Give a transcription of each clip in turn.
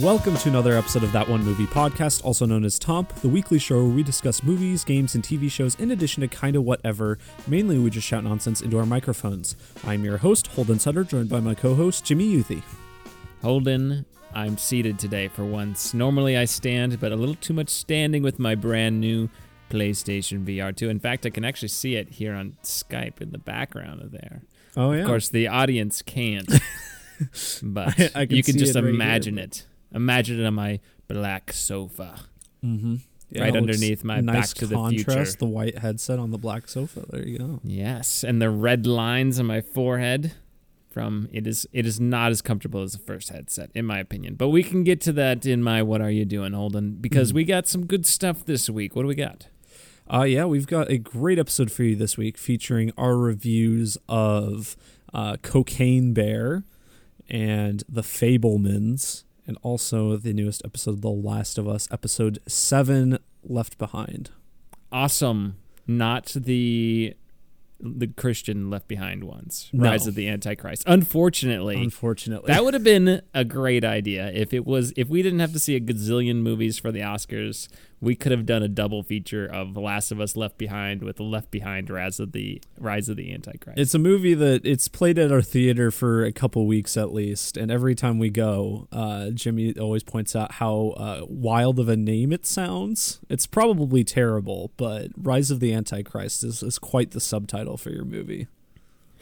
Welcome to another episode of That One Movie Podcast, also known as Tomp, the weekly show where we discuss movies, games, and TV shows in addition to kinda whatever. Mainly, we just shout nonsense into our microphones. I'm your host, Holden Sutter, joined by my co host, Jimmy Youthy. Holden, I'm seated today for once. Normally I stand, but a little too much standing with my brand new PlayStation VR 2. In fact, I can actually see it here on Skype in the background of there. Oh, yeah. Of course, the audience can't, but I- I can you can just it right here, imagine but- it. Imagine it on my black sofa. Mm-hmm. Right underneath my nice Back to the contrast, Future. The white headset on the black sofa. There you go. Yes, and the red lines on my forehead from it is it is not as comfortable as the first headset in my opinion. But we can get to that in my what are you doing, Holden? Because Mhm. we got some good stuff this week. What do we got? Uh, yeah, we've got a great episode for you this week featuring our reviews of uh, Cocaine Bear and The Fabelmans, and also the newest episode of The Last of Us, episode 7 Left Behind. Awesome. Not the the Christian left behind ones. No. Rise of the Antichrist. Unfortunately, Unfortunately. that would have been a great idea if it was if we didn't have to see a gazillion movies for the Oscars. We could have done a double feature of The Last of Us Left Behind with the Left Behind Rise of the Rise of the Antichrist. It's a movie that it's played at our theater for a couple weeks at least, and every time we go, uh, Jimmy always points out how uh, wild of a name it sounds. It's probably terrible, but Rise of the Antichrist is, is quite the subtitle for your movie.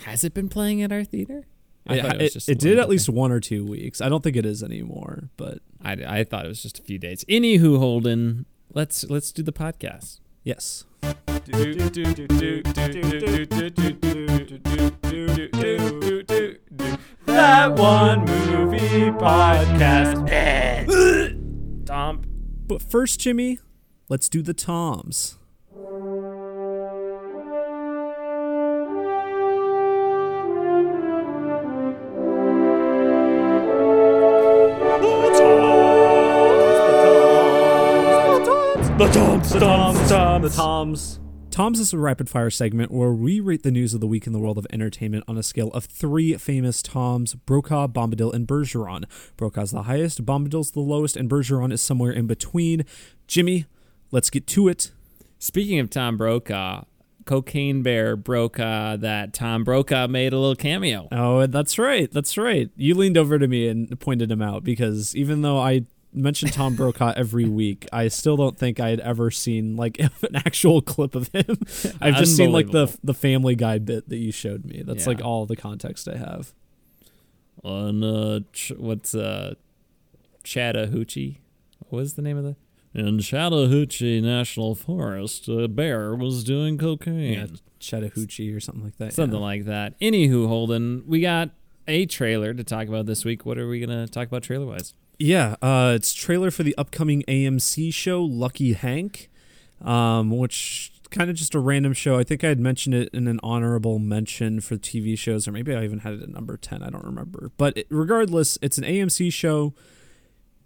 Has it been playing at our theater? It, thought it, just a it did at least one or two weeks. I don't think it is anymore, but I, I thought it was just a few days. Anywho, Holden, let's let's do the podcast. yes. That one movie podcast. Tom. But first, Jimmy, let's do the toms. The Toms, the Toms, the Toms. The Toms. Toms is a rapid fire segment where we rate the news of the week in the world of entertainment on a scale of three famous Toms Brokaw, Bombadil, and Bergeron. Brokaw's the highest, Bombadil's the lowest, and Bergeron is somewhere in between. Jimmy, let's get to it. Speaking of Tom Brokaw, Cocaine Bear Brokaw, that Tom Brokaw made a little cameo. Oh, that's right. That's right. You leaned over to me and pointed him out because even though I mention Tom Brokaw every week, I still don't think I had ever seen like an actual clip of him. I've just seen like the the Family Guy bit that you showed me. That's Yeah. like all the context I have. On uh, ch- what's uh, Chattahoochee? What was the name of the? In Chattahoochee National Forest, a bear was doing cocaine. Yeah, Chattahoochee or something like that. Something yeah. like that. Anywho, Holden, we got a trailer to talk about this week. What are we gonna talk about trailer wise? Yeah, uh, it's trailer for the upcoming AMC show Lucky Hank, um, which kind of just a random show. I think I had mentioned it in an honorable mention for TV shows, or maybe I even had it at number ten. I don't remember. But it, regardless, it's an AMC show.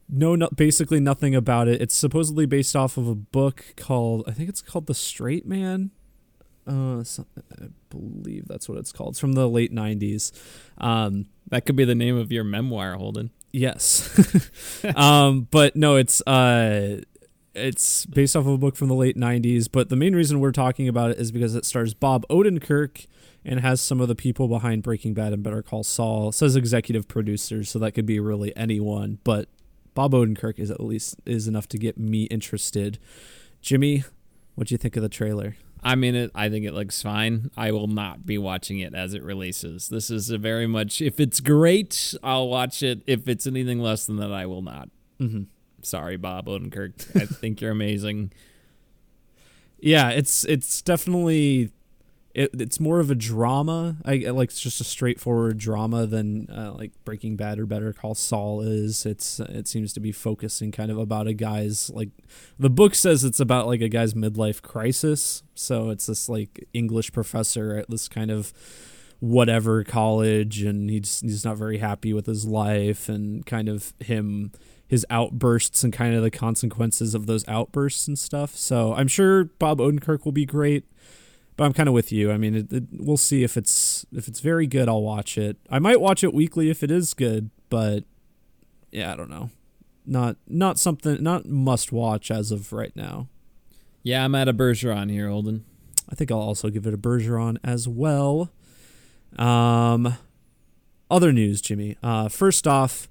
No, no, basically nothing about it. It's supposedly based off of a book called I think it's called The Straight Man. Uh, I believe that's what it's called. It's from the late '90s. Um, That could be the name of your memoir, Holden. Yes. um, but no, it's uh it's based off of a book from the late 90s, but the main reason we're talking about it is because it stars Bob Odenkirk and has some of the people behind Breaking Bad and Better Call Saul. It says executive producers, so that could be really anyone, but Bob Odenkirk is at least is enough to get me interested. Jimmy, what do you think of the trailer? I mean, it, I think it looks fine. I will not be watching it as it releases. This is a very much. If it's great, I'll watch it. If it's anything less than that, I will not. Mhm. Sorry, Bob Odenkirk. I think you're amazing. Yeah, it's it's definitely it, it's more of a drama. I like it's just a straightforward drama than uh, like Breaking Bad or Better Call Saul is. It's it seems to be focusing kind of about a guy's like the book says it's about like a guy's midlife crisis. So it's this like English professor at this kind of whatever college and he's he's not very happy with his life and kind of him his outbursts and kind of the consequences of those outbursts and stuff. So I'm sure Bob Odenkirk will be great, but I'm kind of with you. I mean, it, it, we'll see if it's if it's very good. I'll watch it. I might watch it weekly if it is good, but yeah, I don't know. Not not something not must watch as of right now. Yeah, I'm at a Bergeron here, Holden. I think I'll also give it a Bergeron as well. Um, other news, Jimmy. Uh, first off,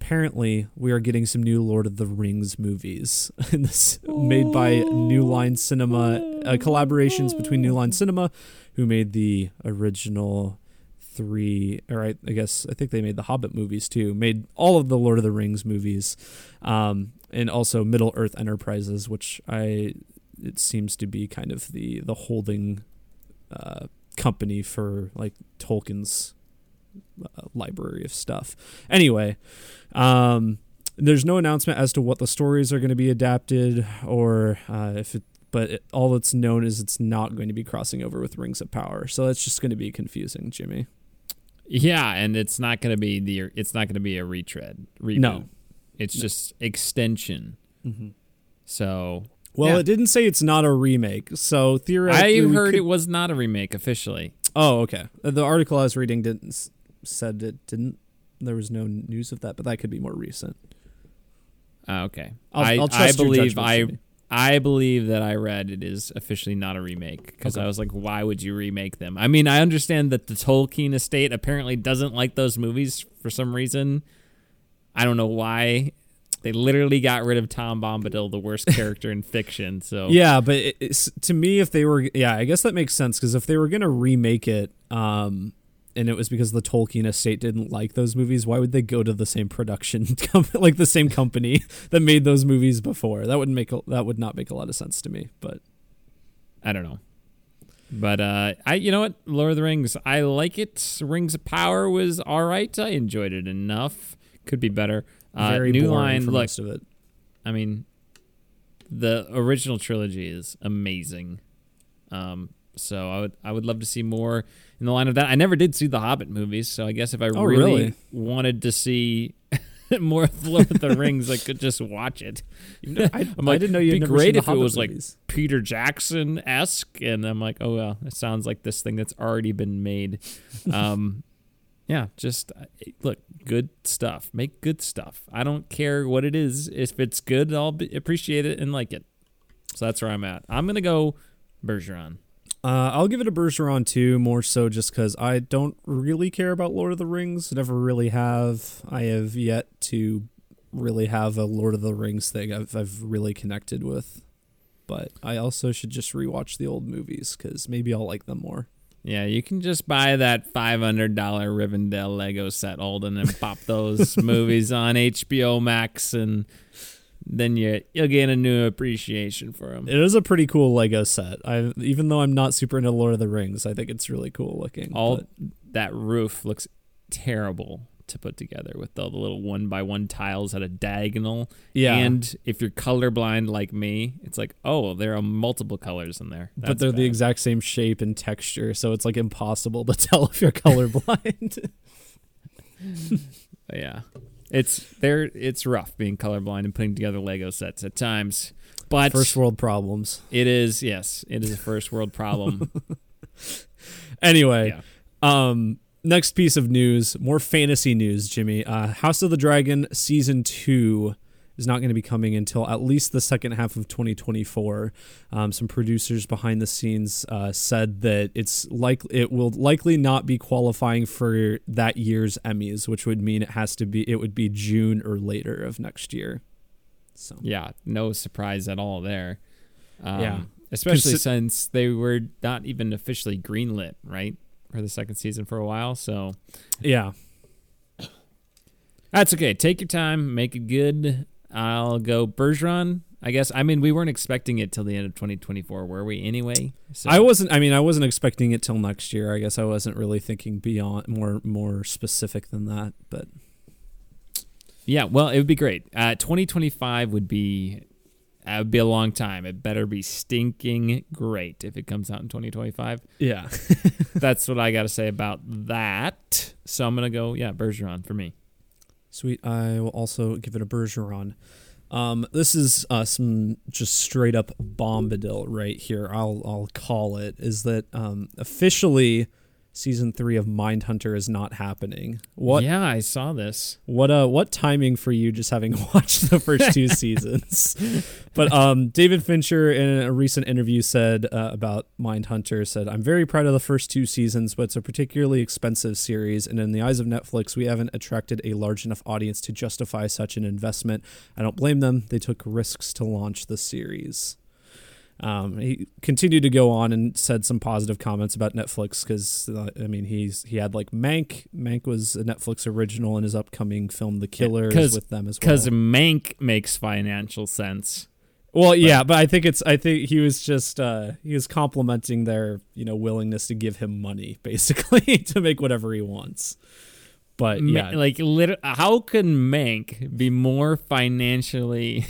apparently we are getting some new Lord of the Rings movies this made by New Line Cinema, uh, collaborations between New Line Cinema, who made the original three, or I, I guess I think they made the Hobbit movies too. Made all of the Lord of the Rings movies, um, and also Middle Earth Enterprises, which I it seems to be kind of the the holding uh, company for like Tolkien's library of stuff. Anyway, um, there's no announcement as to what the stories are going to be adapted or uh, if it. But it, all that's known is it's not going to be crossing over with Rings of Power, so that's just going to be confusing, Jimmy. Yeah, and it's not going to be the it's not going to be a retread. Reboot. No. it's No. just extension. Mm-hmm. So Well, Yeah. it didn't say it's not a remake, so theoretically, I heard could- it was not a remake officially. Oh, okay. The article I was reading didn't said it didn't. There was no news of that, but that could be more recent. Ah, okay, I'll, I, I'll I believe I I believe that I read it is officially not a remake because Okay. I was like, why would you remake them? I mean, I understand that the Tolkien estate apparently doesn't like those movies for some reason. I don't know why. They literally got rid of Tom Bombadil, the worst character in fiction. So Yeah, but it, it's, to me, if they were, yeah, I guess that makes sense because if they were gonna remake it, um, and it was because the Tolkien estate didn't like those movies, why would they go to the same production, com- like the same company that made those movies before? That would make that would not make a lot of sense to me. But I don't know. But uh I you know what? Lord of the Rings, I like it. Rings of Power was all right. I enjoyed it enough. Could be better. Uh very New Line, for look, most of it. I mean the original trilogy is amazing. Um so I would I would love to see more in the line of that. I never did see the Hobbit movies, so I guess if I Oh, really, really? wanted to see more of Lord of the Rings, I could just watch it. I, I'm I didn't know you it'd had be great the if it Hobbit was, like. Peter Jackson esque, and I'm like, oh well, it sounds like this thing that's already been made. Um, yeah, just uh, look, good stuff. Make good stuff. I don't care what it is. If it's good, I'll be, appreciate it and like it. So that's where I'm at. I'm gonna go Bergeron. Uh, I'll give it a Bergeron too, more so just because I don't really care about Lord of the Rings. Never really have. I have yet to really have a Lord of the Rings thing I've I've really connected with. But I also should just rewatch the old movies because maybe I'll like them more. Yeah, you can just buy that five hundred dollar Rivendell Lego set, Holden, and pop those movies on HBO Max, and then you you'll gain a new appreciation for them. It is a pretty cool Lego set. I even though I'm not super into Lord of the Rings, I think it's really cool looking. all but- that roof looks terrible to put together with all the little one by one tiles at a diagonal. yeah, And if you're colorblind like me, it's like, oh, there are multiple colors in there. but they're the exact same shape and texture, so it's like impossible to tell if you're colorblind. yeah. It's there it's rough being colorblind and putting together Lego sets at times. But First world problems. it is yes, it is a first world problem. Anyway, yeah. Um, next piece of news, more fantasy news, Jimmy. Uh, House of the Dragon season two is not going to be coming until at least the second half of 2024. Um, some producers behind the scenes uh, said that it's like it will likely not be qualifying for that year's Emmys, which would mean it has to be it would be June or later of next year. So Yeah, no surprise at all there. Um, Yeah. Especially Consi- since they were not even officially greenlit, right? For the second season for a while. So yeah, that's okay. Take your time, make it good. I'll go Bergeron. I guess. I mean, we weren't expecting it till the end of 2024, were we? Anyway, so I wasn't. I mean, I wasn't expecting it till next year. I guess I wasn't really thinking beyond more more specific than that, but. yeah. Well, it would be great. Uh, 2025 would be. That would be a long time. It better be stinking great if it comes out in 2025. Yeah. That's what I got to say about that. So I'm gonna go. Yeah, Bergeron for me. Sweet. I will also give it a Bergeron. Um, this is uh, some just straight up bombadil right here. I'll I'll call it is that um, officially season three of Mindhunter is not happening. What? Yeah, I saw this. What? Uh, what timing for you? Just having watched the first two seasons. But um, David Fincher in a recent interview said uh, about Mindhunter said, "I'm very proud of the first two seasons, but it's a particularly expensive series, and in the eyes of Netflix, we haven't attracted a large enough audience to justify such an investment. I don't blame them. They took risks to launch the series." Um, he continued to go on and said some positive comments about Netflix because uh, I mean he's he had like Mank. Mank was a Netflix original in his upcoming film The Killer is with them as well. Because Mank makes financial sense. Well, yeah, but I think it's I think he was just uh, he was complimenting their you know willingness to give him money basically to make whatever he wants. But yeah, Ma- like lit- how can Mank be more financially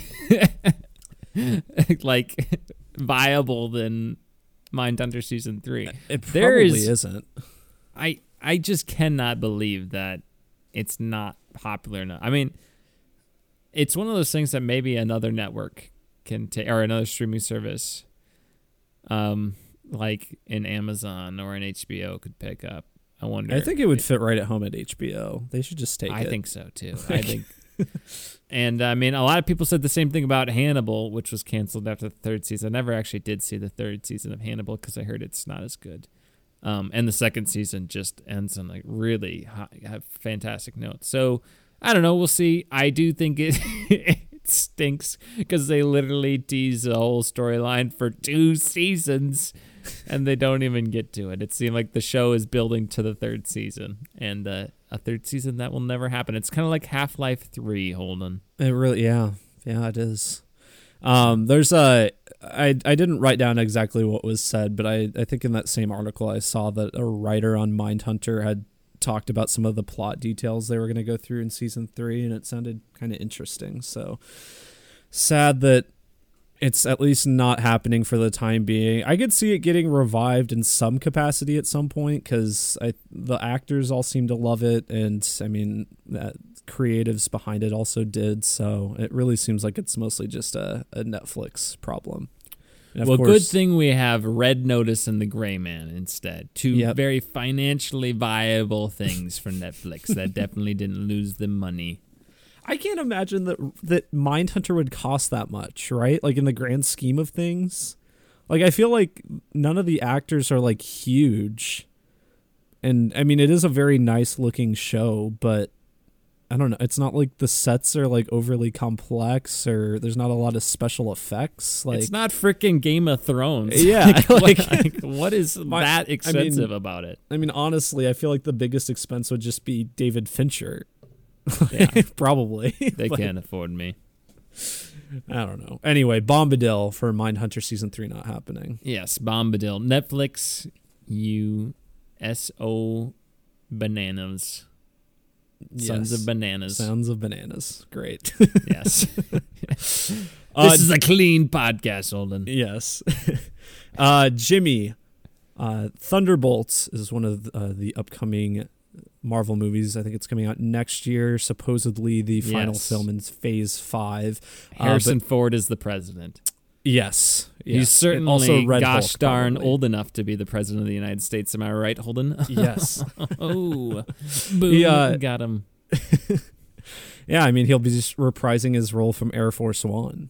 like viable than Mindhunter season three. It probably there is, isn't. I I just cannot believe that it's not popular enough. I mean, it's one of those things that maybe another network can take or another streaming service, um, like an Amazon or an HBO could pick up. I wonder. I think it would fit right at home at HBO. They should just take I it. I think so too. I think and I mean, a lot of people said the same thing about Hannibal, which was canceled after the third season. I never actually did see the third season of Hannibal because I heard it's not as good. Um, and the second season just ends on like really high, fantastic notes. So I don't know. We'll see. I do think it, it stinks because they literally tease the whole storyline for two seasons and they don't even get to it. It seemed like the show is building to the third season, and uh, a third season that will never happen. It's kind of like Half Life Three, Holden. It really, yeah, yeah, it is. Um, there's a I I didn't write down exactly what was said, but I I think in that same article I saw that a writer on Mindhunter had talked about some of the plot details they were going to go through in season three, and it sounded kind of interesting. So sad that it's at least not happening for the time being. I could see it getting revived in some capacity at some point because the actors all seem to love it, and I mean, that creatives behind it also did. So it really seems like it's mostly just a, a Netflix problem. Well, course, good thing we have Red Notice and The Gray Man instead. Two yep. very financially viable things for Netflix that definitely didn't lose the money. I can't imagine that that Mindhunter would cost that much, right? Like in the grand scheme of things. Like I feel like none of the actors are like huge. And I mean it is a very nice looking show, but I don't know. It's not like the sets are like overly complex or there's not a lot of special effects. Like It's not freaking Game of Thrones. Yeah. like, like, like, what is my, that expensive I mean, about it? I mean honestly, I feel like the biggest expense would just be David Fincher yeah, probably. They can't afford me. I don't know. Anyway, Bombadil for Mindhunter season three not happening. Yes, Bombadil. Netflix, you S O bananas. Sons yes. of bananas. Sons of bananas. Great. yes. Uh, this is a clean podcast, Holden. Yes. uh, Jimmy, uh, Thunderbolts is one of the, uh, the upcoming Marvel movies. I think it's coming out next year. Supposedly, the final yes. film in Phase Five. Harrison uh, Ford is the president. Yes, yes. he's certainly also Red gosh Hulk, darn probably. old enough to be the president of the United States. Am I right, Holden? Yes. oh, boom! He, uh, got him. yeah, I mean he'll be just reprising his role from Air Force One,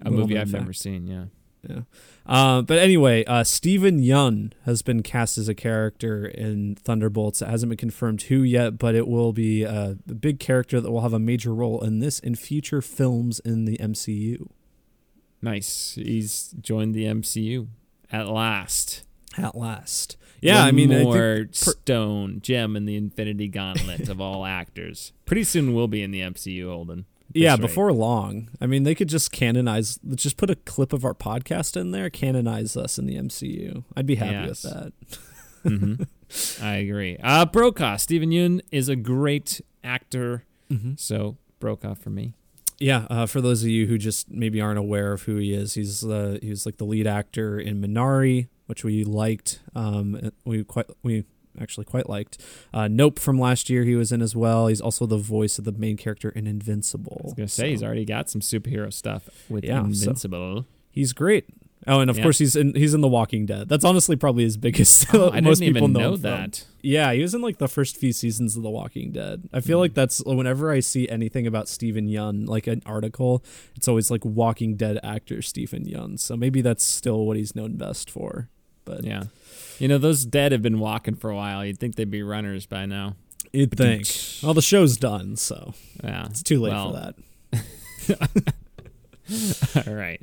a movie I've never seen. Yeah. Yeah. Uh, but anyway, uh, Steven Yeun has been cast as a character in Thunderbolts. It hasn't been confirmed who yet, but it will be a big character that will have a major role in this and future films in the MCU. Nice. He's joined the MCU at last. At last. Yeah, One I mean, more I per- stone gem in the Infinity Gauntlet of all actors. Pretty soon we'll be in the MCU, Holden yeah, before long. I mean, they could just canonize, just put a clip of our podcast in there, canonize us in the MCU. I'd be happy yes. with that. mm-hmm. I agree. Uh, Brokaw, Steven Yeun is a great actor. Mm-hmm. So, Brokaw for me. Yeah, uh, for those of you who just maybe aren't aware of who he is, he's uh, he's like the lead actor in Minari, which we liked. Um, we quite we actually quite liked. Uh, nope from last year he was in as well. He's also the voice of the main character in Invincible. I was gonna say so. he's already got some superhero stuff with yeah, Invincible. So he's great. Oh, and of Yeah. course he's in he's in The Walking Dead. That's honestly probably his biggest. Oh, I most didn't people even know, know that. Yeah, he was in like the first few seasons of The Walking Dead. I feel Hmm. like that's whenever I see anything about Steven Yeun, like an article, it's always like Walking Dead actor Steven Yeun. So maybe that's still what he's known best for. But Yeah. You know, those dead have been walking for a while. You'd think they'd be runners by now. you'd think. Well, the show's done, so Yeah. it's too late Well, for that. All right.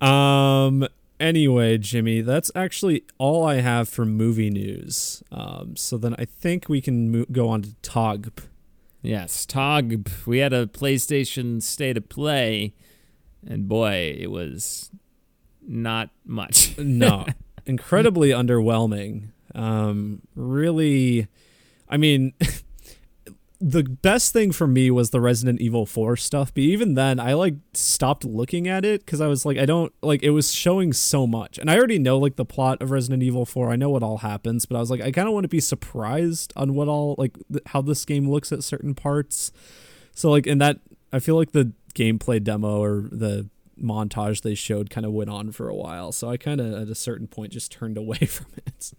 Um. Anyway, Jimmy, that's actually all I have for movie news. Um. So then I think we can mo- go on to Togp. Yes, Tog. We had a PlayStation State of Play, and boy, it was not much. No, incredibly underwhelming. Um. Really, I mean. The best thing for me was the Resident Evil 4 stuff, but even then, I like stopped looking at it because I was like, I don't like it was showing so much, and I already know like the plot of Resident Evil 4. I know what all happens, but I was like, I kind of want to be surprised on what all like th- how this game looks at certain parts. So like in that, I feel like the gameplay demo or the montage they showed kind of went on for a while. So I kind of at a certain point just turned away from it.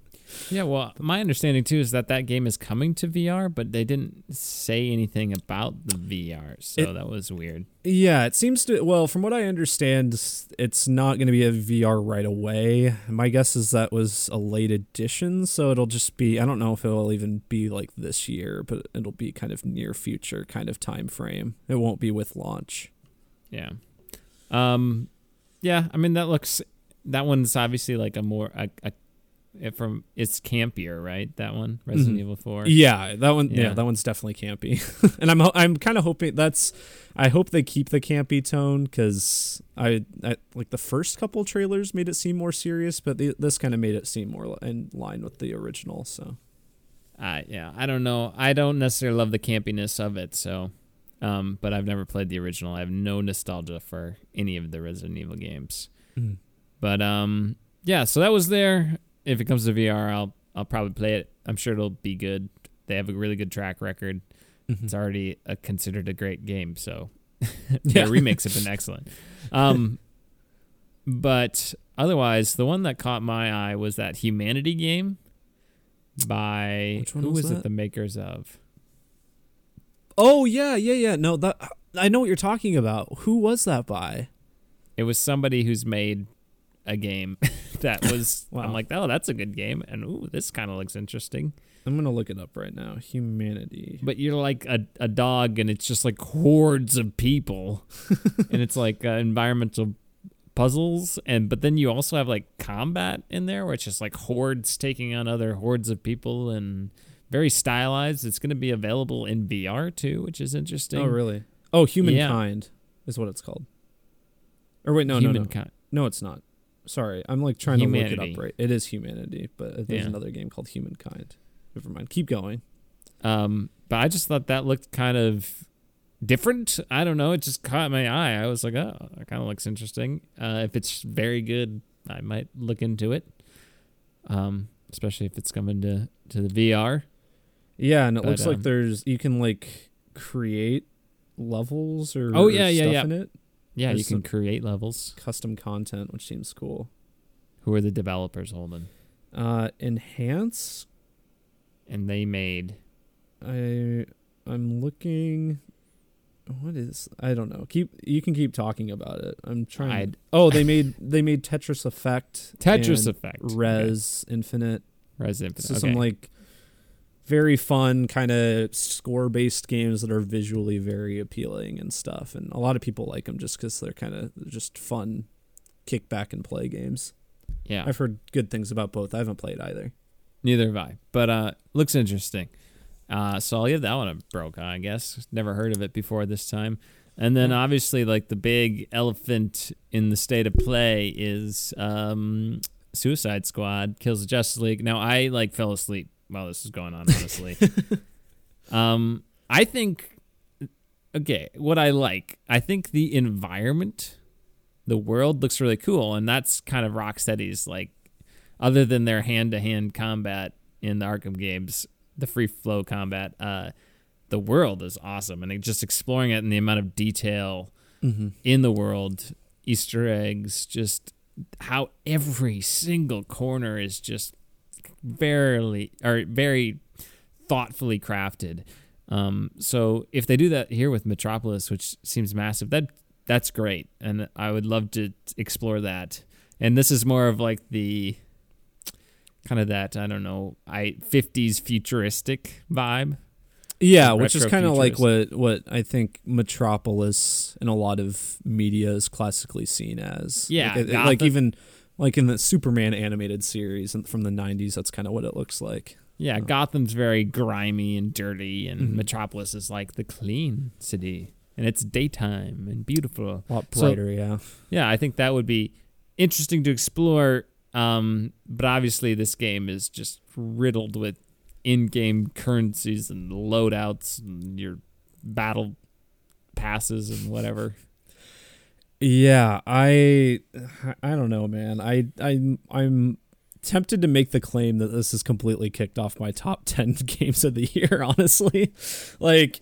yeah, well, my understanding too is that that game is coming to VR, but they didn't say anything about the VR, so It- that was weird. Yeah, it seems to. Well, from what I understand, it's not going to be a VR right away. My guess is that was a late edition, so it'll just be. I don't know if it'll even be like this year, but it'll be kind of near future kind of time frame. It won't be with launch. Yeah. Um, yeah. I mean, that looks. That one's obviously like a more a, a it from it's campier, right? That one, Resident Mhm. Evil Four. Yeah, that one. Yeah, Yeah. that one's definitely campy, and I'm I'm kind of hoping that's. I hope they keep the campy tone because I, I like the first couple trailers made it seem more serious, but the, this kind of made it seem more in line with the original. So Uh, yeah. I don't know. I don't necessarily love the campiness of it, so. Um, but I've never played the original. I have no nostalgia for any of the Resident Evil games. But um, yeah. So that was there. If it comes to VR, I'll I'll probably play it. I'm sure it'll be good. They have a really good track record. Mm-hmm. It's already a, considered a great game, so Yeah. their remakes have been excellent. Um, but otherwise, the one that caught my eye was that Humanity game by Which one who was was it? The makers of Oh yeah, yeah, yeah. No, that I know what you're talking about. Who was that by? it was somebody who's made a game that was. Wow. I'm like, oh, that's a good game, and ooh, this kind of looks interesting. I'm gonna look it up right now. Humanity. But you're like a, a dog, and it's just like hordes of people, and it's like uh, environmental puzzles, and but then you also have like combat in there, where it's just like hordes taking on other hordes of people, and very stylized. It's going to be available in VR too, which is interesting. Oh really? Oh, humankind is what it's called. Or wait, no, no, no, Humankind. no, it's not. Sorry, I'm like trying to look it up. Right, it is humanity, but there's Yeah. another game called Humankind. Never mind. Keep going. Um, but I just thought that looked kind of different. I don't know. It just caught my eye. I was like, oh, that kind of looks interesting. Uh, if it's very good, I might look into it. Um, especially if it's coming to to the VR. Yeah, and it But, looks like um, there's you can like create levels or Oh, or yeah, yeah, stuff yeah. in it. Yeah, There's you can create levels. Custom content, which seems cool. Who are the developers Holden? Uh, enhance. And they made I I'm looking. What is I don't know. Keep you can keep talking about it. I'm trying. I'd- oh, they made they made Tetris Effect. Tetris Effect. Rez Infinite. Okay. Resident This Evil. is Okay. some like very fun kind of score based games that are visually very appealing and stuff. And a lot of people like them just because they're kind of just fun, kick back and play games. yeah. I've heard good things about both. I haven't played either. Neither have I. But uh looks interesting. Uh so I'll give that one a Brokaw I guess. Never heard of it before this time. And then obviously like the big elephant in the state of play is um Suicide Squad kills the Justice League. Now I like fell asleep while this is going on, honestly. um I think okay, what I like, I think the environment, the world looks really cool, and that's kind of Rocksteady's like other than their hand to hand combat in the Arkham games, the free flow combat, uh, the world is awesome. And just exploring it and the amount of detail Mm-hmm. in the world, Easter eggs, just how every single corner is just very or very thoughtfully crafted. Um, so if they do that here with Metropolis, which seems massive, that that's great, and I would love to explore that. And this is more of like the kind of that I don't know, I 50s futuristic vibe. Yeah, which is kind of like what what I think Metropolis and a lot of media is classically seen as. Yeah, like, like even like in the Superman animated series from the '90s, that's kind of what it looks like. Yeah, Gotham's very grimy and dirty, and mm-hmm. Metropolis is like the clean city, and it's daytime and beautiful. A lot brighter, so, yeah. Yeah, I think that would be interesting to explore. Um, but obviously, this game is just riddled with in-game currencies and loadouts and your battle passes and whatever. Yeah, I I don't know, man. I I I'm tempted to make the claim that this is completely kicked off my top 10 games of the year, honestly. Like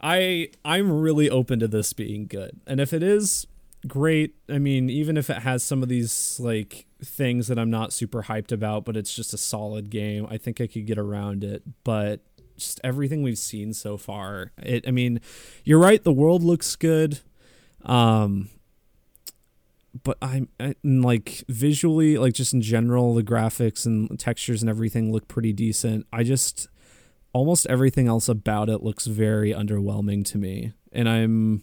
I I'm really open to this being good. And if it is great, I mean, even if it has some of these like things that I'm not super hyped about, but it's just a solid game. I think I could get around it, but just everything we've seen so far. It I mean, you're right, the world looks good. Um but I'm I, like visually like just in general the graphics and textures and everything look pretty decent. I just almost everything else about it looks very underwhelming to me. And I'm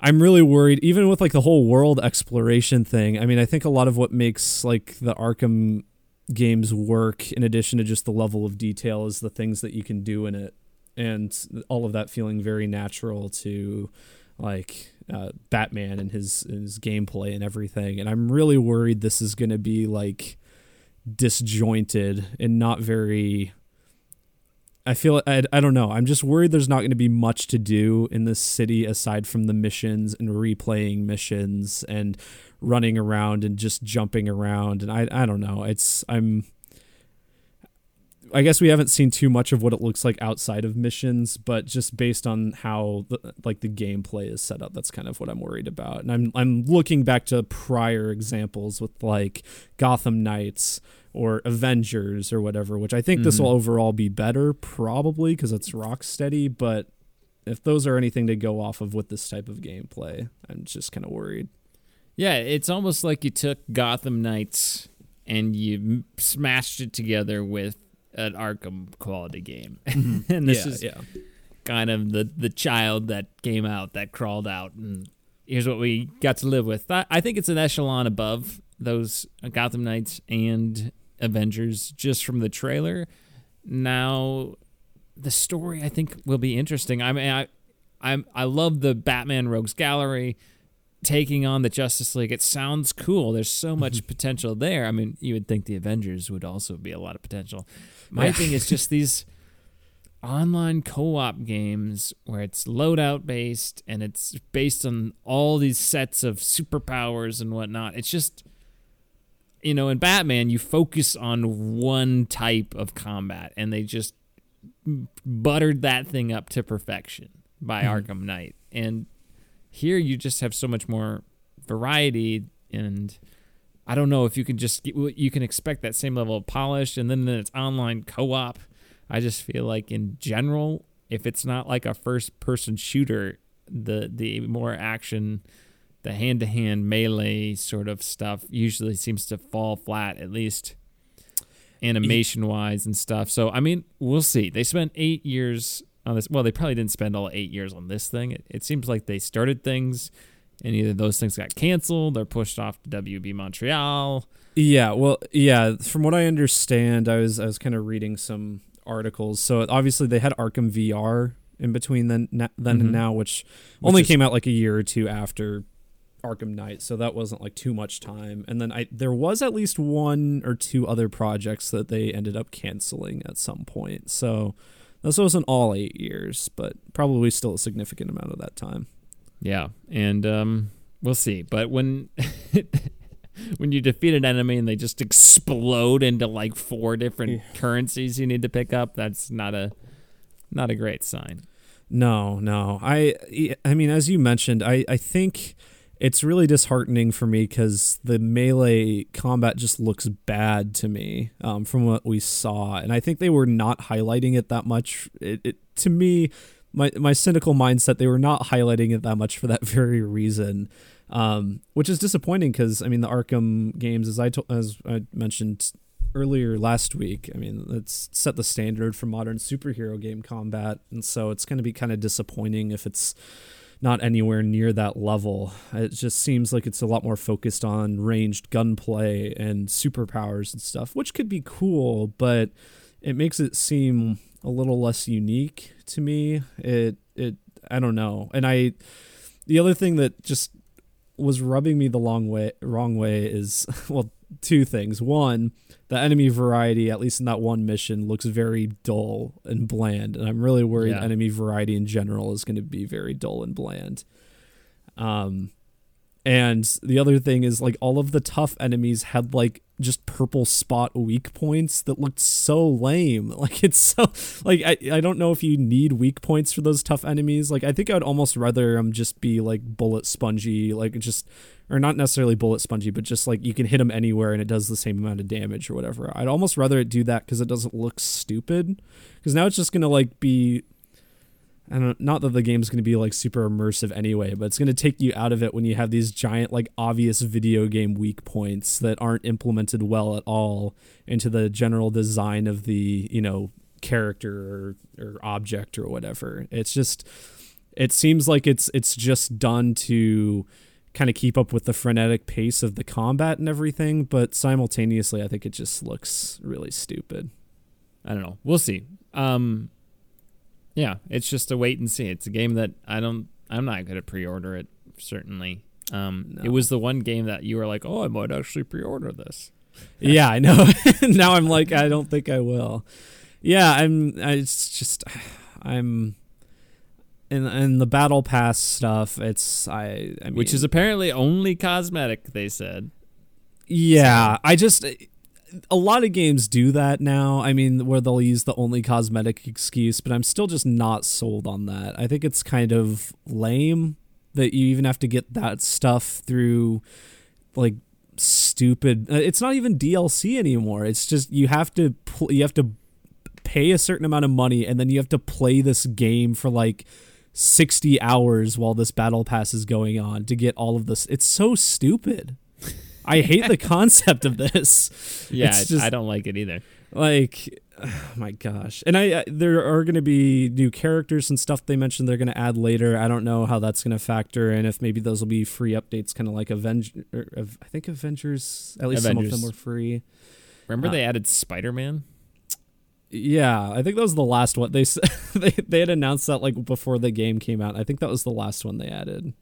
I'm really worried, even with like the whole world exploration thing. I mean, I think a lot of what makes like the Arkham games work, in addition to just the level of detail, is the things that you can do in it, and all of that feeling very natural to like uh, Batman and his his gameplay and everything. And I'm really worried this is going to be like disjointed and not very I feel I, I don't know. I'm just worried there's not going to be much to do in this city aside from the missions and replaying missions and running around and just jumping around and I I don't know. It's I'm I guess we haven't seen too much of what it looks like outside of missions, but just based on how the, like the gameplay is set up, that's kind of what I'm worried about. And I'm I'm looking back to prior examples with like Gotham Knights or Avengers or whatever, which I think mm-hmm. this will overall be better probably because it's Rocksteady, but if those are anything to go off of with this type of gameplay, I'm just kind of worried. Yeah, it's almost like you took Gotham Knights and you smashed it together with an Arkham quality game. Mm-hmm. and this yeah, is yeah. kind of the the child that came out that crawled out and here's what we got to live with. I think it's an echelon above those Gotham Knights and Avengers just from the trailer. Now, the story I think will be interesting. I mean, I, I'm I love the Batman Rogues Gallery taking on the Justice League. It sounds cool. There's so much potential there. I mean, you would think the Avengers would also be a lot of potential. My yeah. thing is just these online co-op games where it's loadout based and it's based on all these sets of superpowers and whatnot. It's just you know, in Batman, you focus on one type of combat, and they just buttered that thing up to perfection by mm Arkham Knight. And here, you just have so much more variety, and I don't know if you can just you can expect that same level of polish, and then it's online co-op. I just feel like in general, if it's not like a first-person shooter, the the more action the hand to hand melee sort of stuff usually seems to fall flat, at least animation wise and stuff. So, I mean, we'll see. They spent eight years on this. Well, they probably didn't spend all eight years on this thing. It, it seems like they started things and either those things got canceled or pushed off to WB Montreal. Yeah, well, yeah, from what I understand, I was I was kind of reading some articles. So obviously they had Arkham VR in between then then mm-hmm. and now, which, which only is, came out like a year or two after Arkham Knight, so that wasn't like too much time. And then I there was at least one or two other projects that they ended up canceling at some point. So this wasn't all eight years, but probably still a significant amount of that time. Yeah, and um, we'll see. But when when you defeat an enemy and they just explode into like four different yeah. currencies you need to pick up, that's not a not a great sign. No, no. I I mean, as you mentioned, I I think it's really disheartening for me because the melee combat just looks bad to me um, from what we saw, and I think they were not highlighting it that much. It, it to me, my my cynical mindset, they were not highlighting it that much for that very reason, um, which is disappointing because I mean the Arkham games, as I to, as I mentioned earlier last week, I mean it's set the standard for modern superhero game combat, and so it's going to be kind of disappointing if it's not anywhere near that level. It just seems like it's a lot more focused on ranged gunplay and superpowers and stuff, which could be cool, but it makes it seem a little less unique to me. It it I don't know. And I the other thing that just was rubbing me the long way wrong way is well two things. One, the enemy variety, at least in that one mission, looks very dull and bland, and I'm really worried Yeah. enemy variety in general is going to be very dull and bland. Um, and the other thing is like all of the tough enemies had like just purple spot weak points that looked so lame. Like it's so like I, I don't know if you need weak points for those tough enemies. Like I think I would almost rather them just be like bullet spongy, like just or not necessarily bullet spongy, but just like you can hit them anywhere and it does the same amount of damage or whatever. I'd almost rather it do that because it doesn't look stupid. Because now it's just gonna like be I don't know, not that the game's to be like super immersive anyway, but it's to take you out of it when you have these giant like obvious video game weak points that aren't implemented well at all into the general design of the, you know, character or, or object or whatever. It's just it seems like it's it's just done to kind of keep up with the frenetic pace of the combat and everything, but simultaneously I think it just looks really stupid. I don't know. We'll see. Um, yeah, it's just a wait and see. It's a game that I don't. I'm not going to pre-order it. Certainly. Um, No. It was the one game that you were like, "Oh, I might actually pre-order this." yeah, I know. now I'm like, I don't think I will. Yeah, I'm. I, it's just, I'm. In in the battle pass stuff, it's I. I mean, Which is apparently only cosmetic. They said. yeah. I just a lot of games do that now. I mean, where they'll use the only cosmetic excuse, but I'm still just not sold on that. I think it's kind of lame that you even have to get that stuff through like stupid uh, it's not even DLC anymore. It's just you have to pl- you have to pay a certain amount of money and then you have to play this game for like 60 hours while this battle pass is going on to get all of this. It's so stupid. I hate the concept of this. Yeah, just- I don't like it either. Like, oh my gosh. And I, I there are going to be new characters and stuff they mentioned they're going to add later. I don't know how that's going to factor in. If maybe those will be free updates, kind of like Avengers. I think Avengers. At least some of them were free. Remember Uh, they added Spider-Man? Yeah, I think that was the last one they they they had announced that like before the game came out. I think that was the last one they added.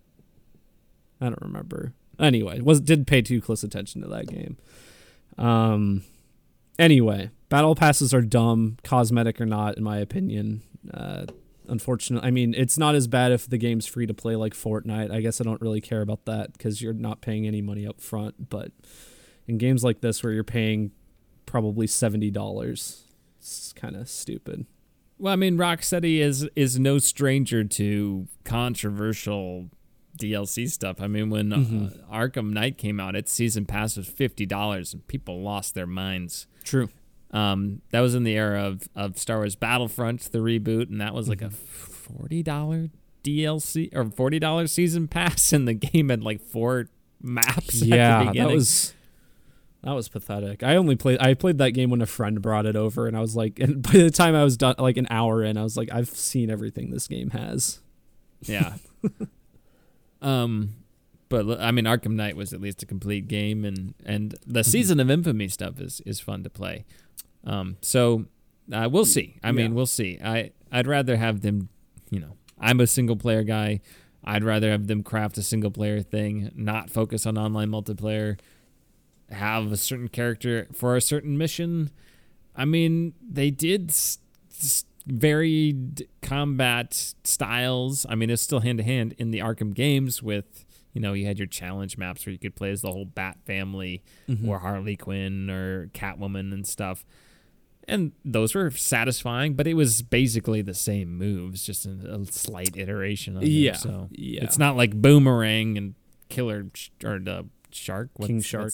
I don't remember. Anyway, was did pay too close attention to that game. Um. Anyway, battle passes are dumb, cosmetic or not, in my opinion. Uh, unfortunately, I mean it's not as bad if the game's free to play like Fortnite. I guess I don't really care about that because you're not paying any money up front. But in games like this where you're paying probably seventy dollars it's kind of stupid. Well, I mean, Rocksteady is is no stranger to controversial DLC stuff. I mean, when Mhm. uh, Arkham Knight came out, its season pass was fifty dollars, and people lost their minds. True. Um, that was in the era of, of Star Wars Battlefront, the reboot, and that was like a forty dollar DLC or forty dollar season pass, and the game had like four maps. at the Yeah, that was that was pathetic. I only played I played that game when a friend brought it over, and I was like, and by the time I was done, like an hour in, I was like, I've seen everything this game has. Yeah. um, but I mean, Arkham Knight was at least a complete game, and and the Mm-hmm. season of Infamy stuff is is fun to play. Um, so uh, we'll see. I mean, Yeah. we'll see. I I'd rather have them. You know, I'm a single player guy. I'd rather have them craft a single player thing, not focus on online multiplayer. Have a certain character for a certain mission. I mean, they did s- s- varied combat styles. I mean, it's still hand to hand in the Arkham games with, you know, you had your challenge maps where you could play as the whole Bat family Mm-hmm. or Harley Quinn or Catwoman and stuff. And those were satisfying, but it was basically the same moves, just a, a slight iteration of them. Yeah, So yeah. it's not like Boomerang and killer sh- or the shark, King Shark.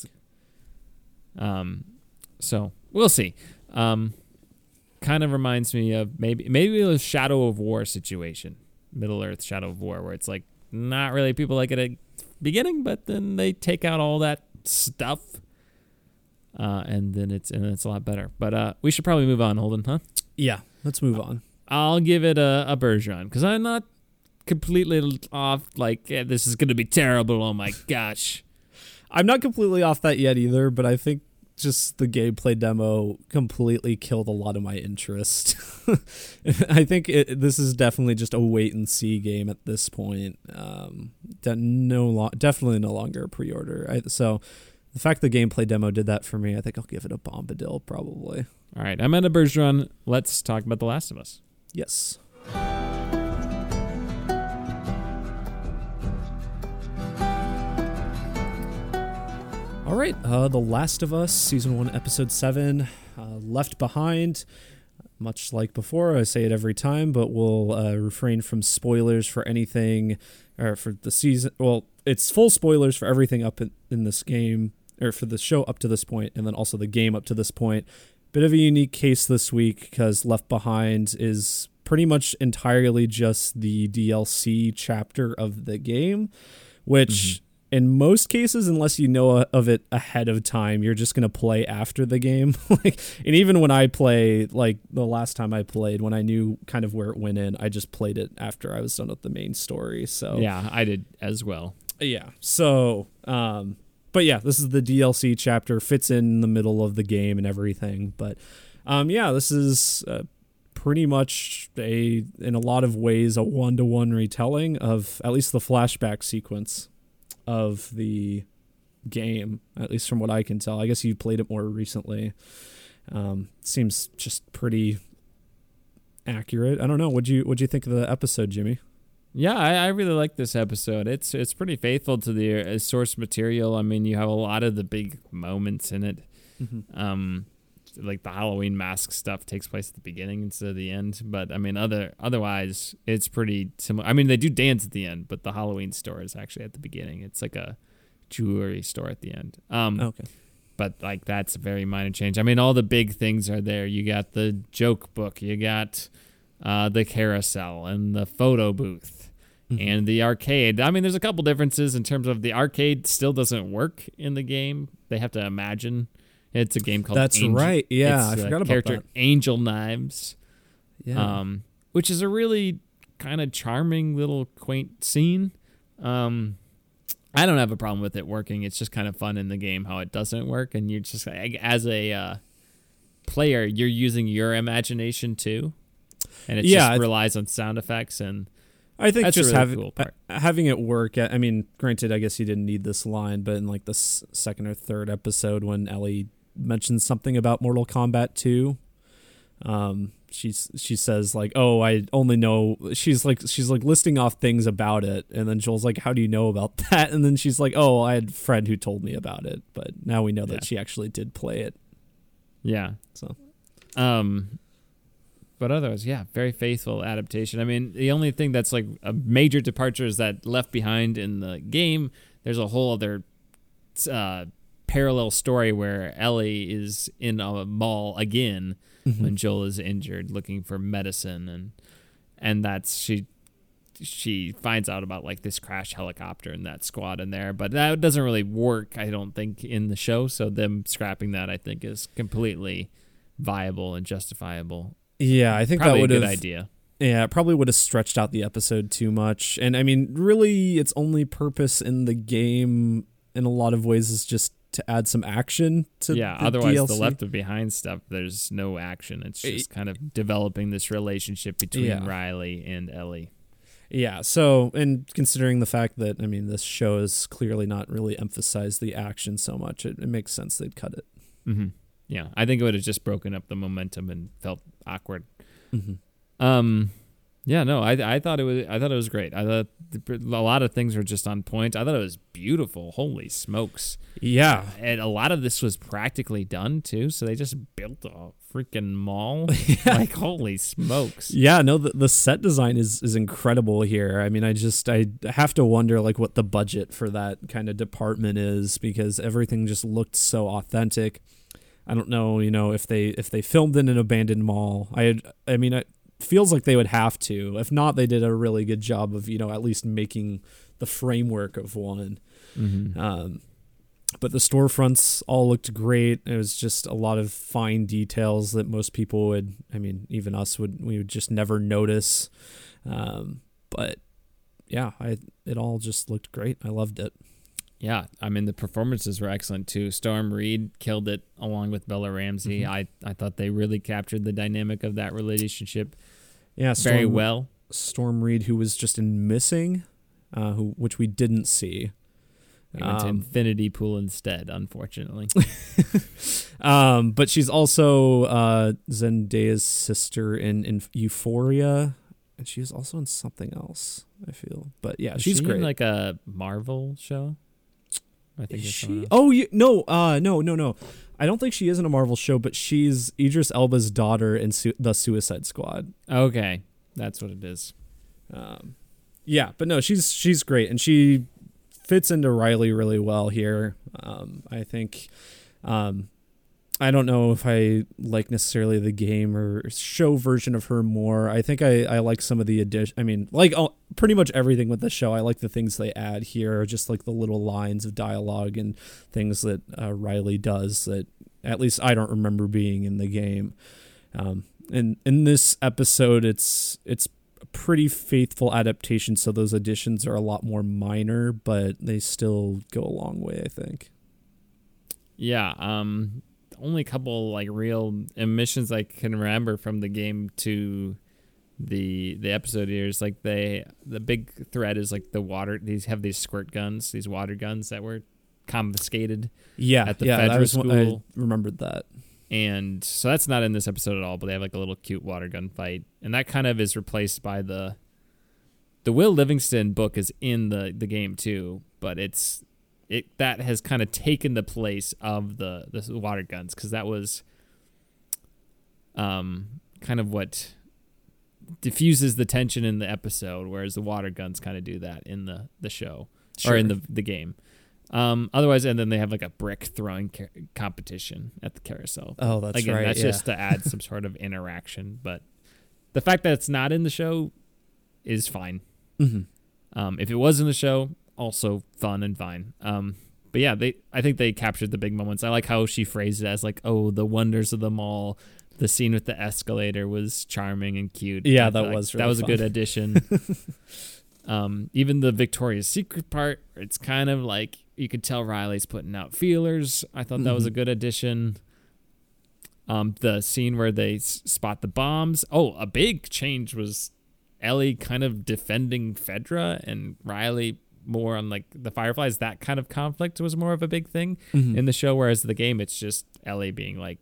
Um, so we'll see. Um, kind of reminds me of maybe maybe a Shadow of War situation, Middle Earth Shadow of War, where it's like not really people like it at beginning, but then they take out all that stuff, uh, and then it's and it's a lot better. But uh, we should probably move on, Holden, huh? Yeah, let's move on. I'll give it a, a Bergeron because I'm not completely off. Like yeah, this is gonna be terrible. Oh my gosh. I'm not completely off that yet either, but I think just the gameplay demo completely killed a lot of my interest. I think it, this is definitely just a wait and see game at this point. Um, de- no, lo- definitely no longer a pre-order. I, so the fact the gameplay demo did that for me, I think I'll give it a Bombadil probably. All right, I'm at a Bergeron. Let's talk about The Last of Us. Yes. All right, uh, The Last of Us, Season 1, Episode 7, uh, Left Behind. Much like before, I say it every time, but we'll uh, refrain from spoilers for anything, or for the season. Well, it's full spoilers for everything up in, in this game, or for the show up to this point, and then also the game up to this point. Bit of a unique case this week because Left Behind is pretty much entirely just the DLC chapter of the game, which in most cases, unless you know of it ahead of time, you're just gonna play after the game. like, and even when I play, like the last time I played, when I knew kind of where it went in, I just played it after I was done with the main story. So Yeah, I did as well. yeah. So, um, but yeah, this is the DLC chapter, fits in the middle of the game and everything. But, um, yeah, this is uh, pretty much a, in a lot of ways, a one to one retelling of at least the flashback sequence of the game, at least from what I can tell. I guess you played it more recently. Um, seems just pretty accurate. I don't know. What'd you what'd you think of the episode, Jimmy? Yeah, I, I really like this episode. It's it's pretty faithful to the uh, source material. I mean, you have a lot of the big moments in it. Um, like the Halloween mask stuff takes place at the beginning instead of the end. But I mean, other otherwise, it's pretty similar. I mean, they do dance at the end, but the Halloween store is actually at the beginning. It's like a jewelry store at the end. Um, Okay. but like that's a very minor change. I mean, all the big things are there. You got the joke book, you got uh, the carousel, and the photo booth, Mm-hmm. and the arcade. I mean, there's a couple differences in terms of the arcade still doesn't work in the game. They have to imagine. It's a game called. That's Angel- right. Yeah, I it's, uh, forgot about character that. Angel Knives, Yeah. um, which is a really kind of charming little quaint scene. Um, I don't have a problem with it working. It's just kind of fun in the game how it doesn't work, and you're just as a uh, player, you're using your imagination too, and it Yeah, just relies on sound effects and I think That's just really having cool having it work. I mean, granted, I guess you didn't need this line, but in like the s- second or third episode, when Ellie mentions something about Mortal Kombat Two, um, she's she says like, "Oh, I only know." She's like she's like listing off things about it, and then Joel's like, "How do you know about that?" And then she's like, "Oh, I had a friend who told me about it, but now we know that she actually did play it." yeah. So Um, but otherwise, yeah, very faithful adaptation. I mean, the only thing that's like a major departure is that Left Behind in the game. There's a whole other uh, parallel story where Ellie is in a mall again mm-hmm. when Joel is injured, looking for medicine, and and that's she she finds out about like this crash helicopter and that squad in there, but that doesn't really work, I don't think, in the show. So them scrapping that, I think, is completely viable and justifiable. yeah, I think Probably that would a good have idea. Yeah, it probably would have stretched out the episode too much. And I mean, really, its only purpose in the game, in a lot of ways, is just to add some action to Yeah, the otherwise DLC. the left of behind stuff, there's no action. It's just kind of developing this relationship between Yeah. Riley and Ellie. Yeah, so and considering the fact that I mean, this show has clearly not really emphasized the action so much, it, it makes sense they'd cut it. hmm Yeah, I think it would have just broken up the momentum and felt awkward. Mm-hmm. Um, Yeah, no, I I thought it was I thought it was great. I thought a lot of things were just on point. I thought it was beautiful. Holy smokes! Yeah, and a lot of this was practically done too. So they just built a freaking mall. yeah. Like holy smokes! Yeah, no, the, the set design is is incredible here. I mean, I just I have to wonder like what the budget for that kind of department is because everything just looked so authentic. I don't know, you know, if they if they filmed in an abandoned mall. I I mean, I feels like they would have to. If not, they did a really good job of you know at least making the framework of one. Mm-hmm. Um, but the storefronts all looked great. It was just a lot of fine details that most people would, I mean, even us would, we would just never notice. Um, but yeah, I it all just looked great. I loved it. Yeah, I mean the performances were excellent too. Storm Reid killed it along with Bella Ramsey. Mm-hmm. I I thought they really captured the dynamic of that relationship. Yeah, Storm, very well. Storm Reid, who was just in Missing, uh, who which we didn't see. We went um, to Infinity Pool instead, unfortunately. um, but she's also uh, Zendaya's sister in, in Euphoria, and she was also in something else. I feel, but yeah, Is she's she great. like a Marvel show. I think is she? Oh, you, no, uh, no, no, no. I don't think she is in a Marvel show, but she's Idris Elba's daughter in Su- the Suicide Squad. Okay, that's what it is. Um, yeah, but no, she's she's great, and she fits into Riley really well here. Um, I think um, I don't know if I like necessarily the game or show version of her more. I think I, I like some of the addition. I mean, like oh, pretty much everything with the show. I like the things they add here, just like the little lines of dialogue and things that uh, Riley does that at least I don't remember being in the game. Um, and in this episode, it's it's a pretty faithful adaptation. So those additions are a lot more minor, but they still go a long way. I think. Yeah. Um only a couple like real emissions I can remember from the game to the the episode here is like they the big threat is like the water these have these squirt guns these water guns that were confiscated yeah at the yeah, Fedra school I remembered that. And so that's not in this episode at all but they have like a little cute water gun fight and that kind of is replaced by the the Will Livingston book is in the the game too but it's it that has kind of taken the place of the the water guns because that was um kind of what diffuses the tension in the episode whereas the water guns kind of do that in the the show sure. or in the the game um otherwise and then they have like a brick throwing competition at the carousel oh that's Again, right that's yeah. just to add some sort of interaction but the fact that it's not in the show is fine mm-hmm. um if it was in the show also fun and fine. Um, but yeah, they I think they captured the big moments. I like how she phrased it as like, "Oh, the wonders of the mall." The scene with the escalator was charming and cute. Yeah, that was really that was fun. a good addition. um, even the Victoria's Secret part, it's kind of like you could tell Riley's putting out feelers. I thought that mm-hmm. was a mm-hmm. good addition. Um, the scene where they s- spot the bombs. Oh, a big change was Ellie kind of defending Fedra and Riley more on like the Fireflies. That kind of conflict was more of a big thing mm-hmm. in the show, whereas the game, it's just Ellie being like,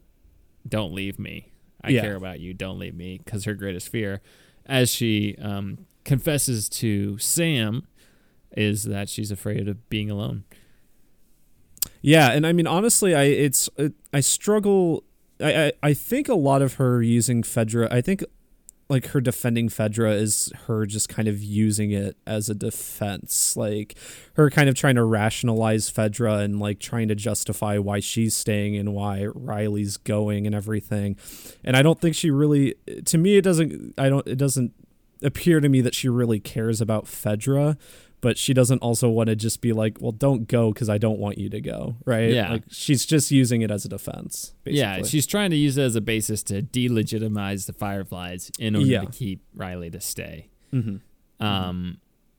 "Don't leave me. I yeah. care about you. Don't leave me." Because her greatest fear, as she um, confesses to Sam, is that she's afraid of being alone. Yeah, and I mean honestly, I it's it, I struggle. I, I I think a lot of her using Fedra. I think like her defending Fedra is her just kind of using it as a defense, like her kind of trying to rationalize Fedra and like trying to justify why she's staying and why Riley's going and everything. And I don't think she really to me it doesn't I don't it doesn't appear to me that she really cares about Fedra but she doesn't also want to just be like, well, don't go because I don't want you to go, right? Yeah. Like she's just using it as a defense. Basically. Yeah, she's trying to use it as a basis to delegitimize the Fireflies in order yeah. to keep Riley to stay. Mm-hmm. Um,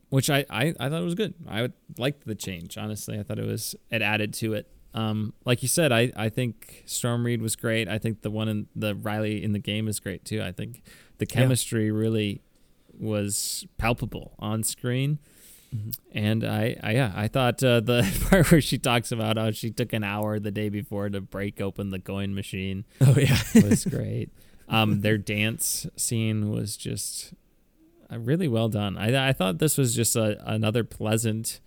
which I, I I thought it was good. I liked the change. Honestly, I thought it was it added to it. Um, like you said, I, I think Storm Reid was great. I think the one in the Riley in the game is great too. I think the chemistry yeah. really was palpable on screen. Mm-hmm. And I, I, yeah, I thought uh, the part where she talks about how she took an hour the day before to break open the coin machine. Oh yeah, was great. Um, their dance scene was just uh, really well done. I I thought this was just a another pleasant,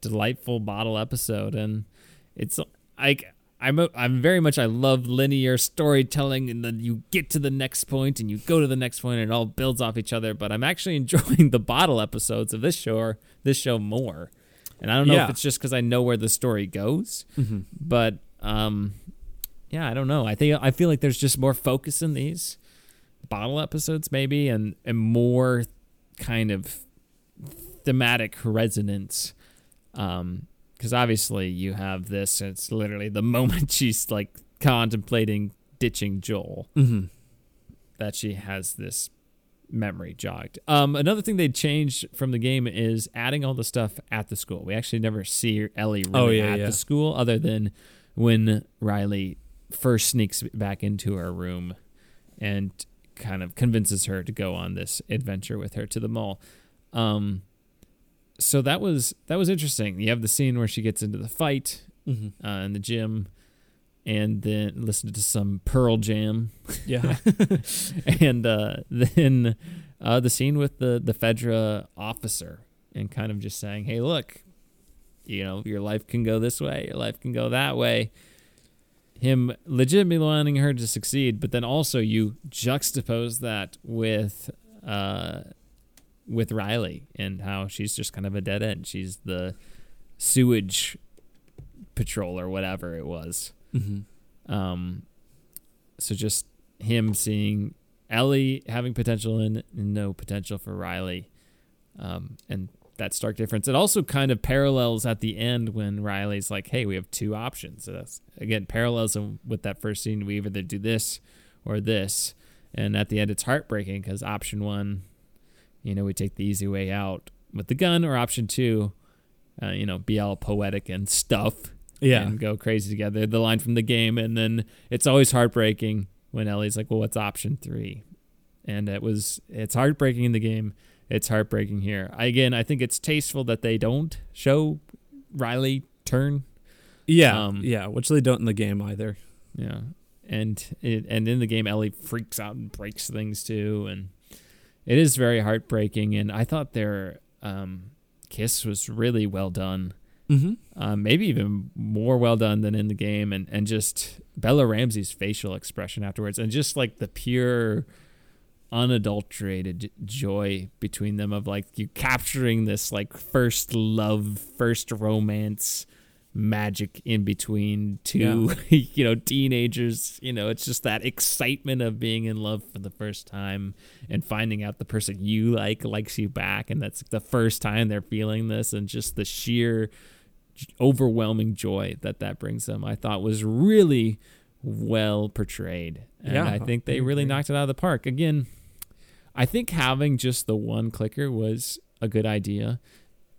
delightful bottle episode, and it's like I'm a, I'm very much I love linear storytelling, and then you get to the next point, and you go to the next point, and it all builds off each other. But I'm actually enjoying the bottle episodes of this show this show more, and I don't know Yeah. if it's just because I know where the story goes, Mm-hmm. but um, yeah, I don't know. I think I feel like there's just more focus in these bottle episodes, maybe, and and more kind of thematic resonance. Um, because obviously you have this. It's literally the moment she's like contemplating ditching Joel Mm-hmm. that she has this memory jogged. Um, another thing they changed from the game is adding all the stuff at the school. We actually never see Ellie really Oh, yeah, at yeah. the school other than when Riley first sneaks back into her room and kind of convinces her to go on this adventure with her to the mall. Um, so that was that was interesting. You have the scene where she gets into the fight Mm-hmm. uh, in the gym, and then listen to some Pearl Jam Yeah. and uh, then uh, the scene with the the Fedra officer and kind of just saying, "Hey, look, you know, your life can go this way, your life can go that way." Him legitimately wanting her to succeed, but then also you juxtapose that with uh, with Riley and how she's just kind of a dead end. She's the sewage patrol or whatever it was. Mm-hmm. Um, so just him seeing Ellie having potential and no potential for Riley, um, and that stark difference. It also kind of parallels at the end when Riley's like, "Hey, we have two options." So that's again parallels with that first scene. We either do this or this, and at the end, it's heartbreaking because option one, you know, we take the easy way out with the gun, or option two, uh, you know, be all poetic and stuff Yeah. and go crazy together. The line from the game, and then it's always heartbreaking when Ellie's like, "Well, what's option three? And it was it's heartbreaking in the game. It's heartbreaking here. Again, I think it's tasteful that they don't show Riley turn. yeah. um, yeah. Which they don't in the game either. Yeah, and it, and in the game, Ellie freaks out and breaks things too, and it is very heartbreaking. And I thought their um, kiss was really well done. Mm-hmm. um, maybe even more well done than in the game, and and just Bella Ramsey's facial expression afterwards, and just like the pure, unadulterated joy between them of like you capturing this like first love, first romance magic in between two you know teenagers you know it's just that excitement of being in love for the first time and finding out the person you like likes you back and that's the first time they're feeling this and just the sheer overwhelming joy that that brings them i thought was really well portrayed and Yeah, i think they really knocked it out of the park again i think having just the one clicker was a good idea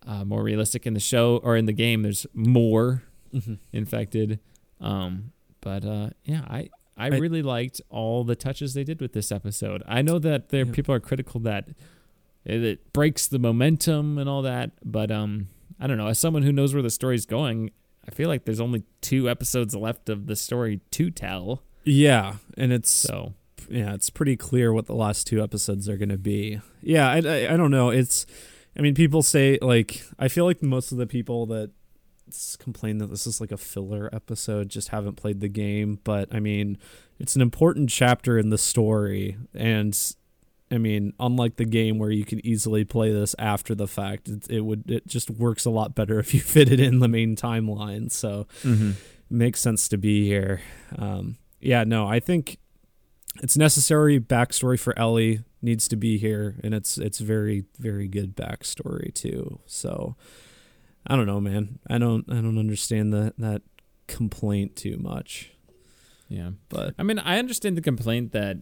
uh, more realistic in the show or in the game there's more Mm-hmm. infected um but uh yeah i I I- really liked all the touches they did with this episode. I know that there Yeah. people are critical that it, it breaks the momentum and all that, but um, I don't know. As someone who knows where the story's going, I feel like there's only two episodes left of the story to tell. Yeah, and it's So yeah, it's pretty clear what the last two episodes are going to be. Yeah, I, I I don't know. It's I mean, people say like I feel like most of the people that complain that this is like a filler episode just haven't played the game, but I mean, it's an important chapter in the story and I mean, unlike the game where you can easily play this after the fact, it, it would it just works a lot better if you fit it in the main timeline. So, makes sense to be here. Um, yeah, no, I think it's necessary backstory for Ellie needs to be here, and it's it's very very good backstory too. So I don't know, man. I don't I don't understand that that complaint too much, yeah, but I mean, I understand the complaint that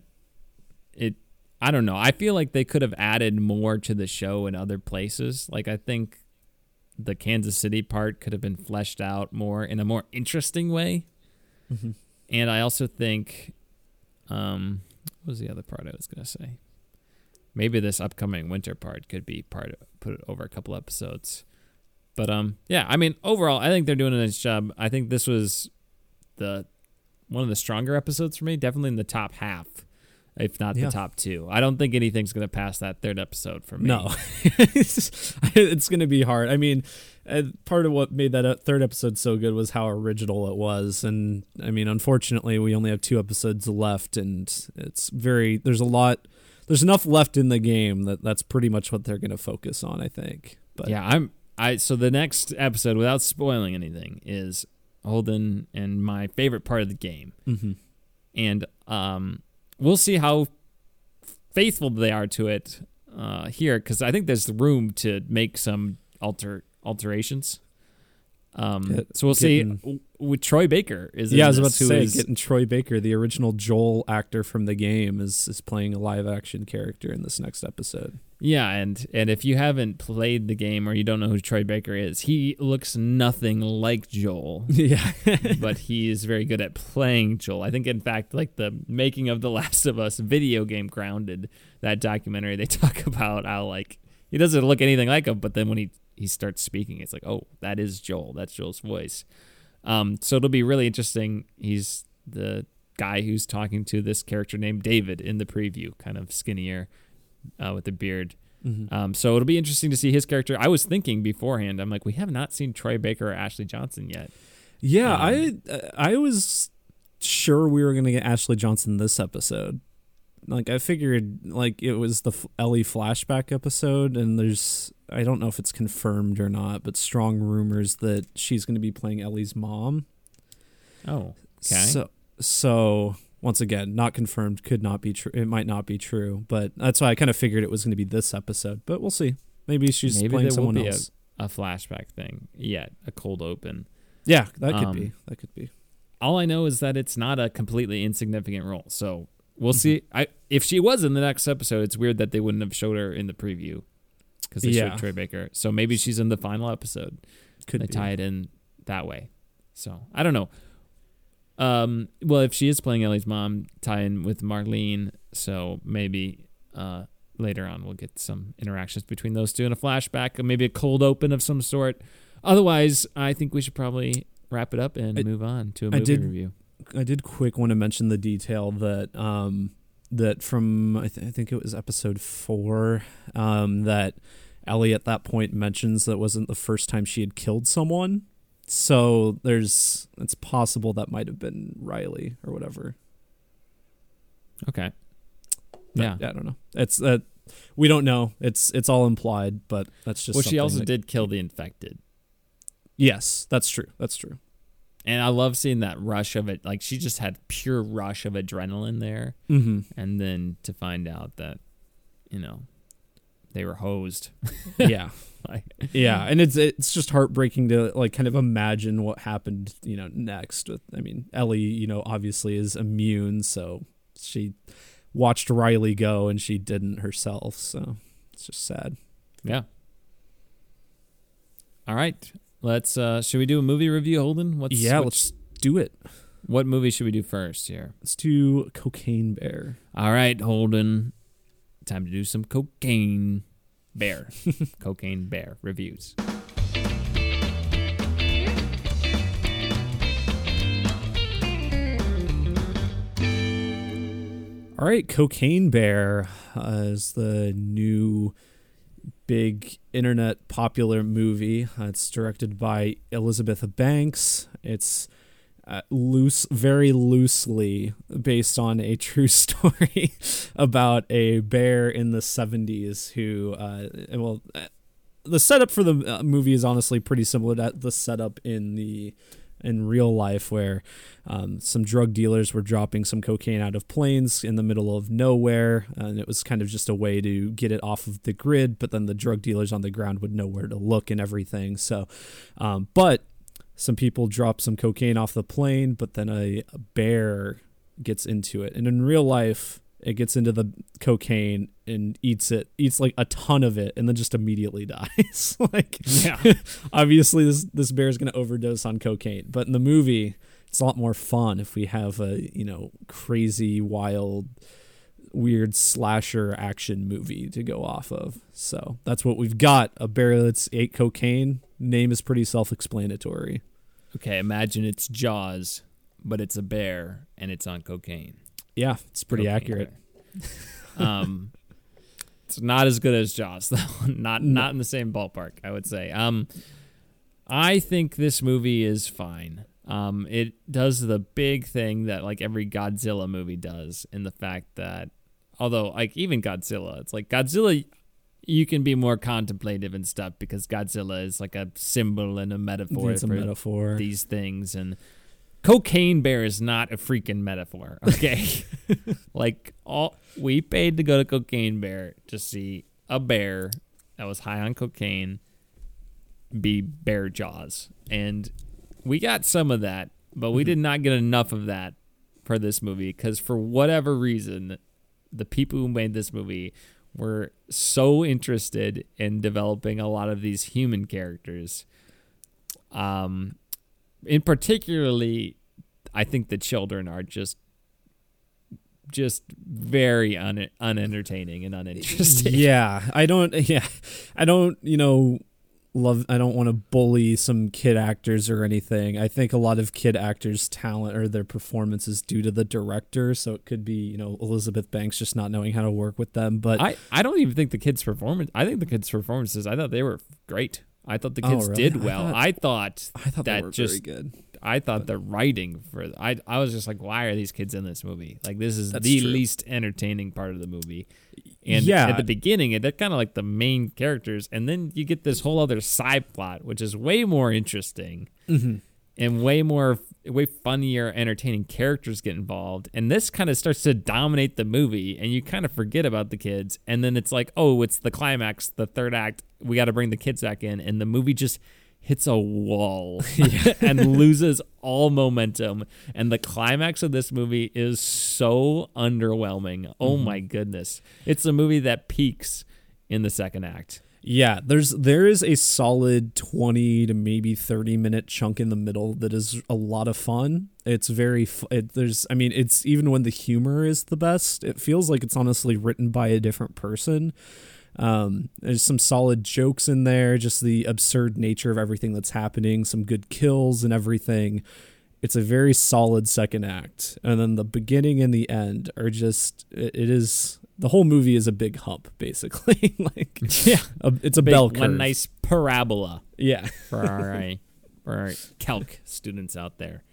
it. I don't know. I feel like they could have added more to the show in other places. Like I think the Kansas City part could have been fleshed out more in a more interesting way. And I also think, um, what was the other part I was gonna say? Maybe this upcoming winter part could be part of, put it over a couple episodes. But um, yeah, I mean, overall, I think they're doing a nice job. I think this was the one of the stronger episodes for me, definitely in the top half if not Yeah. the top two. I don't think anything's going to pass that third episode for me. No, it's, it's going to be hard. I mean, uh, part of what made that uh, third episode so good was how original it was, and I mean, unfortunately, we only have two episodes left, and it's very there's a lot, there's enough left in the game that that's pretty much what they're going to focus on. I think. But yeah, I'm. I so the next episode, without spoiling anything, is Holden and my favorite part of the game, hmm and um, we'll see how faithful they are to it uh, here, because I think there's room to make some alter alterations. Um, Yeah, so we'll see. getting- W- With Troy Baker is yeah, I was about to say, is- getting Troy Baker, the original Joel actor from the game, is is playing a live action character in this next episode. Yeah, and and if you haven't played the game or you don't know who Troy Baker is, he looks nothing like Joel, yeah, but he is very good at playing Joel. I think, in fact, like the making of The Last of Us video game grounded that documentary, they talk about how like he doesn't look anything like him, but then when he he starts speaking, it's like, oh, that is Joel. That's Joel's voice. Um, so it'll be really interesting. He's the guy who's talking to this character named David in the preview, kind of skinnier uh, with the beard. Mhm. Um, so it'll be interesting to see his character. I was thinking beforehand, I'm like, we have not seen Troy Baker or Ashley Johnson yet. Yeah, Um, I I was sure we were gonna get Ashley Johnson this episode. Like I figured, like it was the Ellie flashback episode, and there's I don't know if it's confirmed or not, but strong rumors that she's gonna be playing Ellie's mom. Oh, okay. So so once again, not confirmed, could not be true. It might not be true, but that's why I kind of figured it was gonna be this episode. But we'll see. Maybe she's Maybe playing someone be a- else. a flashback thing yet, a cold open. Yeah, that could um, be. That could be. All I know is that it's not a completely insignificant role. So we'll Mm-hmm. see. I if she was in the next episode, it's weird that they wouldn't have showed her in the preview because they Yeah. showed Troy Baker. So maybe she's in the final episode. Could they be. tie it in that way. So I don't know. Um, well, if she is playing Ellie's mom, tie in with Marlene. So maybe uh, later on we'll get some interactions between those two in a flashback, or maybe a cold open of some sort. Otherwise, I think we should probably wrap it up and I- move on to a movie did- review. I did quick want to mention the detail that um that from I, th- I think it was episode four um that Ellie at that point mentions that wasn't the first time she had killed someone. So there's it's possible that might have been Riley or whatever. Okay. But, Yeah. I don't know. It's that we don't know. It's it's all implied, but that's just Well, she also that- did kill the infected. Yes, that's true. That's true. And I love seeing that rush of it. Like she just had pure rush of adrenaline there. Mhm. And then to find out that, you know, they were hosed. yeah. like, yeah and it's it's just heartbreaking to like kind of imagine what happened you know next with i mean ellie you know obviously is immune so she watched riley go and she didn't herself so it's just sad yeah. All right. Let's uh should we do a movie review, Holden? What's yeah let's do it what movie should we do first here? let's do cocaine bear All right, Holden. Time to do some cocaine bear. cocaine bear reviews. all right cocaine bear uh, is the new big internet popular movie uh, it's directed by elizabeth banks it's uh, loose, very loosely based on a true story about a bear in the 70s who, uh, well, uh, the setup for the uh, movie is honestly pretty similar to the setup in the in real life where um, some drug dealers were dropping some cocaine out of planes in the middle of nowhere and it was kind of just a way to get it off of the grid but then the drug dealers on the ground would know where to look and everything. So um, but some people drop some cocaine off the plane, but then a, a bear gets into it. And in real life, it gets into the cocaine and eats it, eats like a ton of it, and then just immediately dies. like, Yeah. obviously, this this bear is going to overdose on cocaine. But in the movie, it's a lot more fun if we have a you know crazy, wild, weird slasher action movie to go off of. So that's what we've got: a bear that's ate cocaine. Name is pretty self-explanatory. Okay, imagine it's Jaws, but it's a bear and it's on cocaine. Yeah, it's pretty Cocaine accurate. Um, it's not as good as Jaws, though. not not in the same ballpark, I would say. Um, I think this movie is fine. Um, it does the big thing that like every Godzilla movie does, in the fact that although like even Godzilla, it's like Godzilla, you can be more contemplative and stuff because Godzilla is like a symbol and a metaphor It's a metaphor. these things and cocaine bear is not a freaking metaphor okay like all we paid to go to cocaine bear to see a bear that was high on cocaine be bear jaws and we got some of that but we mm-hmm. did not get enough of that for this movie because for whatever reason the people who made this movie were so interested in developing a lot of these human characters um in particularly i think the children are just just very un- unentertaining and uninteresting yeah, I don't. Yeah, I don't. You know, love. I don't want to bully some kid actors or anything. I think a lot of kid actors' talent or their performance is due to the director. So it could be you know Elizabeth Banks just not knowing how to work with them. But i i don't even think the kids performance i think the kids performances i thought they were great i thought the Oh, kids really? did I well thought- i thought I thought that just very good. I thought the writing for I I was just like, why are these kids in this movie? Like this is the true. least entertaining part of the movie. And Yeah. at the beginning, they're kind of like the main characters, and then you get this whole other side plot, which is way more interesting Mm-hmm. and way more way funnier, entertaining characters get involved. And this kind of starts to dominate the movie, and you kind of forget about the kids. And then it's like, oh, it's the climax, the third act. We got to bring the kids back in, and the movie just hits a wall and loses all momentum. And the climax of this movie is so underwhelming. Oh mm-hmm. my goodness. It's a movie that peaks in the second act. Yeah, there's there is a solid 20 to maybe 30 minute chunk in the middle that is a lot of fun. It's very it, there's I mean it's even when the humor is the best, it feels like it's honestly written by a different person. Um, there's some solid jokes in there, just the absurd nature of everything that's happening, some good kills and everything. It's a very solid second act, and then the beginning and the end are just it, it is the whole movie is a big hump basically. like Yeah. a, it's a Big- bell curve. One nice parabola yeah, for our, uh, for our calc students out there.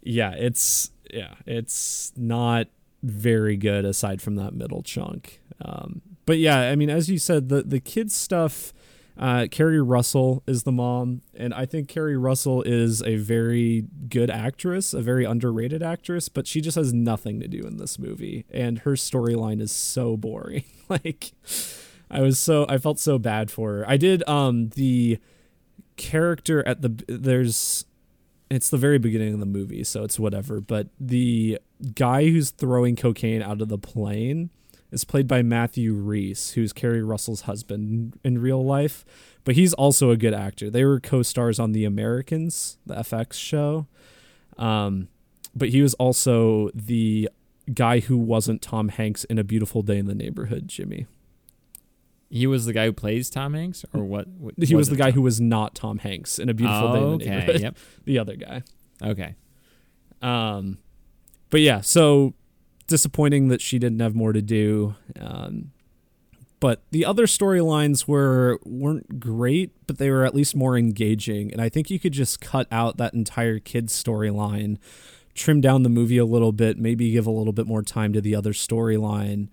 yeah. It's yeah, it's not very good aside from that middle chunk. Um, but yeah, I mean, as you said, the the kids stuff. Uh, Keri Russell is the mom, and I think Keri Russell is a very good actress, a very underrated actress, but she just has nothing to do in this movie, and her storyline is so boring. like, I was so I felt so bad for her. I did um the character at the there's it's the very beginning of the movie, so it's whatever. But the guy who's throwing cocaine out of the plane is played by Matthew Rhys, who's Keri Russell's husband in real life. But he's also a good actor. They were co-stars on The Americans, the FX show. Um, but he was also the guy who wasn't Tom Hanks in A Beautiful Day in the Neighborhood, Jimmy. He was the guy who plays Tom Hanks, or what? what He was the guy Tom- who was not Tom Hanks in A Beautiful Oh, Day in the okay. Neighborhood. Yep. The other guy. Okay. Um, but yeah, so disappointing that she didn't have more to do. Um, but the other storylines were weren't great, but they were at least more engaging. And I think you could just cut out that entire kids storyline, trim down the movie a little bit, maybe give a little bit more time to the other storyline,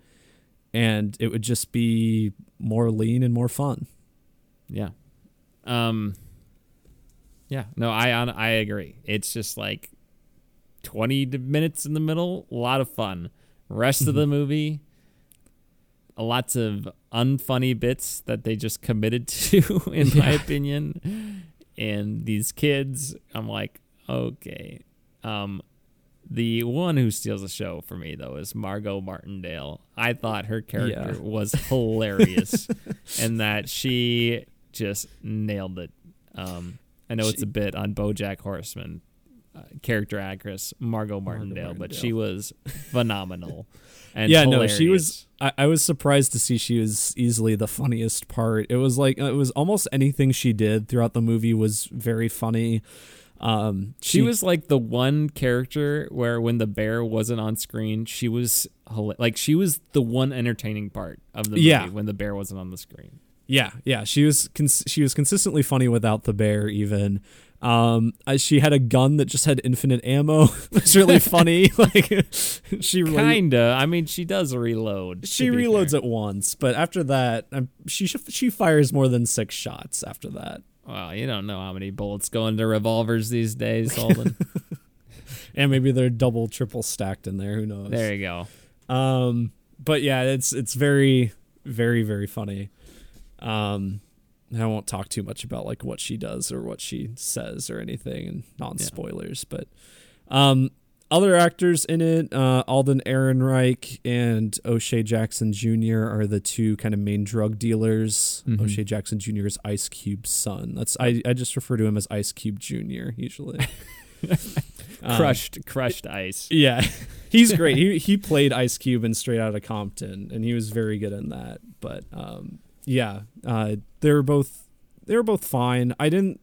and it would just be more lean and more fun. Yeah. Um. Yeah. No, I I agree. It's just like twenty minutes in the middle, a lot of fun. Rest of the movie, lots of unfunny bits that they just committed to, in my opinion. And these kids, I'm like, okay. Um, the one who steals the show for me though is Margot Martindale. I thought her character Yeah. was hilarious, and that she just nailed it. Um, I know it's a bit on BoJack Horseman, uh, character actress Margot Martindale, but she was phenomenal. And yeah, no, she was. I, I was surprised to see she was easily the funniest part. It was like it was almost anything she did throughout the movie was very funny. Um, She was like the one character where when the bear wasn't on screen, she was like she was the one entertaining part of the movie Yeah. when the bear wasn't on the screen. Yeah, yeah, she was cons- she was consistently funny without the bear. Even um, uh, she had a gun that just had infinite ammo. it's really funny. like she re- Kinda. I mean, she does reload. she reloads fair. it once, but after that, um, she sh- she fires more than six shots after that. Well, you don't know how many bullets go into revolvers these days, Alden. And maybe they're double, triple stacked in there. Who knows? there you go. Um, but yeah, it's it's very, very, very funny. Um, I won't talk too much about like what she does or what she says or anything, and non spoilers. But um, other actors in it, uh, Alden Ehrenreich and O'Shea Jackson Jr. are the two kind of main drug dealers. Mhm. O'Shea Jackson Jr. is Ice Cube's son. That's I I just refer to him as Ice Cube Jr. Usually. Um, crushed, crushed ice. yeah, he's great. he he played Ice Cube in Straight Outta Compton, and he was very good in that. But um, yeah, uh, they were both they were both fine. I didn't.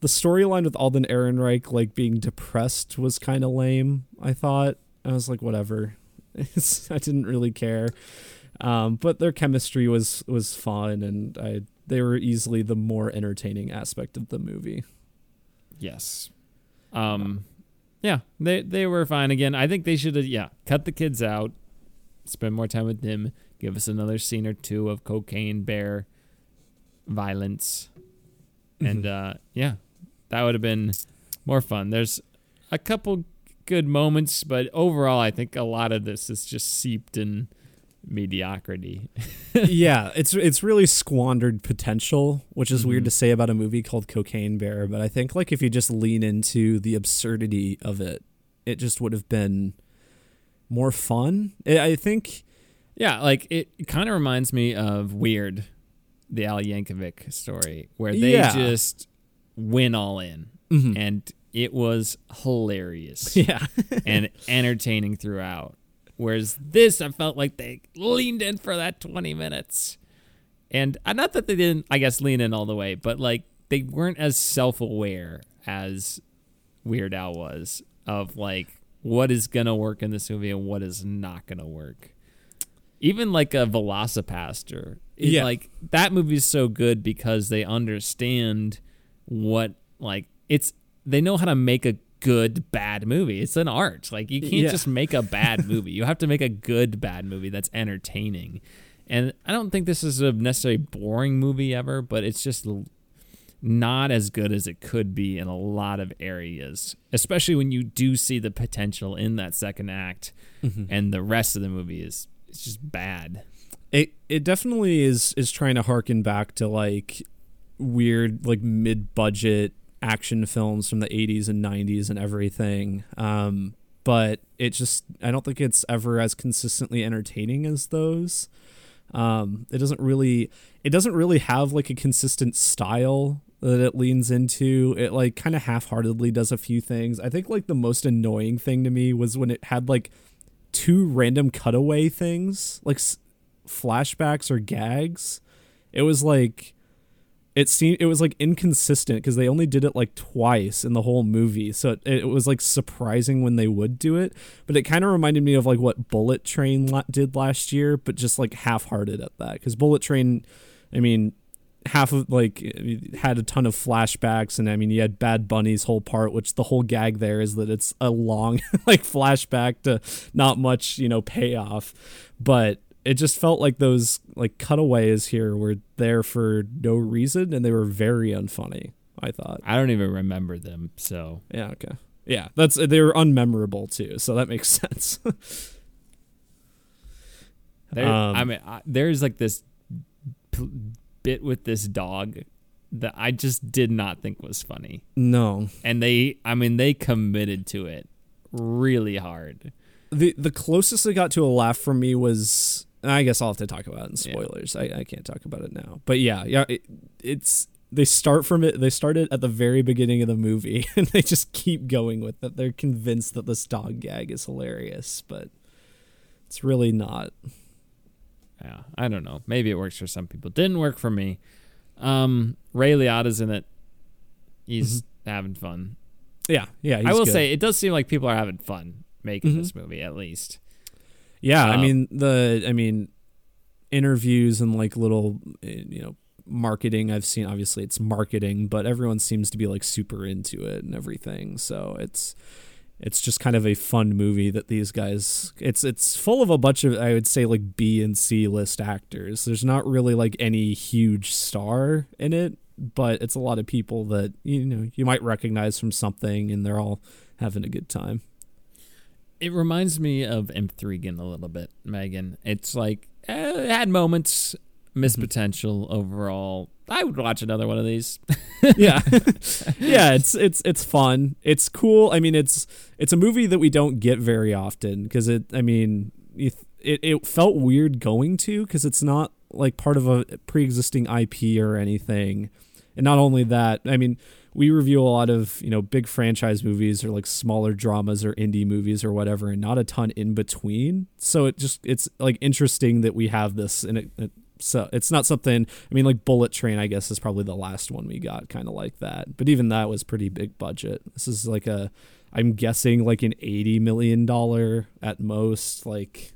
The storyline with Alden Ehrenreich like being depressed was kind of lame. I thought I was like, whatever. I didn't really care. Um, but their chemistry was was fun, and I they were easily the more entertaining aspect of the movie. Yes. Um yeah, they they were fine again. I think they should have yeah, cut the kids out, spend more time with them, give us another scene or two of cocaine bear violence. And uh yeah, that would have been more fun. There's a couple good moments, but overall I think a lot of this is just seeped in mediocrity. yeah, it's it's really squandered potential, which is weird Mhm. to say about a movie called Cocaine Bear, but I think like if you just lean into the absurdity of it, it just would have been more fun. I I think Yeah, like it kind of reminds me of Weird, the Al Yankovic story, where they Yeah. just went all in, mhm. and it was hilarious yeah. and entertaining throughout. Whereas this, I felt like they leaned in for that twenty minutes, and uh, not that they didn't, I guess, lean in all the way, but like they weren't as self-aware as Weird Al was of like what is gonna work in this movie and what is not gonna work. Even like a VelociPastor, it- Yeah. like that movie is so good because they understand what like it's they know how to make a good bad movie. It's an art. Like you can't Yeah. just make a bad movie. You have to make a good bad movie that's entertaining. And I don't think this is a necessarily boring movie ever, but it's just not as good as it could be in a lot of areas, especially when you do see the potential in that second act Mhm. and the rest of the movie is it's just bad. It it definitely is is trying to harken back to like weird like mid budget action films from the 80s and 90s and everything. Um but it just I don't think it's ever as consistently entertaining as those. Um it doesn't really it doesn't really have like a consistent style that it leans into. It like kind of half-heartedly does a few things. I think like the most annoying thing to me was when it had like two random cutaway things, like s- flashbacks or gags. It was like it seemed it was like inconsistent because they only did it like twice in the whole movie. So it, it was like surprising when they would do it, but it kind of reminded me of like what Bullet Train la- did last year, but just like half-hearted at that. Because Bullet Train, I mean, half of like had a ton of flashbacks and i mean you had bad bunny's whole part which the whole gag there is that it's a long like flashback to not much you know payoff. But it just felt like those like cutaways here were there for no reason and they were very unfunny i thought. I don't even remember them, so. Yeah okay. Yeah that's they were unmemorable too so that makes sense. There, Um, I mean, I, there's like this p- bit with this dog that I just did not think was funny, no and they, I mean, they committed to it really hard. the the closest I got to a laugh from me was I guess I'll have to talk about it in Yeah. spoilers. I, I can't talk about it now. But yeah, yeah, it, it's they start from it. They started at the very beginning of the movie, and they just keep going with it. They're convinced that this dog gag is hilarious, but it's really not. Yeah, I don't know. Maybe it works for some people. Didn't work for me. Um, Ray Liotta's in it. He's having fun. Yeah, yeah. I will good. say it does seem like people are having fun making Mhm. this movie, at least. Yeah, I Um, mean the I mean interviews and like little eh, you know marketing I've seen obviously it's marketing, but everyone seems to be like super into it and everything. So it's it's just kind of a fun movie that these guys it's it's full of a bunch of I would say like B and C list actors. There's not really like any huge star in it, but it's a lot of people that you know you might recognize from something and they're all having a good time. It reminds me of M3gan a little bit, Megan. It's like eh, it had moments, missed Mhm. potential overall. I would watch another one of these. yeah yeah it's it's it's fun it's cool i mean it's it's a movie that we don't get very often because it i mean you th- it, it felt weird going to because it's not like part of a pre-existing ip or anything and not only that i mean we review a lot of you know big franchise movies or like smaller dramas or indie movies or whatever and not a ton in between so it just it's like interesting that we have this and it, it so it's not something i mean like bullet train i guess is probably the last one we got kind of like that but even that was pretty big budget this is like a i'm guessing like an 80 million dollar at most like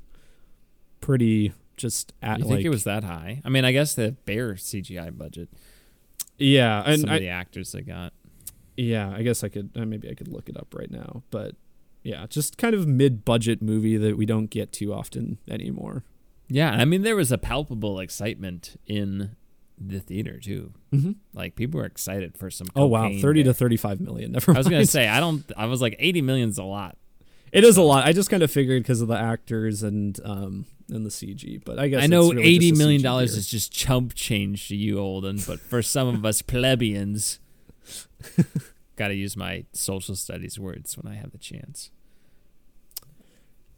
pretty just at you think like it was that high? I mean, I guess the bare CGI budget. yeah and some I, of the actors they got. Yeah, I guess I could uh, maybe I could look it up right now, but yeah, just kind of mid-budget movie that we don't get too often anymore. Yeah, I mean, there was a palpable excitement in the theater too. Mm-hmm. Like people were excited for some. Oh wow, thirty there. to thirty-five million. Never I was gonna say I don't. I was like eighty million's a lot. it is a lot. I just kind of figured because of the actors and um and the CG, but I guess I know it's really eighty million dollars is just chump change to you, Holden, but for some of us plebeians, got to use my social studies words when I have the chance.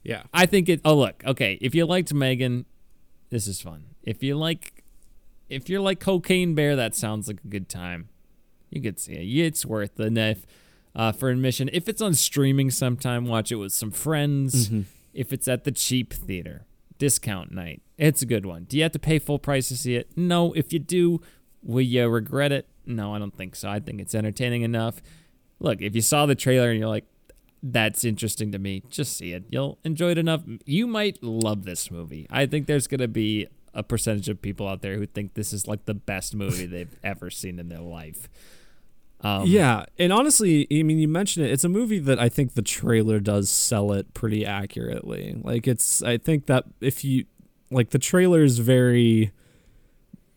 Yeah. I think it. Oh look, okay. If you liked Megan, this is fun. If you like, if you're like Cocaine Bear, that sounds like a good time. You could see it. It's worth the if, uh, for admission. If it's on streaming sometime, watch it with some friends. Mhm. If it's at the cheap theater, discount night, it's a good one. Do you have to pay full price to see it? No. If you do, will you regret it? No, I don't think so. I think it's entertaining enough. Look, if you saw the trailer and you're like, that's interesting to me, just see it. You'll enjoy it enough. You might love this movie. I think there's going to be a percentage of people out there who think this is like the best movie they've ever seen in their life. Um, yeah, and honestly, I mean, you mentioned it. It's a movie that I think the trailer does sell it pretty accurately. Like, it's. I think that if you like, the trailer is very.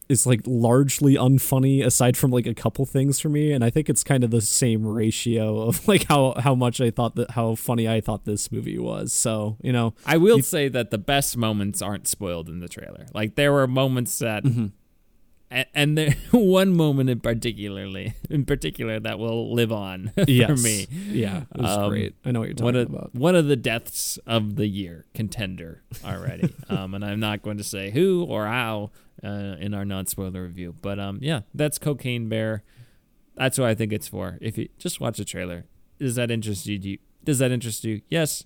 Is like largely unfunny aside from like a couple things for me, and I think it's kind of the same ratio of like how how much I thought that how funny I thought this movie was. So you know, I will say that the best moments aren't spoiled in the trailer. Like there were moments that, Mm-hmm. A- and there one moment in particularly, in particular, that will live on for yes, me. yeah, it was Um, great. I know what you're One talking of about. one of the deaths of the year contender already. um, and I'm not going to say who or how uh, in our non-spoiler review, but um, yeah, that's Cocaine Bear. That's what I think it's for. If you just watch the trailer, does that interest you? Do you does that interest you? Yes,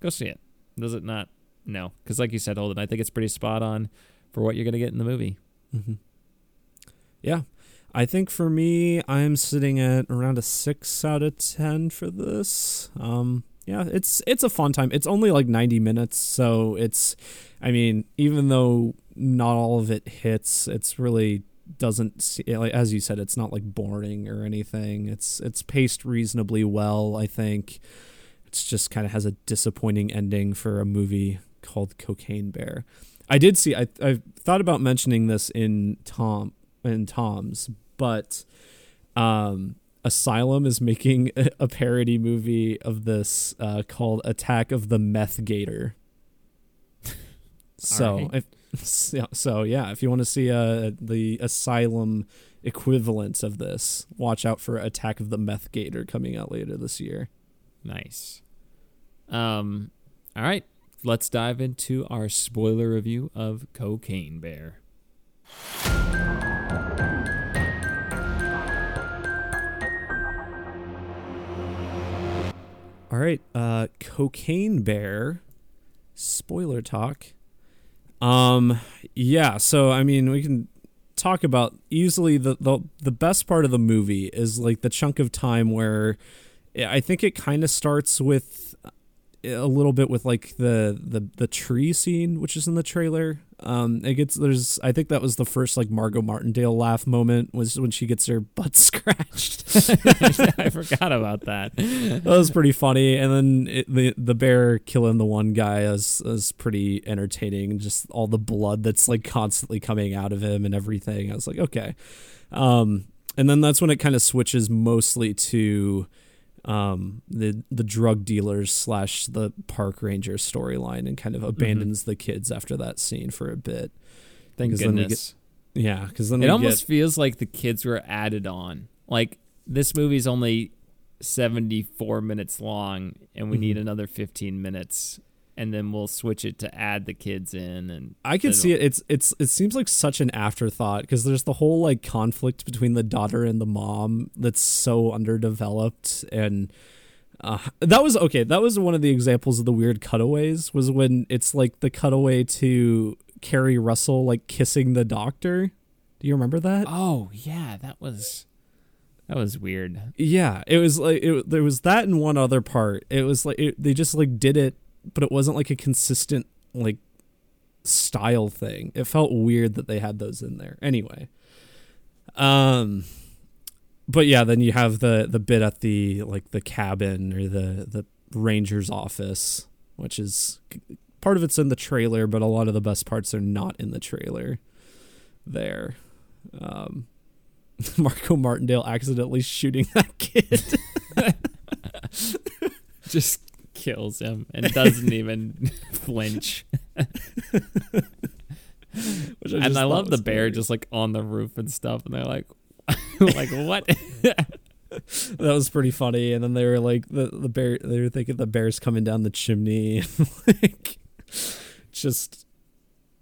go see it. Does it not? No, because like you said, Holden, I think it's pretty spot on for what you're gonna get in the movie. hmm Yeah. I think for me, I'm sitting at around a six out of ten for this. Um, yeah, it's it's a fun time. It's only like 90 minutes, so it's. I mean, even though not all of it hits, it's really doesn't see, like as you said, it's not like boring or anything. It's it's paced reasonably well. I think it's just kind of has a disappointing ending for a movie called Cocaine Bear. I did see. I I thought about mentioning this in Tom in Tom's, but um, Asylum is making a, parody movie of this uh, called Attack of the Meth Gator. So Alright. if so, so yeah, if you want to see uh, the Asylum equivalent of this, watch out for Attack of the Meth Gator coming out later this year. Nice. Um, all right, let's dive into our spoiler review of Cocaine Bear. All right, uh Cocaine Bear spoiler talk. Um yeah, so I mean, we can talk about easily the the the best part of the movie is like the chunk of time where I think it kind of starts with a little bit with like the the the tree scene, which is in the trailer. Um, it gets there's I think that was the first like Margot Martindale laugh moment was when she gets her butt scratched. I forgot about that. that was pretty funny, and then it, the the bear killing the one guy is is pretty entertaining. Just all the blood that's like constantly coming out of him and everything. I was like, okay. Um, and then that's when it kind of switches mostly to um, the the drug dealers slash the park ranger storyline and kind of abandons mm-hmm. the kids after that scene for a bit. Thank goodness. Get, yeah, because then it almost get, feels like the kids were added on. Like this movie's only seventy four minutes long, and we mm-hmm. need another fifteen minutes and then we'll switch it to add the kids in and I can see it. It's it's it seems like such an afterthought because there's the whole like conflict between the daughter and the mom that's so underdeveloped and uh, that was okay that was one of the examples of the weird cutaways was when it's like the cutaway to Keri Russell like kissing the doctor. Do you remember that? Oh yeah that was that was weird. Yeah it was like it, there was that and one other part. It was like it, they just like did it but it wasn't like a consistent like style thing. It felt weird that they had those in there. Anyway. Um but yeah, then you have the the bit at the like the cabin or the the ranger's office, which is part of it's in the trailer, but a lot of the best parts are not in the trailer. There. Um Margot Martindale accidentally shooting that kid. Just kills him and doesn't even flinch. Which I and I love the bear funny. just like on the roof and stuff, and they're like, like what? that was pretty funny. And then they were like, the the bear. They were thinking the bear's coming down the chimney, like, just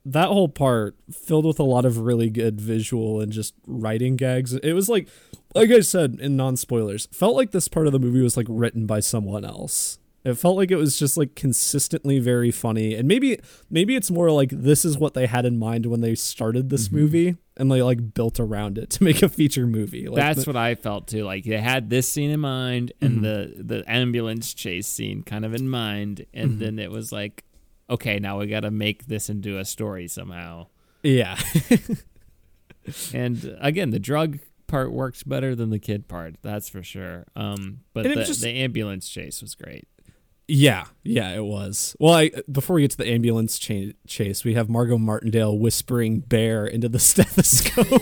that whole part filled with a lot of really good visual and just writing gags. It was like, like I said in non spoilers, felt like this part of the movie was like written by someone else. It felt like it was just like consistently very funny, and maybe maybe it's more like this is what they had in mind when they started this mm-hmm. movie, and they like built around it to make a feature movie. Like That's the, what I felt too. Like they had this scene in mind, and mm-hmm. the the ambulance chase scene kind of in mind, and mm-hmm. then it was like, okay, now we got to make this into a story somehow. Yeah. and again, the drug part works better than the kid part. That's for sure. Um, but the, just, the ambulance chase was great. Yeah, yeah, it was. Well, I, before we get to the ambulance cha- chase, we have Margot Martindale whispering "bear" into the stethoscope.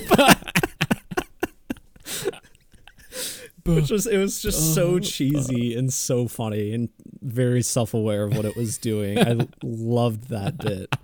Which was it was just so uh, cheesy uh. and so funny and very self-aware of what it was doing. I loved that bit.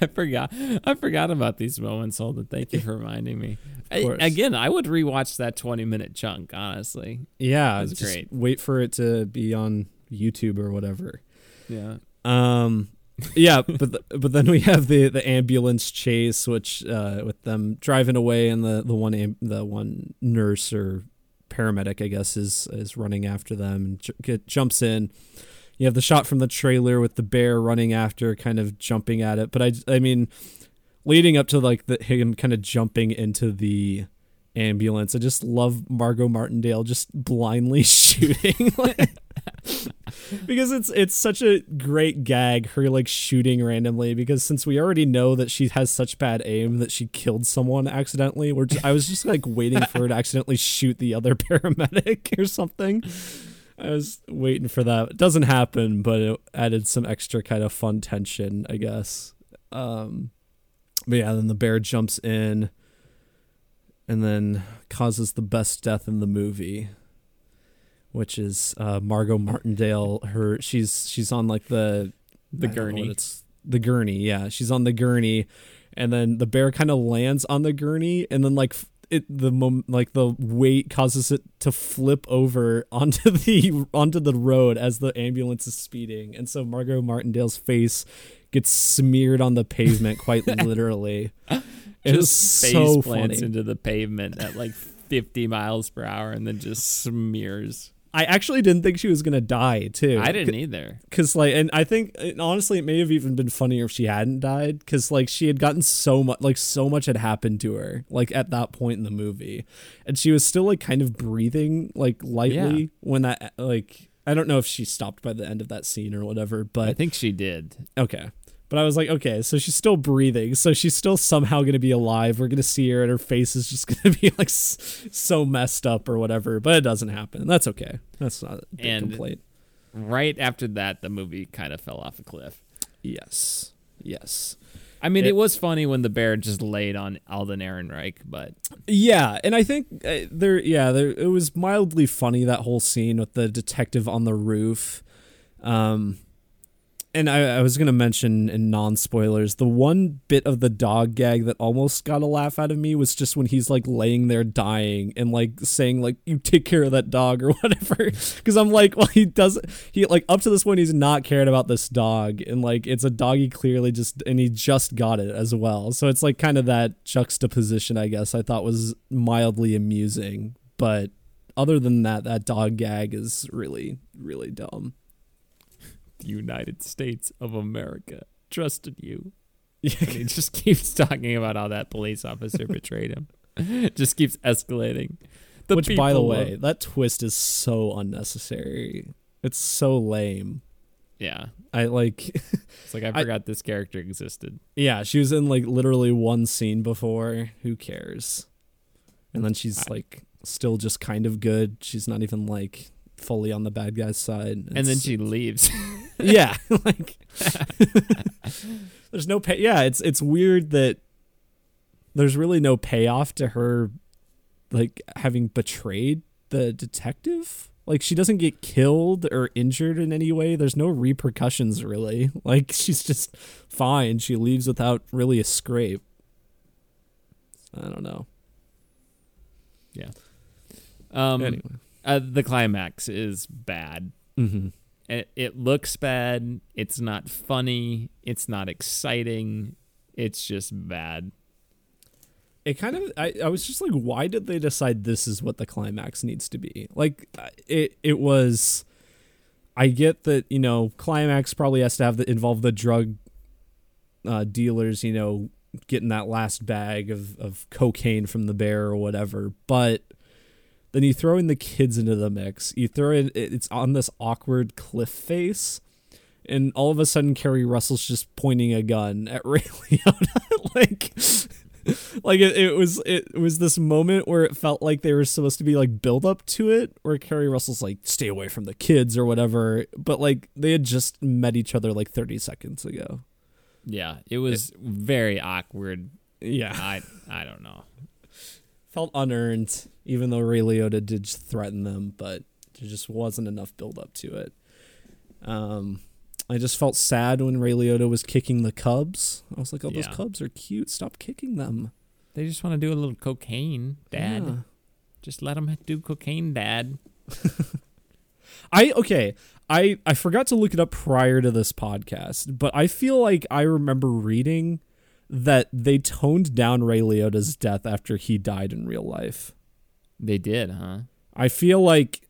I forgot. I forgot about these moments, Holden. Thank you for reminding me. I, again, I would rewatch that twenty-minute chunk. Honestly, yeah, it's great. Wait for it to be on YouTube or whatever. Yeah. Um. yeah, but the, but then we have the the ambulance chase, which uh, with them driving away, and the the one am, the one nurse or paramedic, I guess, is is running after them and j- get, jumps in you have the shot from the trailer with the bear running after, kind of jumping at it. But I, I mean, leading up to like the him kind of jumping into the ambulance, I just love Margot Martindale just blindly shooting. because it's it's such a great gag her like shooting randomly because since we already know that she has such bad aim that she killed someone accidentally we're just, I was just like waiting for her to accidentally shoot the other paramedic or something I was waiting for that. It doesn't happen, but it added some extra kind of fun tension, I guess. Um, but yeah, then the bear jumps in and then causes the best death in the movie, which is uh, Margot Martindale. Her she's she's on like the the gurney. It's the gurney. Yeah, she's on the gurney, and then the bear kind of lands on the gurney, and then like it the mom, like the weight causes it to flip over onto the onto the road as the ambulance is speeding, and so Margot Martindale's face gets smeared on the pavement quite literally. It was so funny. into the pavement at like 50 miles per hour and then just smears. I actually didn't think she was gonna die too. I didn't either. Cause like, and I think and honestly, it may have even been funnier if she hadn't died. Cause like, she had gotten so much, like, so much had happened to her, like at that point in the movie, and she was still like kind of breathing like lightly Yeah. when that like. I don't know if she stopped by the end of that scene or whatever, but I think she did. okay. But I was like, okay, so she's still breathing, so she's still somehow gonna be alive. We're gonna see her, and her face is just gonna be like so messed up or whatever. But it doesn't happen. That's okay. That's not a big And- complaint. Right after that, the movie kind of fell off a cliff. Yes. Yes. I mean, it, It- was funny when the bear just laid on Alden Ehrenreich, but Yeah, and I think uh, there, yeah, there it was mildly funny that whole scene with the detective on the roof. Um, and I, I was gonna mention in non spoilers, the one bit of the dog gag that almost got a laugh out of me was just when he's like laying there dying and like saying like you take care of that dog or whatever. Because I'm like, well, he doesn't. he like up to this point he's not cared about this dog and like it's a dog he clearly just and he just got it as well. So it's like kind of that juxtaposition I guess I thought was mildly amusing, but other than that, that dog gag is really really dumb. The United States of America trusted you. Yeah, he just keeps talking about how that police officer betrayed him. just keeps escalating. The Which, by the way, that twist is so unnecessary. It's so lame. yeah, I like, it's like I I- forgot this character existed. yeah, she was in like literally one scene before. Who cares? And then she's I- like still just kind of good. She's not even like fully on the bad guy's side. and then she leaves. Yeah, like there's no pay. Yeah, it's it's weird that there's really no payoff to her like having betrayed the detective. Like she doesn't get killed or injured in any way. There's no repercussions really. Like she's just fine. She leaves without really a scrape. I don't know. Yeah. Um, anyway. uh, the climax is bad. Mm-hmm. It, it looks bad. It's not funny. It's not exciting. It's just bad. it kind of I, I was just like why did they decide this is what the climax needs to be like it it was i get that you know climax probably has to have the involve the drug uh, dealers you know getting that last bag of, of cocaine from the bear or whatever but then you throw in the kids into the mix. You throw in it- it's on this awkward cliff face and all of a sudden Keri Russell's just pointing a gun at Ray Liotta. Like like it, it was it was this moment where it felt like they were supposed to be like build up to it where Keri Russell's like stay away from the kids or whatever. But like they had just met each other like 30 seconds ago. Yeah, it was very awkward. yeah. I I don't know. Felt unearned even though Ray Liotta did threaten them but there just wasn't enough build up to it um I just felt sad when Ray Liotta was kicking the cubs. I was like, "Oh, those Yeah. cubs are cute. Stop kicking them." They just want to do a little cocaine, Dad. Yeah. Just let them do cocaine, Dad. I okay. I I forgot to look it up prior to this podcast, but I feel like I remember reading that they toned down Ray Liotta's death after he died in real life. They did, huh? I feel like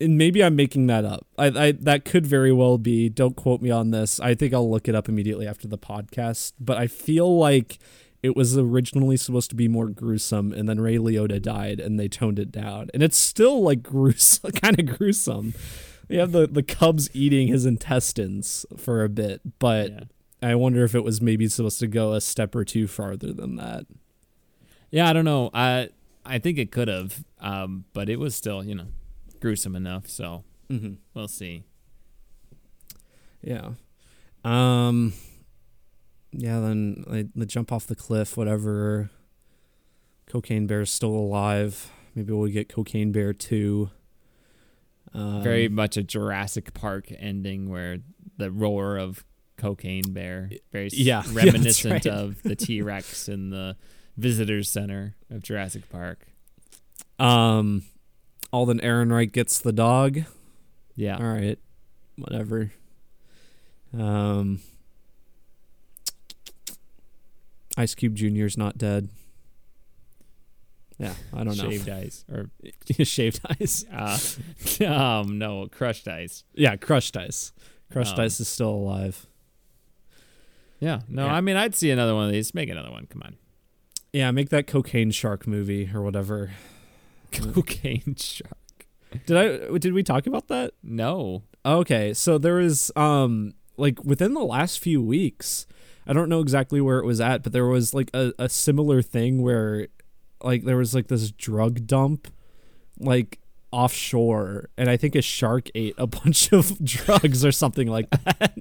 and maybe I'm making that up. I, I that could very well be. Don't quote me on this. I think I'll look it up immediately after the podcast. But I feel like it was originally supposed to be more gruesome, and then Ray Liotta died, and they toned it down, and it's still like gruesome, kind of gruesome. You have the the cubs eating his intestines for a bit, but yeah. I wonder if it was maybe supposed to go a step or two farther than that. Yeah, I don't know. I I think it could have, um, but it was still, you know, gruesome enough. So Mm-hmm. we'll see. Yeah. Um. Yeah. Then they jump off the cliff. Whatever. Cocaine Bear's still alive. Maybe we'll get Cocaine Bear two. Um, Very much a Jurassic Park ending where the roar of cocaine bear, very Yeah, yeah, reminiscent right. of the T Rex in the visitors center of Jurassic Park. Um. Alden Ehrenreich gets the dog. Yeah, All right. Whatever. Um. Ice Cube Jr.'s not dead. Yeah, I don't know. Shaved ice or Shaved ice. uh, um no crushed ice. Yeah, crushed ice. Crushed Um, ice is still alive. Yeah. No, Yeah. I mean I'd see another one of these. Make another one. Come on. Yeah, make that cocaine shark movie or whatever. Cocaine shark. Did I? Did we talk about that? No. Okay, so there was um like within the last few weeks, I don't know exactly where it was at, but there was like a, a similar thing where like there was like this drug dump like offshore and I think a shark ate a bunch of drugs or something like that.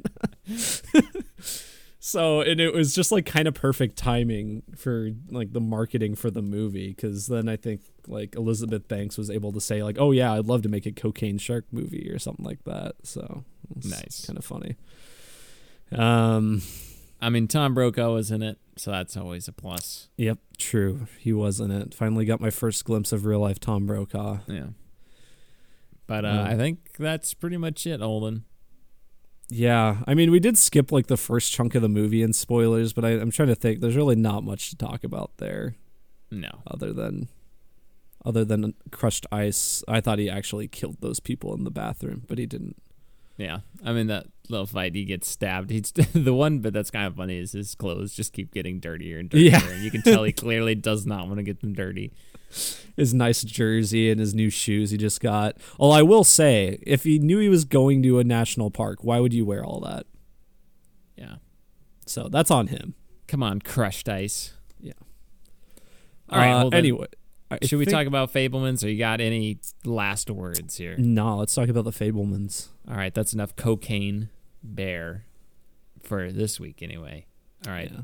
so and it was just like kind of perfect timing for like the marketing for the movie cuz then I think like Elizabeth Banks was able to say like oh yeah I'd love to make a cocaine shark movie or something like that. So it's Nice. kind of funny. Um I mean Tom Brokaw was in it, so that's always a plus. Yep, true. He was in it. Finally got my first glimpse of real life Tom Brokaw. Yeah. But uh, Um, I think that's pretty much it, Holden. Yeah, I mean, we did skip like the first chunk of the movie and spoilers, but I, I'm trying to think. There's really not much to talk about there, No. other than other than crushed ice. I thought he actually killed those people in the bathroom, but he didn't. Yeah. I mean that little fight he gets stabbed. He's the one but that's kind of funny is his clothes just keep getting dirtier and dirtier. Yeah. And you can tell he clearly does not want to get them dirty. His nice jersey and his new shoes he just got. Well, I will say, if he knew he was going to a national park, why would you wear all that? Yeah. So that's on him. Come on, crushed ice. Yeah. All right. Uh, anyway, I Should we talk about Fabelmans or you got any last words here? No, let's talk about the Fabelmans. All right, that's enough cocaine bear for this week anyway. All right. Yeah.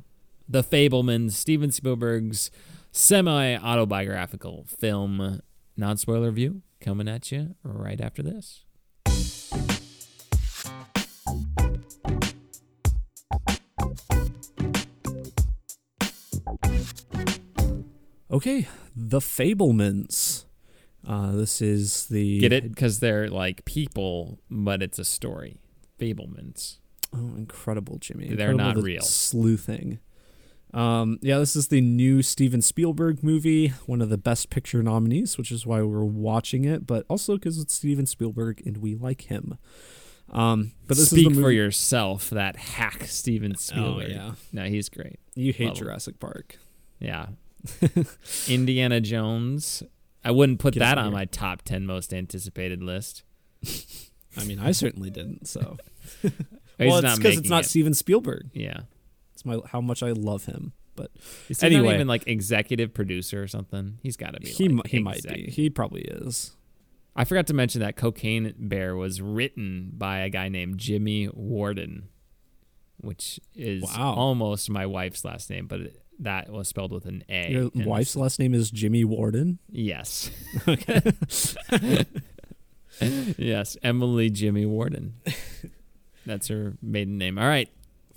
The Fabelmans, Steven Spielberg's semi autobiographical film, non spoiler review, coming at you right after this. Okay, the Fabelmans. Uh, this is the Get it? Because they're like people, but it's a story. Fabelmans. Oh, incredible, Jimmy! They're Incredible not the real. Sleuthing. Um, yeah, this is the new Steven Spielberg movie, one of the Best Picture nominees, which is why we're watching it, but also because it's Steven Spielberg and we like him. Um, but this Speak is for yourself, that hack Steven Spielberg. Oh Spielberg. yeah, No, he's great. you hate Love him. Jurassic Park. Yeah. Indiana Jones. I wouldn't put Get that on my top 10 most anticipated list. I mean, I certainly didn't. So, well, it's because it's not it. Steven Spielberg. Yeah. It's my how much I love him. But Is he not Anyway. even like executive producer or something? He's got to be. he like he might be. He probably is. I forgot to mention that Cocaine Bear was written by a guy named Jimmy Warden, which is Wow. almost my wife's last name, but it, that was spelled with an A. Your wife's last name is Jimmy Warden. Yes. Okay. yes, Emily Jimmy Warden. That's her maiden name. All right.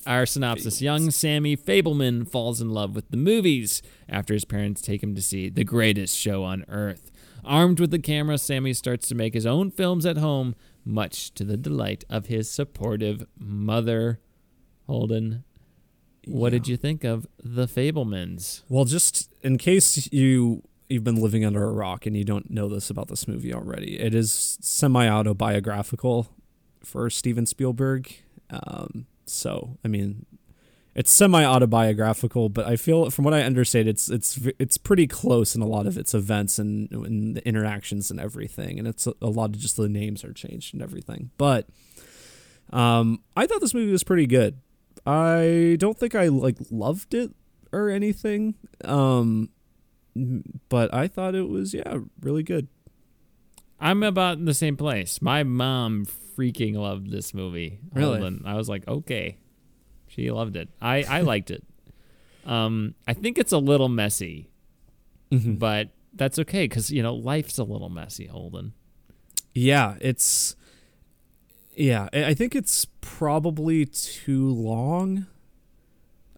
Our synopsis Young Sammy Fabelman falls in love with the movies after his parents take him to see the greatest show on earth. Armed with the camera, Sammy starts to make his own films at home, much to the delight of his supportive mother. Holden, what did you think of The Fabelmans? Well, just in case you you've been living under a rock and you don't know this about this movie already, it is semi autobiographical for Steven Spielberg. Um, so, I mean, it's semi autobiographical, but I feel from what I understand, it's it's it's pretty close in a lot of its events and, and the interactions and everything, and it's a, a lot of just the names are changed and everything. But um, I thought this movie was pretty good. I don't think I like loved it or anything. Um, but I thought it was yeah really good. I'm about in the same place. My mom freaking loved this movie. Really? Holden. I was like, okay. She loved it. I, I liked it. Um, I think it's a little messy, Mm-hmm. but that's okay because you know life's a little messy. Holden. Yeah, it's yeah. I think it's probably too long.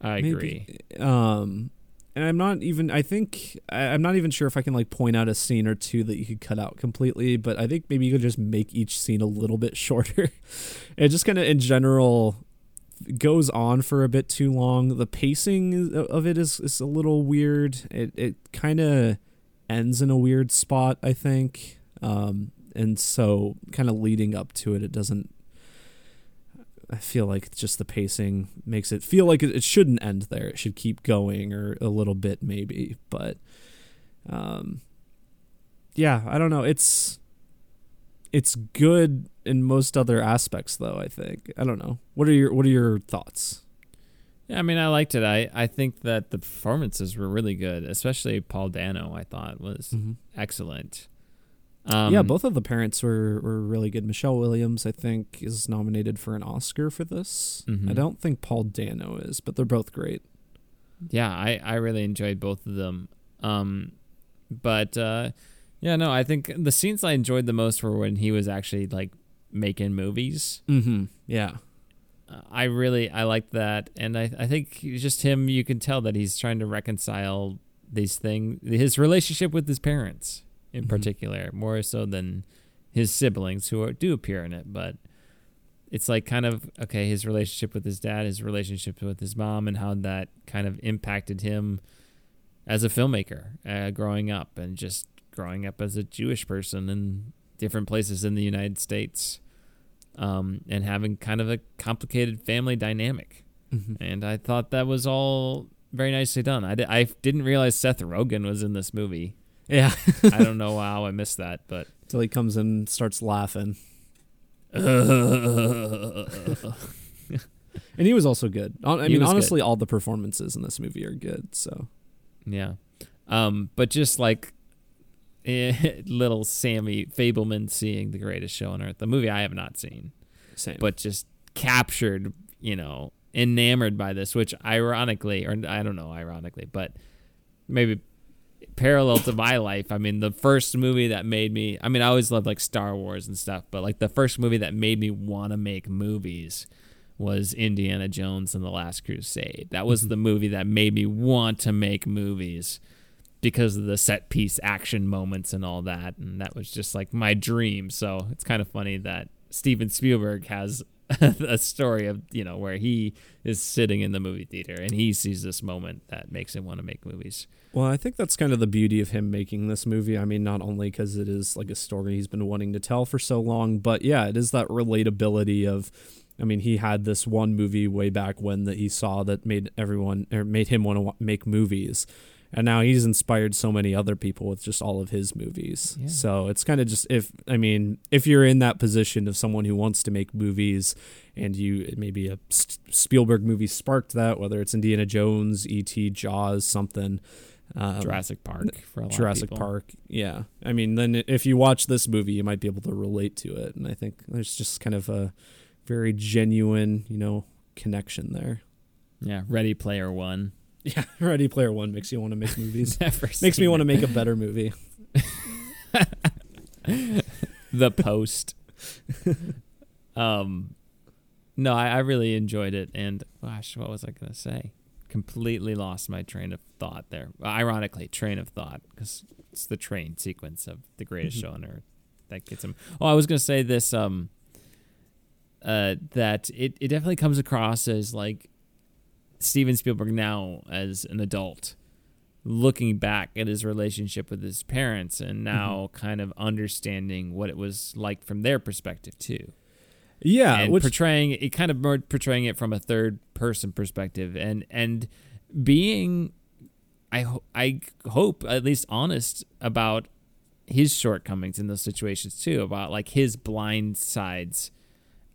I agree. Maybe. Um, and I'm not even. I think I- I'm not even sure if I can like point out a scene or two that you could cut out completely. But I think maybe you could just make each scene a little bit shorter. it just kind of in general goes on for a bit too long. The pacing of it is is a little weird. It it kind of ends in a weird spot, I think. Um, and so kind of leading up to it, it doesn't. I feel like just the pacing makes it feel like it, shouldn't end there. It should keep going or a little bit maybe, but um, yeah, I don't know. It's it's good in most other aspects though, I think. I don't know. What are your what are your thoughts? Yeah, I mean, I liked it. I, I think that the performances were really good, especially Paul Dano. I thought was Mm-hmm. excellent. Um, yeah, both of the parents were, were really good. Michelle Williams, I think, is nominated for an Oscar for this. Mhm. I don't think Paul Dano is, but they're both great. Yeah, I, I really enjoyed both of them. Um, but uh, yeah, no, I think the scenes I enjoyed the most were when he was actually like making movies. Mm-hmm. Yeah. Uh, I really I liked that, and I I think just him. You can tell that he's trying to reconcile these things, his relationship with his parents in Mhm. particular, more so than his siblings who are, do appear in it. But it's like kind of okay, his relationship with his dad, his relationship with his mom, and how that kind of impacted him as a filmmaker uh, growing up, and just growing up as a Jewish person in different places in the United States um, and having kind of a complicated family dynamic. Mm-hmm. And I thought that was all very nicely done. I, I didn't realize Seth Rogen was in this movie. Yeah. I don't know how I missed that, but. Till he comes in and starts laughing. And he was also good. I mean, was good. honestly, all the performances in this movie are good. So yeah. Um, but just like eh, little Sammy Fabelman seeing The Greatest Show on Earth, the movie I have not seen. same. but just captured, you know, enamored by this, which ironically, or I don't know, ironically, but maybe parallel to my life. I mean, the first movie that made me, I mean, I always loved like Star Wars and stuff, but like the first movie that made me want to make movies was Indiana Jones and the Last Crusade. That was mm-hmm. the movie that made me want to make movies because of the set piece action moments and all that. And that was just like my dream. So it's kind of funny that Steven Spielberg has a story of, you know, where he is sitting in the movie theater and he sees this moment that makes him want to make movies. Well, I think that's kind of the beauty of him making this movie. I mean, not only because it is like a story he's been wanting to tell for so long, but yeah, it is that relatability of. I mean, he had this one movie way back when that he saw that made everyone or made him want to make movies, and now he's inspired so many other people with just all of his movies. Yeah. So it's kind of just if I mean, if you're in that position of someone who wants to make movies, and you maybe a Spielberg movie sparked that, whether it's Indiana Jones, E.T., Jaws, something. Um, Jurassic Park for a lot Jurassic. Park. Yeah. I mean, then if you watch this movie, you might be able to relate to it. And I think there's just kind of a very genuine, you know, connection there. Yeah, Ready Player One. Yeah. Ready Player One makes you want to make movies. Never makes me want to make a better movie. The Post. um, no, I, I really enjoyed it, and gosh, what was I gonna say? Completely lost my train of thought there. Ironically, train of thought because it's the train sequence of the greatest Mhm. show on earth that gets him. Oh, I was gonna say this. Um, uh, that it it definitely comes across as like Steven Spielberg now as an adult looking back at his relationship with his parents and mm-hmm. now kind of understanding what it was like from their perspective too. Yeah. and which, portraying it kind of more portraying it from a third person perspective. And and being i ho- i hope at least honest about his shortcomings in those situations too about like his blind sides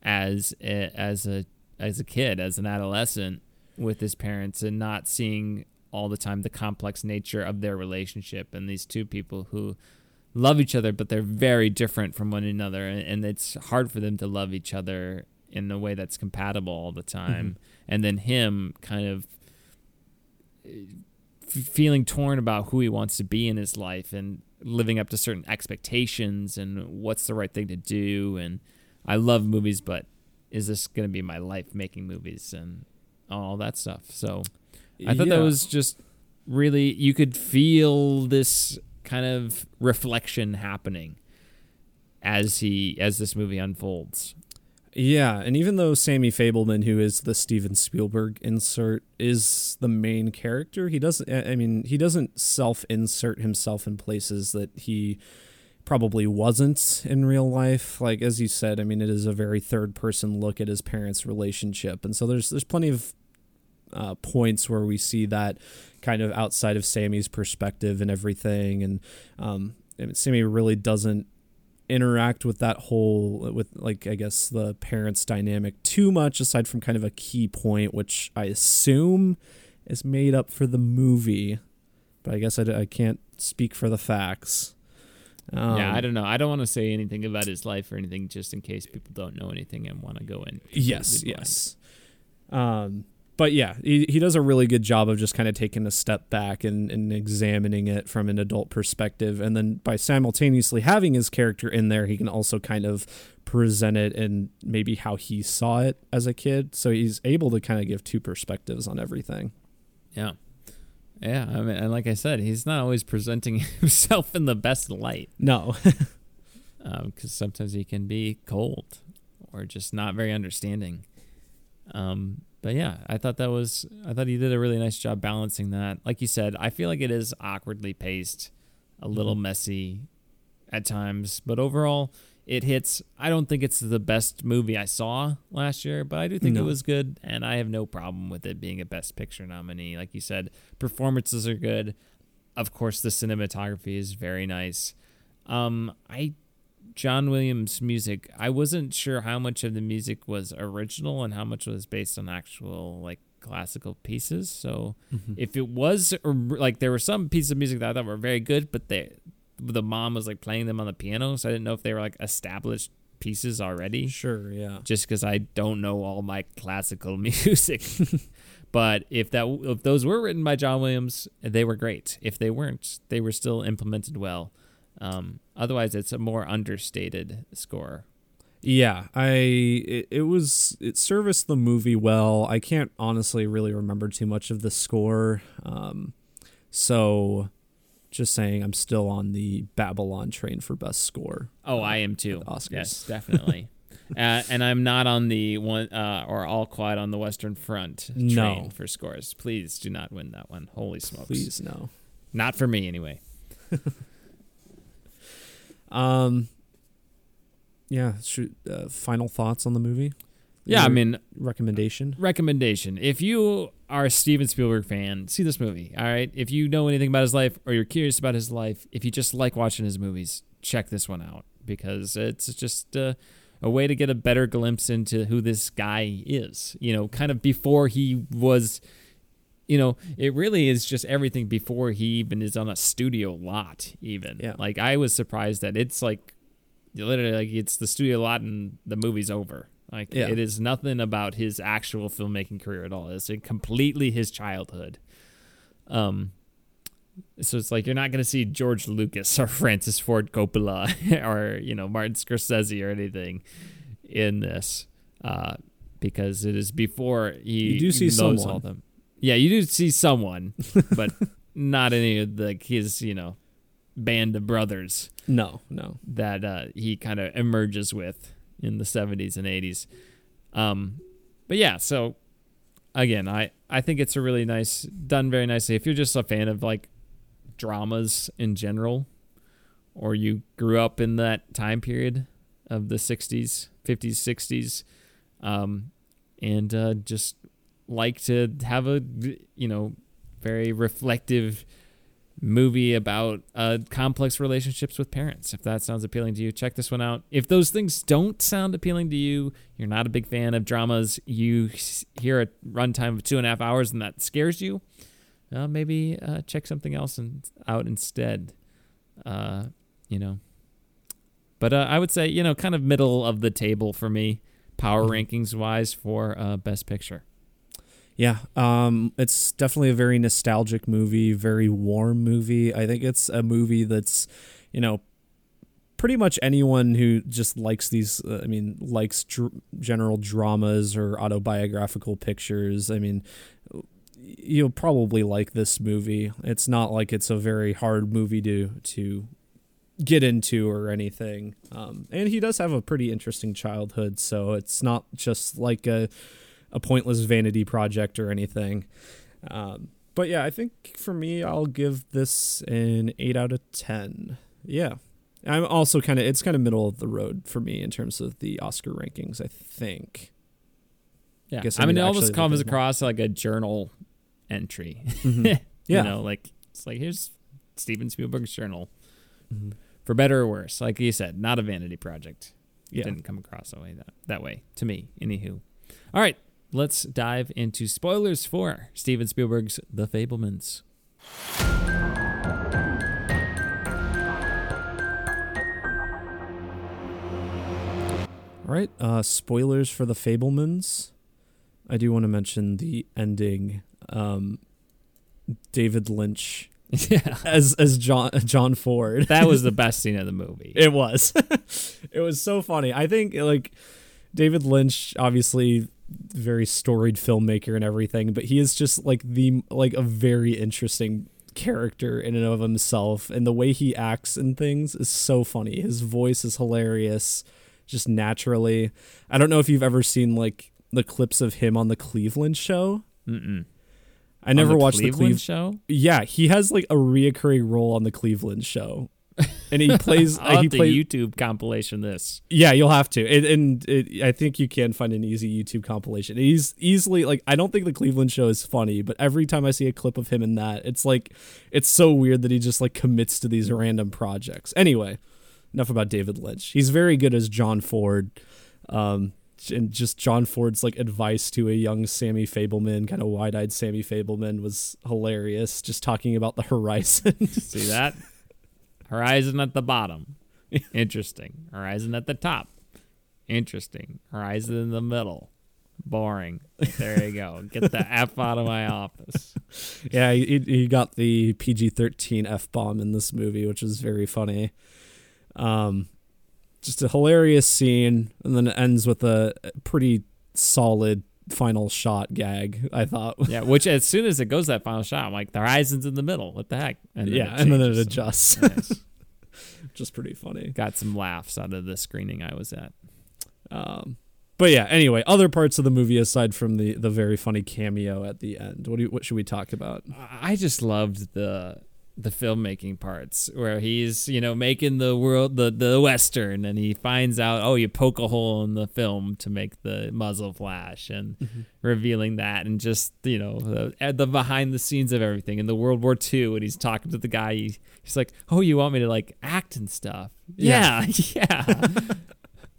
as a, as a as a kid as an adolescent with his parents and not seeing all the time the complex nature of their relationship and these two people who love each other but they're very different from one another. And, and it's hard for them to love each other in a way that's compatible all the mm-hmm. time. And then him kind of uh, f- feeling torn about who he wants to be in his life and living up to certain expectations and what's the right thing to do. And I love movies but is this going to be my life making movies? And all that stuff so I thought that was just really you could feel this kind of reflection happening as he as this movie unfolds. Yeah, and even though Sammy Fabelman, who is the Steven Spielberg insert, is the main character, he doesn't. I mean, he doesn't self-insert himself in places that he probably wasn't in real life. Like as you said, I mean, it is a very third-person look at his parents' relationship, and so there's there's plenty of uh, points where we see that kind of outside of Sammy's perspective and everything, and um, Sammy really doesn't interact with that whole with like I guess the parents dynamic too much aside from kind of a key point which I assume is made up for the movie. But I guess I, I can't speak for the facts. Um, yeah I don't know. I don't want to say anything about his life or anything just in case people don't know anything and want to go in yes yes. Um but yeah, he, he does a really good job of just kind of taking a step back and, and examining it from an adult perspective. And then by simultaneously having his character in there, he can also kind of present it and maybe how he saw it as a kid. So he's able to kind of give two perspectives on everything. Yeah. Yeah. I mean, and like I said, he's not always presenting himself in the best light. No. Because um, sometimes he can be cold or just not very understanding. Um, but yeah, I thought that was I thought he did a really nice job balancing that. Like you said, I feel like it is awkwardly paced, a little mm-hmm. messy at times, but overall it hits. I don't think it's the best movie I saw last year, but I do think no. it was good and I have no problem with it being a best picture nominee. Like you said, performances are good. Of course, the cinematography is very nice. Um, I John Williams music, I wasn't sure how much of the music was original and how much was based on actual like classical pieces. So mm-hmm. if it was like there were some pieces of music that I thought were very good, but they the mom was like playing them on the piano, so I didn't know if they were like established pieces already. Sure, yeah. Just because I don't know all my classical music. but if that if those were written by John Williams, they were great. If they weren't, they were still implemented well. Um, otherwise, it's a more understated score. Yeah, I it, it was it serviced the movie well. I can't honestly really remember too much of the score. Um, so just saying I'm still on the Babylon train for best score. Oh, uh, I am too. Oscars. Yes, definitely. uh, and I'm not on the one uh, or All Quiet on the Western Front train no. for scores. Please do not win that one. Holy smokes. Please no. Not for me anyway. Um, yeah. Shoot, uh, final thoughts on the movie? Yeah, Your I mean, recommendation. Recommendation. If you are a Steven Spielberg fan, see this movie. All right. If you know anything about his life or you're curious about his life, if you just like watching his movies, check this one out because it's just uh, a way to get a better glimpse into who this guy is. You know, kind of before he was you know, it really is just everything before he even is on a studio lot. Even yeah. like I was surprised that it's like literally like it's the studio lot and the movie's over. Like yeah. it is nothing about his actual filmmaking career at all. It's completely his childhood. Um, so it's like you're not gonna see George Lucas or Francis Ford Coppola or you know Martin Scorsese or anything in this, uh, because it is before he you do see someone. all them. Yeah, you do see someone, but not any of the his, you know, band of brothers. No, no. That uh, he kind of emerges with in the 70s and 80s. Um, but yeah, so again, I I think it's a really nice done very nicely. If you're just a fan of like dramas in general, or you grew up in that time period of the 60s, 50s, 60s, um, and uh, just like to have a you know very reflective movie about uh, complex relationships with parents. If that sounds appealing to you, check this one out. If those things don't sound appealing to you, you're not a big fan of dramas, you hear a runtime of two and a half hours and that scares you, uh, maybe uh, check something else in, out instead. Uh, you know. But uh, I would say, you know, kind of middle of the table for me, power mm-hmm. rankings wise, for uh, Best Picture. Yeah, um, it's definitely a very nostalgic movie, very warm movie. I think it's a movie that's, you know, pretty much anyone who just likes these, uh, I mean, likes dr- general dramas or autobiographical pictures. I mean, you'll probably like this movie. It's not like it's a very hard movie to to get into or anything. Um, and he does have a pretty interesting childhood, so it's not just like a a pointless vanity project or anything. Um, but yeah, I think for me, I'll give this an eight out of ten. Yeah, I'm also kind of it's kind of middle of the road for me in terms of the Oscar rankings. I think. Yeah, Guess I, I mean, it almost comes across like a journal entry. Yeah. you know, like it's like here's Steven Spielberg's journal, Mhm. for better or worse. Like you said, not a vanity project. Yeah. Didn't come across that way that, that way to me. Anywho, all right, let's dive into spoilers for Steven Spielberg's The Fabelmans. All right. Uh, spoilers for the Fabelmans. I do want to mention the ending. Um, David Lynch yeah, as as John John Ford. that was the best scene of the movie. It was. it was so funny. I think like David Lynch, obviously very storied filmmaker and everything, but he is just like the like a very interesting character in and of himself and the way he acts and things is so funny. His voice is hilarious just naturally. I don't know if you've ever seen like the clips of him on the Cleveland show. Mm-mm. I never the watched Cleveland the Cleveland show. Yeah, he has like a reoccurring role on the Cleveland show. And he plays I'll he plays YouTube compilation this. Yeah, you'll have to. It, and it, I think you can find an easy YouTube compilation. He's easily like I don't think the Cleveland show is funny, but every time I see a clip of him in that, it's like it's so weird that he just like commits to these random projects. Anyway, enough about David Lynch. He's very good as John Ford. Um and just John Ford's like advice to a young Sammy Fabelman, kind of wide-eyed Sammy Fabelman was hilarious just talking about the horizon. See that? Horizon at the bottom. Interesting. Horizon at the top. Interesting. Horizon in the middle. Boring. There you go. Get the F out of my office. Yeah, he, he got the PG thirteen f bomb in this movie, which is very funny. Um, just a hilarious scene, and then it ends with a pretty solid final shot gag. I thought, Yeah, which as soon as it goes that final shot, I'm like, the horizon's in the middle. What the heck? And yeah, and then it changes. adjusts, Nice. which is pretty funny. Got some laughs out of the screening I was at. Um, but yeah, anyway, other parts of the movie aside from the the very funny cameo at the end. What do you, what should we talk about? I just loved the the filmmaking parts where he's you know making the world the the western and he finds out oh you poke a hole in the film to make the muzzle flash and mm-hmm. revealing that and just you know the, eh, the behind the scenes of everything. In the World War II and he's talking to the guy he, he's like oh you want me to like act and stuff? Yeah yeah,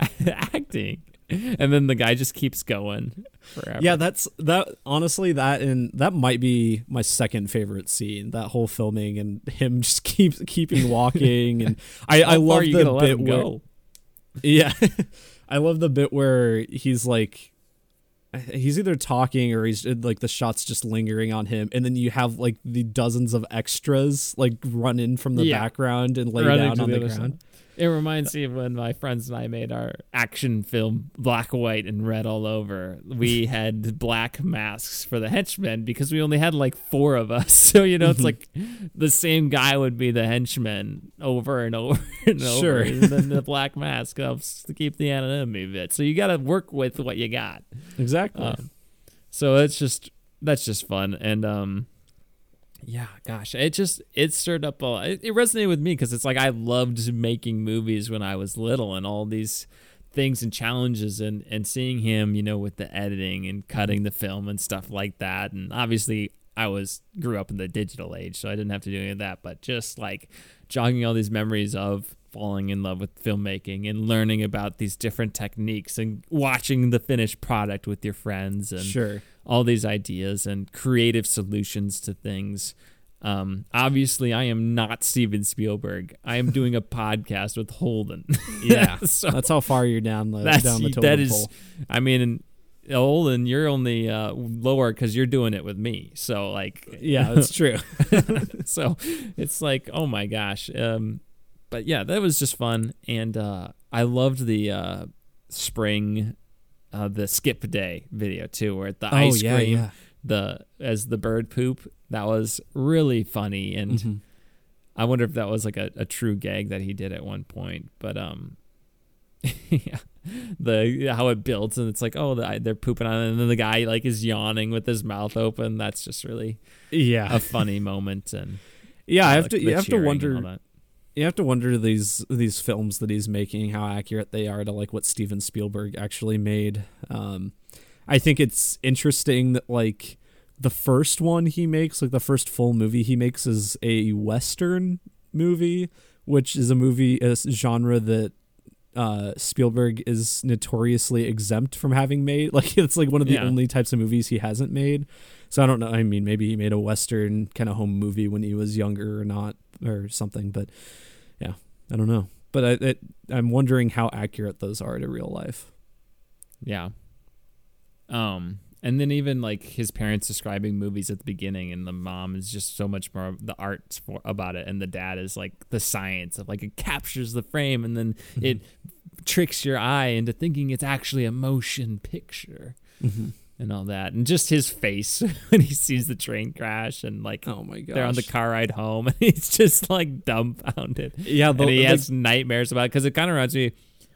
acting and then the guy just keeps going forever Yeah, that's that. Honestly, that and that might be my second favorite scene. That whole filming and him just keeps keeping walking, and I I love the bit where yeah, I love the bit where he's like. He's either talking or he's uh, like the shots just lingering on him, and then you have like the dozens of extras like run in from the Yeah. background and lay Running down on the the ground. side. It reminds me of when my friends and I made our action film black, white, and red all over. We had black masks for the henchmen because we only had like four of us. So, you know, it's like the same guy would be the henchman over and over and over. Sure. And then the black mask helps to keep the anonymity bit. So you got to work with what you got. Exactly. Um, so it's just that's just fun and um yeah gosh it just it stirred up a it, it resonated with me because it's like i loved making movies when i was little and all these things and challenges and and seeing him you know with the editing and cutting the film and stuff like that and obviously i was grew up in the digital age so i didn't have to do any of that but just like jogging all these memories of falling in love with filmmaking and learning about these different techniques and watching the finished product with your friends and sure. All these ideas and creative solutions to things. Um, obviously, I am not Steven Spielberg. I am doing a podcast with Holden. Yeah, so that's how far you're down the that's down the totem that is. pole. I mean, Holden, you're only uh, lower because you're doing it with me. So like, Yeah, that's true. so it's like, oh my gosh. Um, but yeah, that was just fun, and uh, I loved the uh, spring, uh, the skip day video too, where the ice oh yeah, cream yeah. the as the bird poop that was really funny and Mhm. I wonder if that was like a, a true gag that he did at one point. But um, yeah, the how it builds and it's like oh the, they're pooping on it and then the guy like is yawning with his mouth open. That's just really yeah a funny moment and yeah. I have like, to you have to cheering and all wonder. You have to wonder these these films that he's making how accurate they are to like what Steven Spielberg actually made. Um, I think it's interesting that like the first one he makes, like the first full movie he makes, is a western movie, which is a movie a genre that uh, Spielberg is notoriously exempt from having made. Like it's like one of the Yeah. only types of movies he hasn't made. So I don't know. I mean, maybe he made a western kind of home movie when he was younger or not or something. But yeah, I don't know. But I, it, I'm wondering how accurate those are to real life. Yeah. Um, and then even like his parents describing movies at the beginning, and the mom is just so much more of the art for, about it, and the dad is like the science of like it captures the frame, and then it tricks your eye into thinking it's actually a motion picture and all that, and just his face when he sees the train crash and like. Oh my god! They're on the car ride home, and he's just like dumbfounded. Yeah, the, and he the- has nightmares about it because it kind of reminds me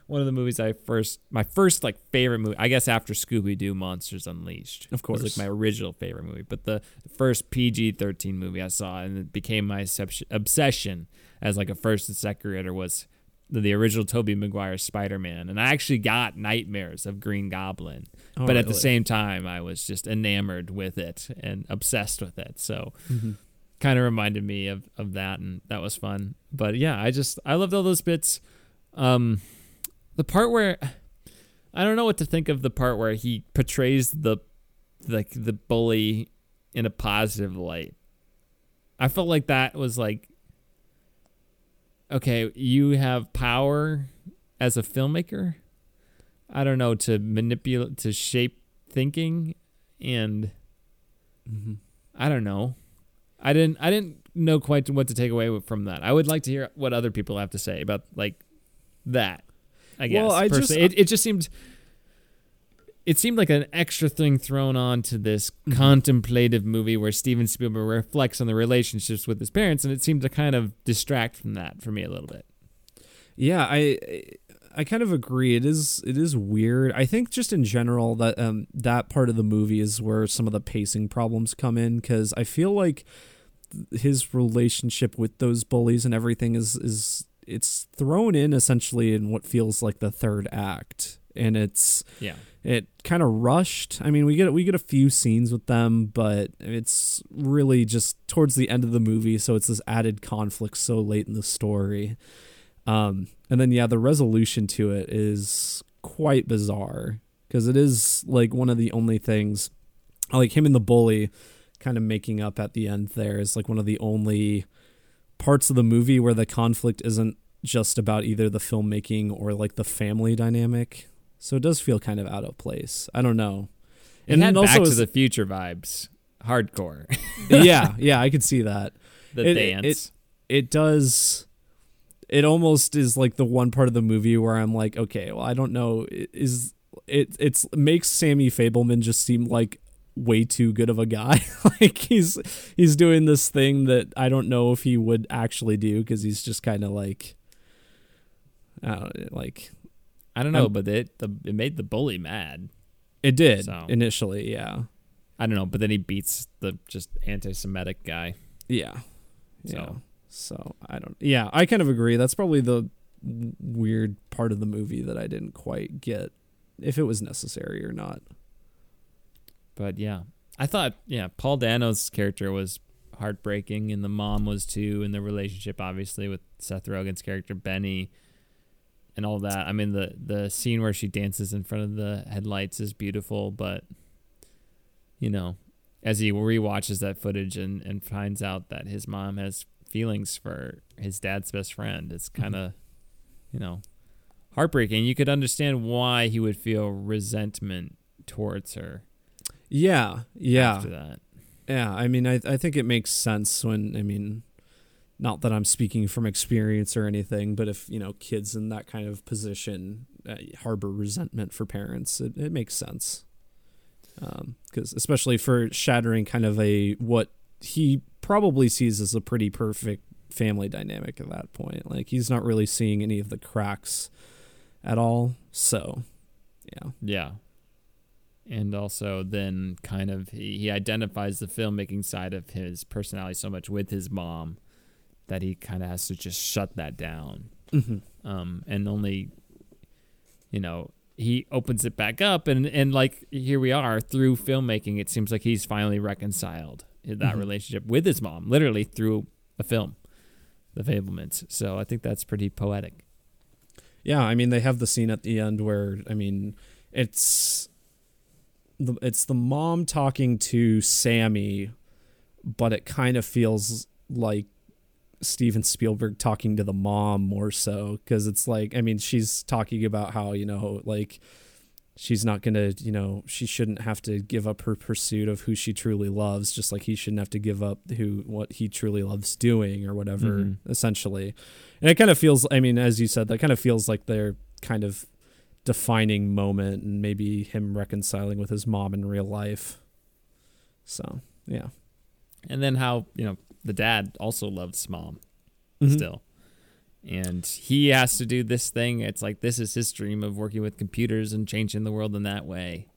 one of the movies I first my first like favorite movie I guess after Scooby Doo Monsters Unleashed Of was course. like my original favorite movie but the first PG thirteen movie I saw and it became my obsession- obsession as like a first and second grader was the, original Tobey Maguire Spider Man and I actually got nightmares of Green Goblin Oh, but at the same time I was just enamored with it and obsessed with it. So Mm-hmm. kind of reminded me of of that and that was fun. But yeah i just i loved all those bits. Um the part where i don't know what to think of the part where he portrays the like the bully in a positive light. I felt like that was like okay you have power as a filmmaker i don't know to manipulate to shape thinking and Mm-hmm. I don't know. I didn't. I didn't know quite what to take away from that. I would like to hear what other people have to say about like that. I guess. Well, I just- personally. it, it just seemed. It seemed like an extra thing thrown on to this Mm-hmm. contemplative movie where Steven Spielberg reflects on the relationships with his parents, and it seemed to kind of distract from that for me a little bit. Yeah, I I kind of agree. It is it is weird. I think just in general that um that part of the movie is where some of the pacing problems come in because I feel like his relationship with those bullies and everything is is it's thrown in essentially in what feels like the third act and it's Yeah. It kind of rushed. I mean, we get we get a few scenes with them, but it's really just towards the end of the movie, so it's this added conflict so late in the story. Um, and then yeah, the resolution to it is quite bizarre because it is like one of the only things, like him and the bully, kind of making up at the end. There is like one of the only parts of the movie where the conflict isn't just about either the filmmaking or like the family dynamic. So it does feel kind of out of place. I don't know. And had Back to the Future vibes, hardcore. yeah, yeah, I could see that. the It- dance. It does. It almost is like the one part of the movie where I'm like, okay, well, I don't know, is it? It's makes Sammy Fabelman just seem like way too good of a guy. like he's he's doing this thing that I don't know if he would actually do because he's just kind of like, I don't know, like I don't know, I'm- but it the, it made the bully mad. it did So. initially. Yeah, I don't know, but then he beats the just anti-Semitic guy. yeah, So. yeah. So I don't. Yeah, I kind of agree. That's probably the weird part of the movie that I didn't quite get if it was necessary or not. But yeah, I thought yeah, Paul Dano's character was heartbreaking, and the mom was too, and the relationship obviously with Seth Rogen's character Benny, and all that. I mean the the scene where she dances in front of the headlights is beautiful, but you know, as he rewatches that footage and and finds out that his mom has feelings for his dad's best friend, it's mm-hmm. kind of you know heartbreaking. You could understand why he would feel resentment towards her Yeah, yeah, after that. yeah. I mean, I I think it makes sense when I mean, not that I'm speaking from experience or anything, but if you know kids in that kind of position uh, harbor resentment for parents, it, it makes sense. Because especially for shattering kind of a what he probably sees as a pretty perfect family dynamic at that point. Like he's not really seeing any of the cracks at all. So, yeah. Yeah. And also, then kind of he, he identifies the filmmaking side of his personality so much with his mom that he kind of has to just shut that down. Mm-hmm. Um, and only, you know, he opens it back up, and and like here we are through filmmaking. It seems like he's finally reconciled that Mhm. relationship with his mom, literally through a film, The Fabelmans. So I think that's pretty poetic. Yeah, I mean they have the scene at the end where I mean it's the it's the mom talking to Sammy, but it kind of feels like Steven Spielberg talking to the mom more so because it's like I mean she's talking about how you know like she's not gonna you know she shouldn't have to give up her pursuit of who she truly loves just like he shouldn't have to give up who what he truly loves doing or whatever Mhm. essentially. And it kind of feels i mean as you said that kind of feels like their kind of defining moment and maybe him reconciling with his mom in real life. So yeah. And then how you know the dad also loves mom Mhm. still. And he has to do this thing. It's like this is his dream of working with computers and changing the world in that way.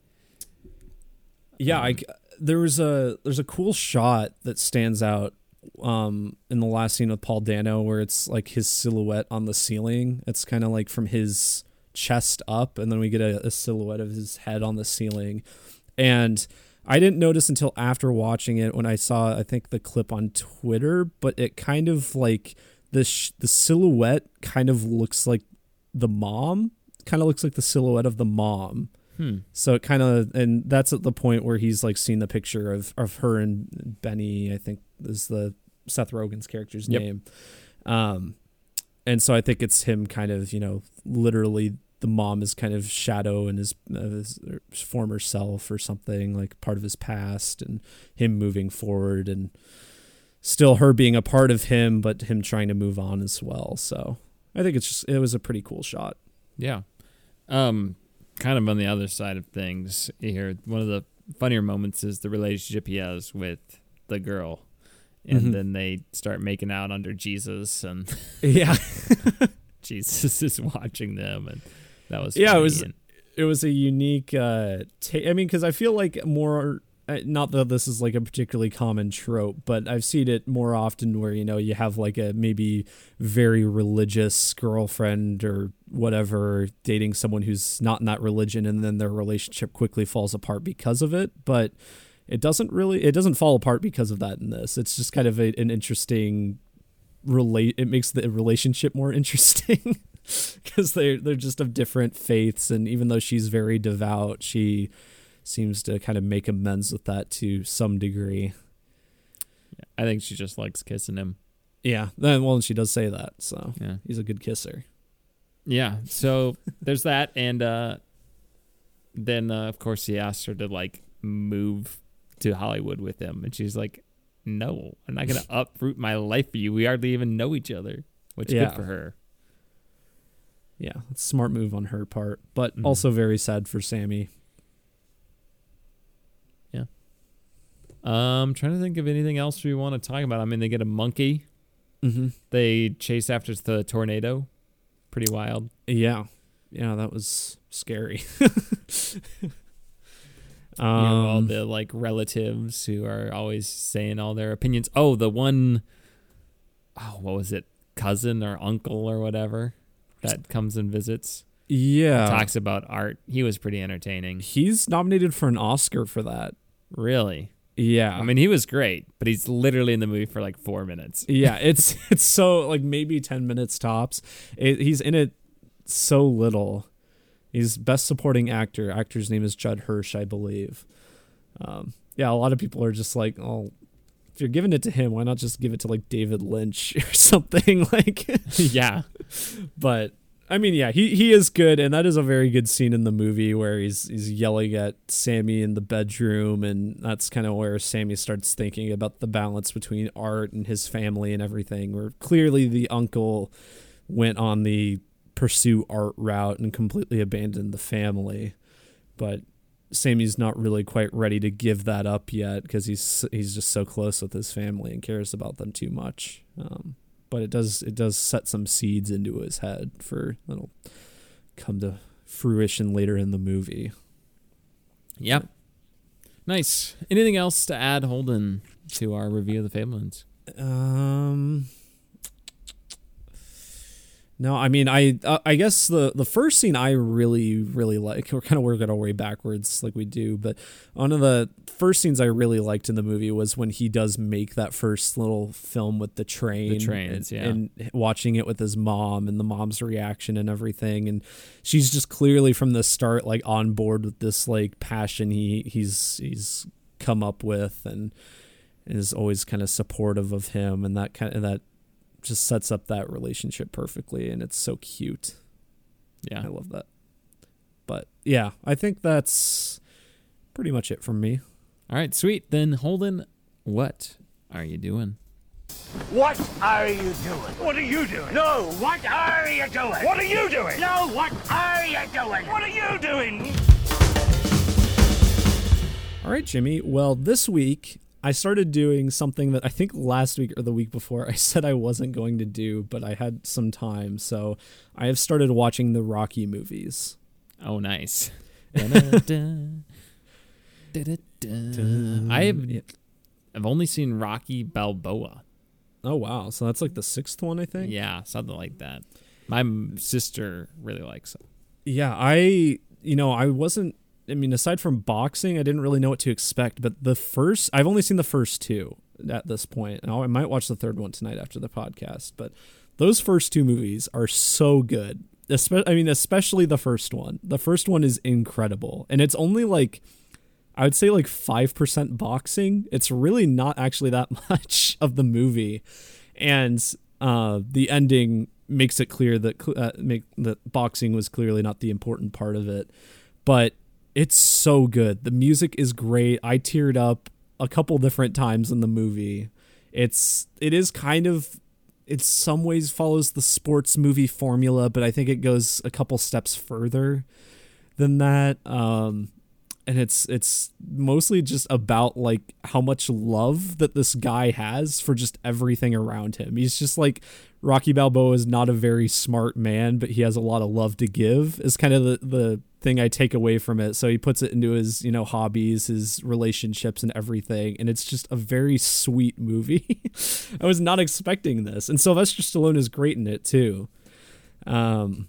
Yeah, Um, I, there was a there's a cool shot that stands out um in the last scene with Paul Dano where it's like his silhouette on the ceiling. It's kind of like from his chest up and then we get a, a silhouette of his head on the ceiling. And I didn't notice until after watching it when I saw I think the clip on Twitter, but it kind of like the sh- the silhouette kind of looks like the mom, kind of looks like the silhouette of the mom. Hmm. So it kind of, and that's at the point where he's like seen the picture of of her and Benny. I think is the Seth Rogen's character's Yep. name. Um, and so I think it's him kind of, you know, literally the mom is kind of shadow in his, uh, his former self or something like part of his past, and him moving forward and still her being a part of him, but him trying to move on as well. So I think it's just it was a pretty cool shot. Yeah. Um, kind of on the other side of things here, one of the funnier moments is the relationship he has with the girl. And Mhm. then they start making out under Jesus, and Yeah. Jesus is watching them, and that was Yeah, it was- it was a unique uh ta- i mean because i feel like more uh, not that this is like a particularly common trope but i've seen it more often where you know you have like a maybe very religious girlfriend or whatever dating someone who's not in that religion and then their relationship quickly falls apart because of it but it doesn't really it doesn't fall apart because of that in this. It's just kind of a, an interesting relate it makes the relationship more interesting because they're they're just of different faiths, and even though she's very devout, she seems to kind of make amends with that to some degree. I think she just likes kissing him. Yeah, then well, she does say that, so Yeah. he's a good kisser. Yeah. So there's that, and uh, then uh, of course he asks her to like move to Hollywood with him, and she's like, "No, I'm not gonna uproot my life for you. We hardly even know each other." Which Yeah. good for her. Yeah, smart move on her part, but Mhm. also very sad for Sammy. Yeah. Um, trying to think of anything else we want to talk about. I mean, they get a monkey. Mm-hmm. They chase after the tornado. Pretty wild. Yeah, yeah, that was scary. you know, all um, the like relatives who are always saying all their opinions. Oh, the one oh, what was it? Cousin or uncle or whatever that comes and visits. yeah, Talks about art. He was pretty entertaining. he's nominated for an Oscar for that. Really? Yeah, I mean, he was great, but he's literally in the movie for like 4 minutes. yeah, it's it's so like maybe ten minutes tops. It, he's in it so little. He's best supporting actor. Actor's name is Judd Hirsch, I believe. Um, yeah, a lot of people are just like, oh, if you're giving it to him, why not just give it to like David Lynch or something like? yeah. but I mean, yeah, he he is good, and that is a very good scene in the movie where he's he's yelling at Sammy in the bedroom, and that's kind of where Sammy starts thinking about the balance between art and his family and everything. Where clearly the uncle went on the pursue art route and completely abandoned the family, but Sammy's not really quite ready to give that up yet because he's he's just so close with his family and cares about them too much. Um, but it does it does set some seeds into his head for that'll come to fruition later in the movie. Yep. Nice. Anything else to add, Holden, to our review of the Fabelmans? Um. No, I mean, I uh, I guess the the first scene I really really like. We're kind of working our way backwards like we do, but one of the first scenes I really liked in the movie was when he does make that first little film with the train, The trains, and, yeah. and watching it with his mom and the mom's reaction and everything, and she's just clearly from the start like on board with this like passion he he's he's come up with and is always kind of supportive of him and that kind of that just sets up that relationship perfectly and it's so cute. Yeah. I love that. But yeah, I think that's pretty much it from me. All right, sweet. Then Holden, what are you doing? What are you doing? What are you doing? No, what are you doing? What are you doing? No, what are you doing? What are you doing? All right, Jimmy. Well, this week I started doing something that I think last week or the week before I said I wasn't going to do, but I had some time. So I have started watching the Rocky movies. Oh, nice. I have Yeah. I've only seen Rocky Balboa. Oh, wow. So that's like the sixth one, I think. Yeah, something like that. My sister really likes it. Yeah, I you know, I wasn't I mean, aside from boxing, I didn't really know what to expect, but the first I've only seen the first two at this point. Now I might watch the third one tonight after the podcast, but those first two movies are so good. Espe- I mean, especially the first one. The first one is incredible. And it's only like I would say like 5% boxing. It's really not actually that much of the movie. And uh, the ending makes it clear that uh, make that boxing was clearly not the important part of it. But it's so good. The music is great. I teared up a couple different times in the movie. It's it is kind of in some ways follows the sports movie formula, but I think it goes a couple steps further than that. Um, and it's it's mostly just about like how much love that this guy has for just everything around him. He's just like Rocky Balboa is not a very smart man, but he has a lot of love to give. Is kind of the the thing I take away from it. So he puts it into his you know hobbies, his relationships, and everything, and it's just a very sweet movie. I was not expecting this, and Sylvester Stallone is great in it too. Um,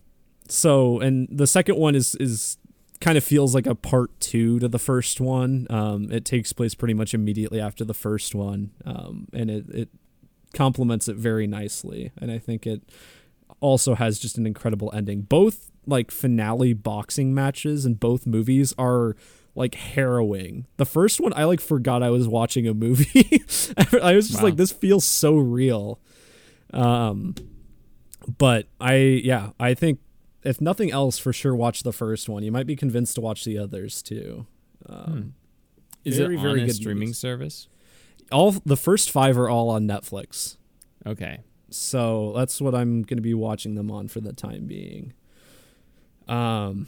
so and the second one is is kind of feels like a part two to the first one. Um, it takes place pretty much immediately after the first one, um, and it it complements it very nicely. And I think it also has just an incredible ending. Both like finale boxing matches in both movies are like harrowing. The first one I like forgot I was watching a movie. I was just Wow. like this feels so real. Um but I yeah, I think if nothing else for sure watch the first one. You might be convinced to watch the others too. Um, Is Very, it very on a good streaming movies. service? All the first 5 are all on Netflix. Okay. So that's what I'm going to be watching them on for the time being. Um,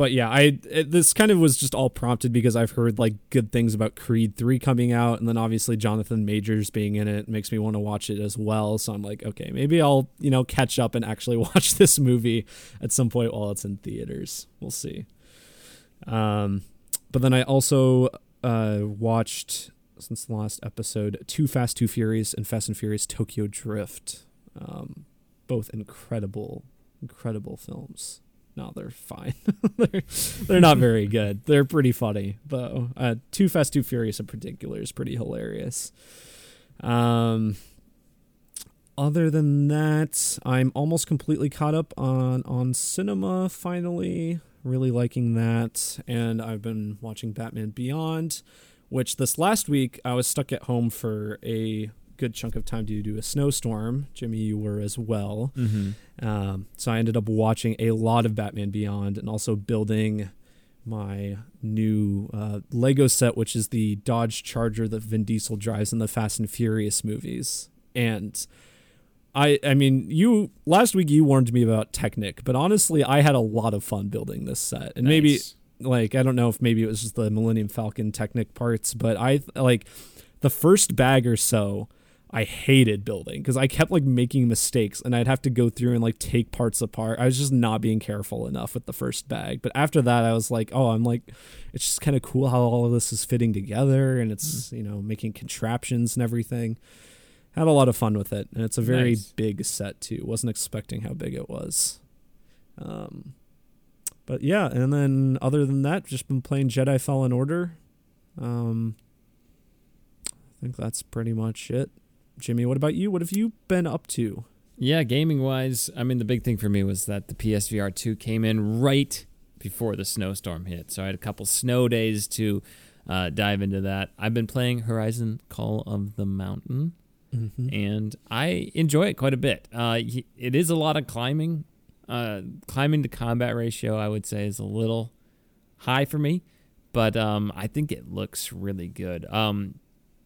but yeah, I it, this kind of was just all prompted because I've heard like good things about Creed three coming out, and then obviously Jonathan Majors being in it makes me want to watch it as well. So I'm like, okay, maybe I'll you know catch up and actually watch this movie at some point while it's in theaters. We'll see. Um, but then I also uh watched since the last episode Too Fast, Too Furious, and Fast and Furious Tokyo Drift. Um, both incredible, incredible films. No, they're fine. they're, they're not very good. They're pretty funny, though. Uh, Too Fast, Too Furious in particular is pretty hilarious. Um, other than that, I'm almost completely caught up on on cinema. Finally, really liking that, and I've been watching Batman Beyond which this last week I was stuck at home for a good chunk of time due to a snowstorm. Jimmy, you were as well. Mm-hmm. Um, so I ended up watching a lot of Batman Beyond and also building my new uh, Lego set, which is the Dodge Charger that Vin Diesel drives in the Fast and Furious movies. And I, I mean, you last week you warned me about Technic, but honestly, I had a lot of fun building this set, and maybe Nice. Like I don't know if maybe it was just the Millennium Falcon Technic parts, but I like the first bag or so. I hated building because I kept like making mistakes and I'd have to go through and like take parts apart. I was just not being careful enough with the first bag. But after that, I was like, oh, I'm like, it's just kind of cool how all of this is fitting together and it's, you know, making contraptions and everything. Had a lot of fun with it. And it's a very Nice. big set too. Wasn't expecting how big it was. Um, but yeah, and then other than that, just been playing Jedi Fallen Order. Um, I think that's pretty much it. Jimmy, what about you? What have you been up to? Yeah, gaming wise, I mean, the big thing for me was that the PSVR 2 came in right before the snowstorm hit. So I had a couple snow days to uh, dive into that. I've been playing Horizon Call of the Mountain, Mm-hmm. and I enjoy it quite a bit. Uh, it is a lot of climbing. Uh, climbing to combat ratio, I would say, is a little high for me, but um, I think it looks really good. Um,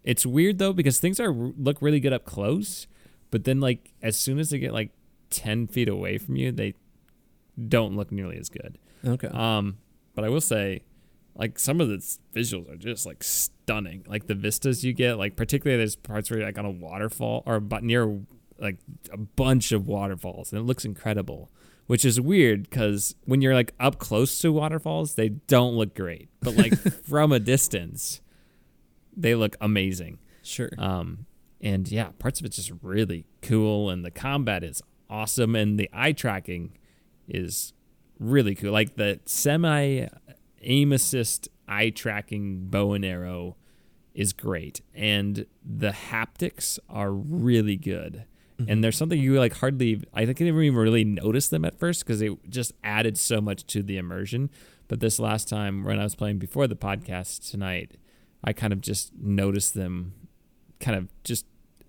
it's weird though because things are look really good up close, but then like as soon as they get like ten feet away from you, they don't look nearly as good. Okay. Um, but I will say, like some of the visuals are just like stunning. Like the vistas you get, like particularly there's parts where you're like on a waterfall or but near like a bunch of waterfalls, and it looks incredible. Which is weird because when you're like up close to waterfalls, they don't look great, but like from a distance, they look amazing. sure. Um, and yeah, parts of it's just really cool, and the combat is awesome, and the eye tracking is really cool. Like the semi aim assist eye tracking bow and arrow is great, and the haptics are really good. And there's something you like hardly I think I didn't even really notice them at first because it just added so much to the immersion. But this last time when I was playing before the podcast tonight, I kind of just noticed them, kind of just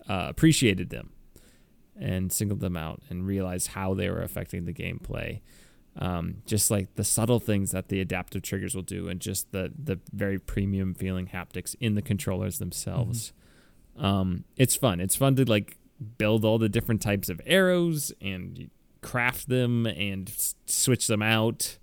uh, appreciated them, and singled them out and realized how they were affecting the gameplay. Um, just like the subtle things that the adaptive triggers will do, and just the the very premium feeling haptics in the controllers themselves. Um, it's fun. It's fun to like build all the different types of arrows and craft them and switch them out.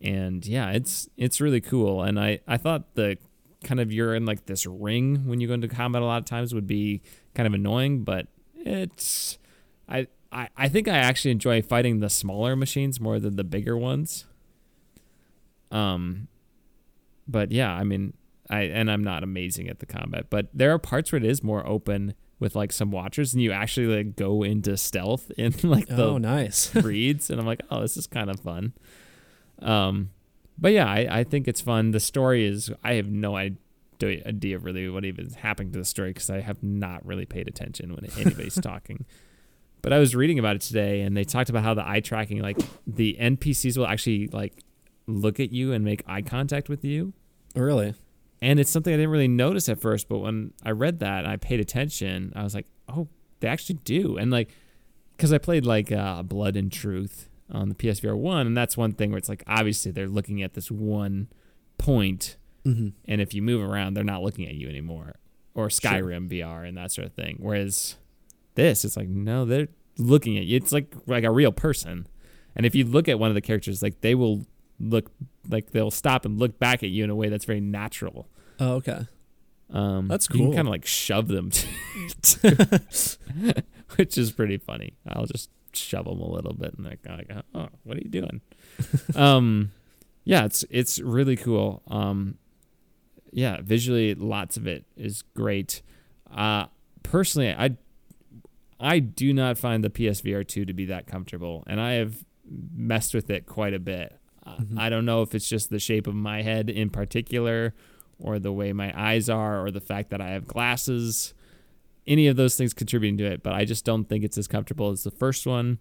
And yeah it's it's really cool. And i i thought the kind of you're in like this ring when you go into combat a lot of times would be kind of annoying but it's i i, I think i actually enjoy fighting the smaller machines more than the bigger ones. Um but yeah i mean i and i'm not amazing at the combat but there are parts where it is more open with like some watchers and you actually like go into stealth in like the oh, nice. reeds and i'm like oh this is kind of fun um but yeah I, I think it's fun the story is i have no idea idea really what even happened to the story because i have not really paid attention when anybody's talking but i was reading about it today and they talked about how the eye tracking like the npcs will actually like look at you and make eye contact with you really? And it's something I didn't really notice at first, but when I read that and I paid attention, I was like, oh, they actually do. And like, because I played like uh, Blood and Truth on the PSVR 1, and that's one thing where it's like, obviously, they're looking at this one point, Mm-hmm. and if you move around, they're not looking at you anymore. Or Skyrim VR and that sort of thing. Whereas this, it's like, no, they're looking at you. It's like like a real person. And if you look at one of the characters, like they will look like they'll stop and look back at you in a way that's very natural. Oh, okay. Um, That's You can cool. kind of like shove them, to, which is pretty funny. I'll just shove them a little bit, and they're like, "Oh, what are you doing?" um, yeah, it's it's really cool. Um, yeah, visually, lots of it is great. Uh, personally, I I do not find the PSVR two to be that comfortable, and I have messed with it quite a bit. Mhm. I don't know if it's just the shape of my head in particular, or the way my eyes are, or the fact that I have glasses. Any of those things contributing to it, but I just don't think it's as comfortable as the first one.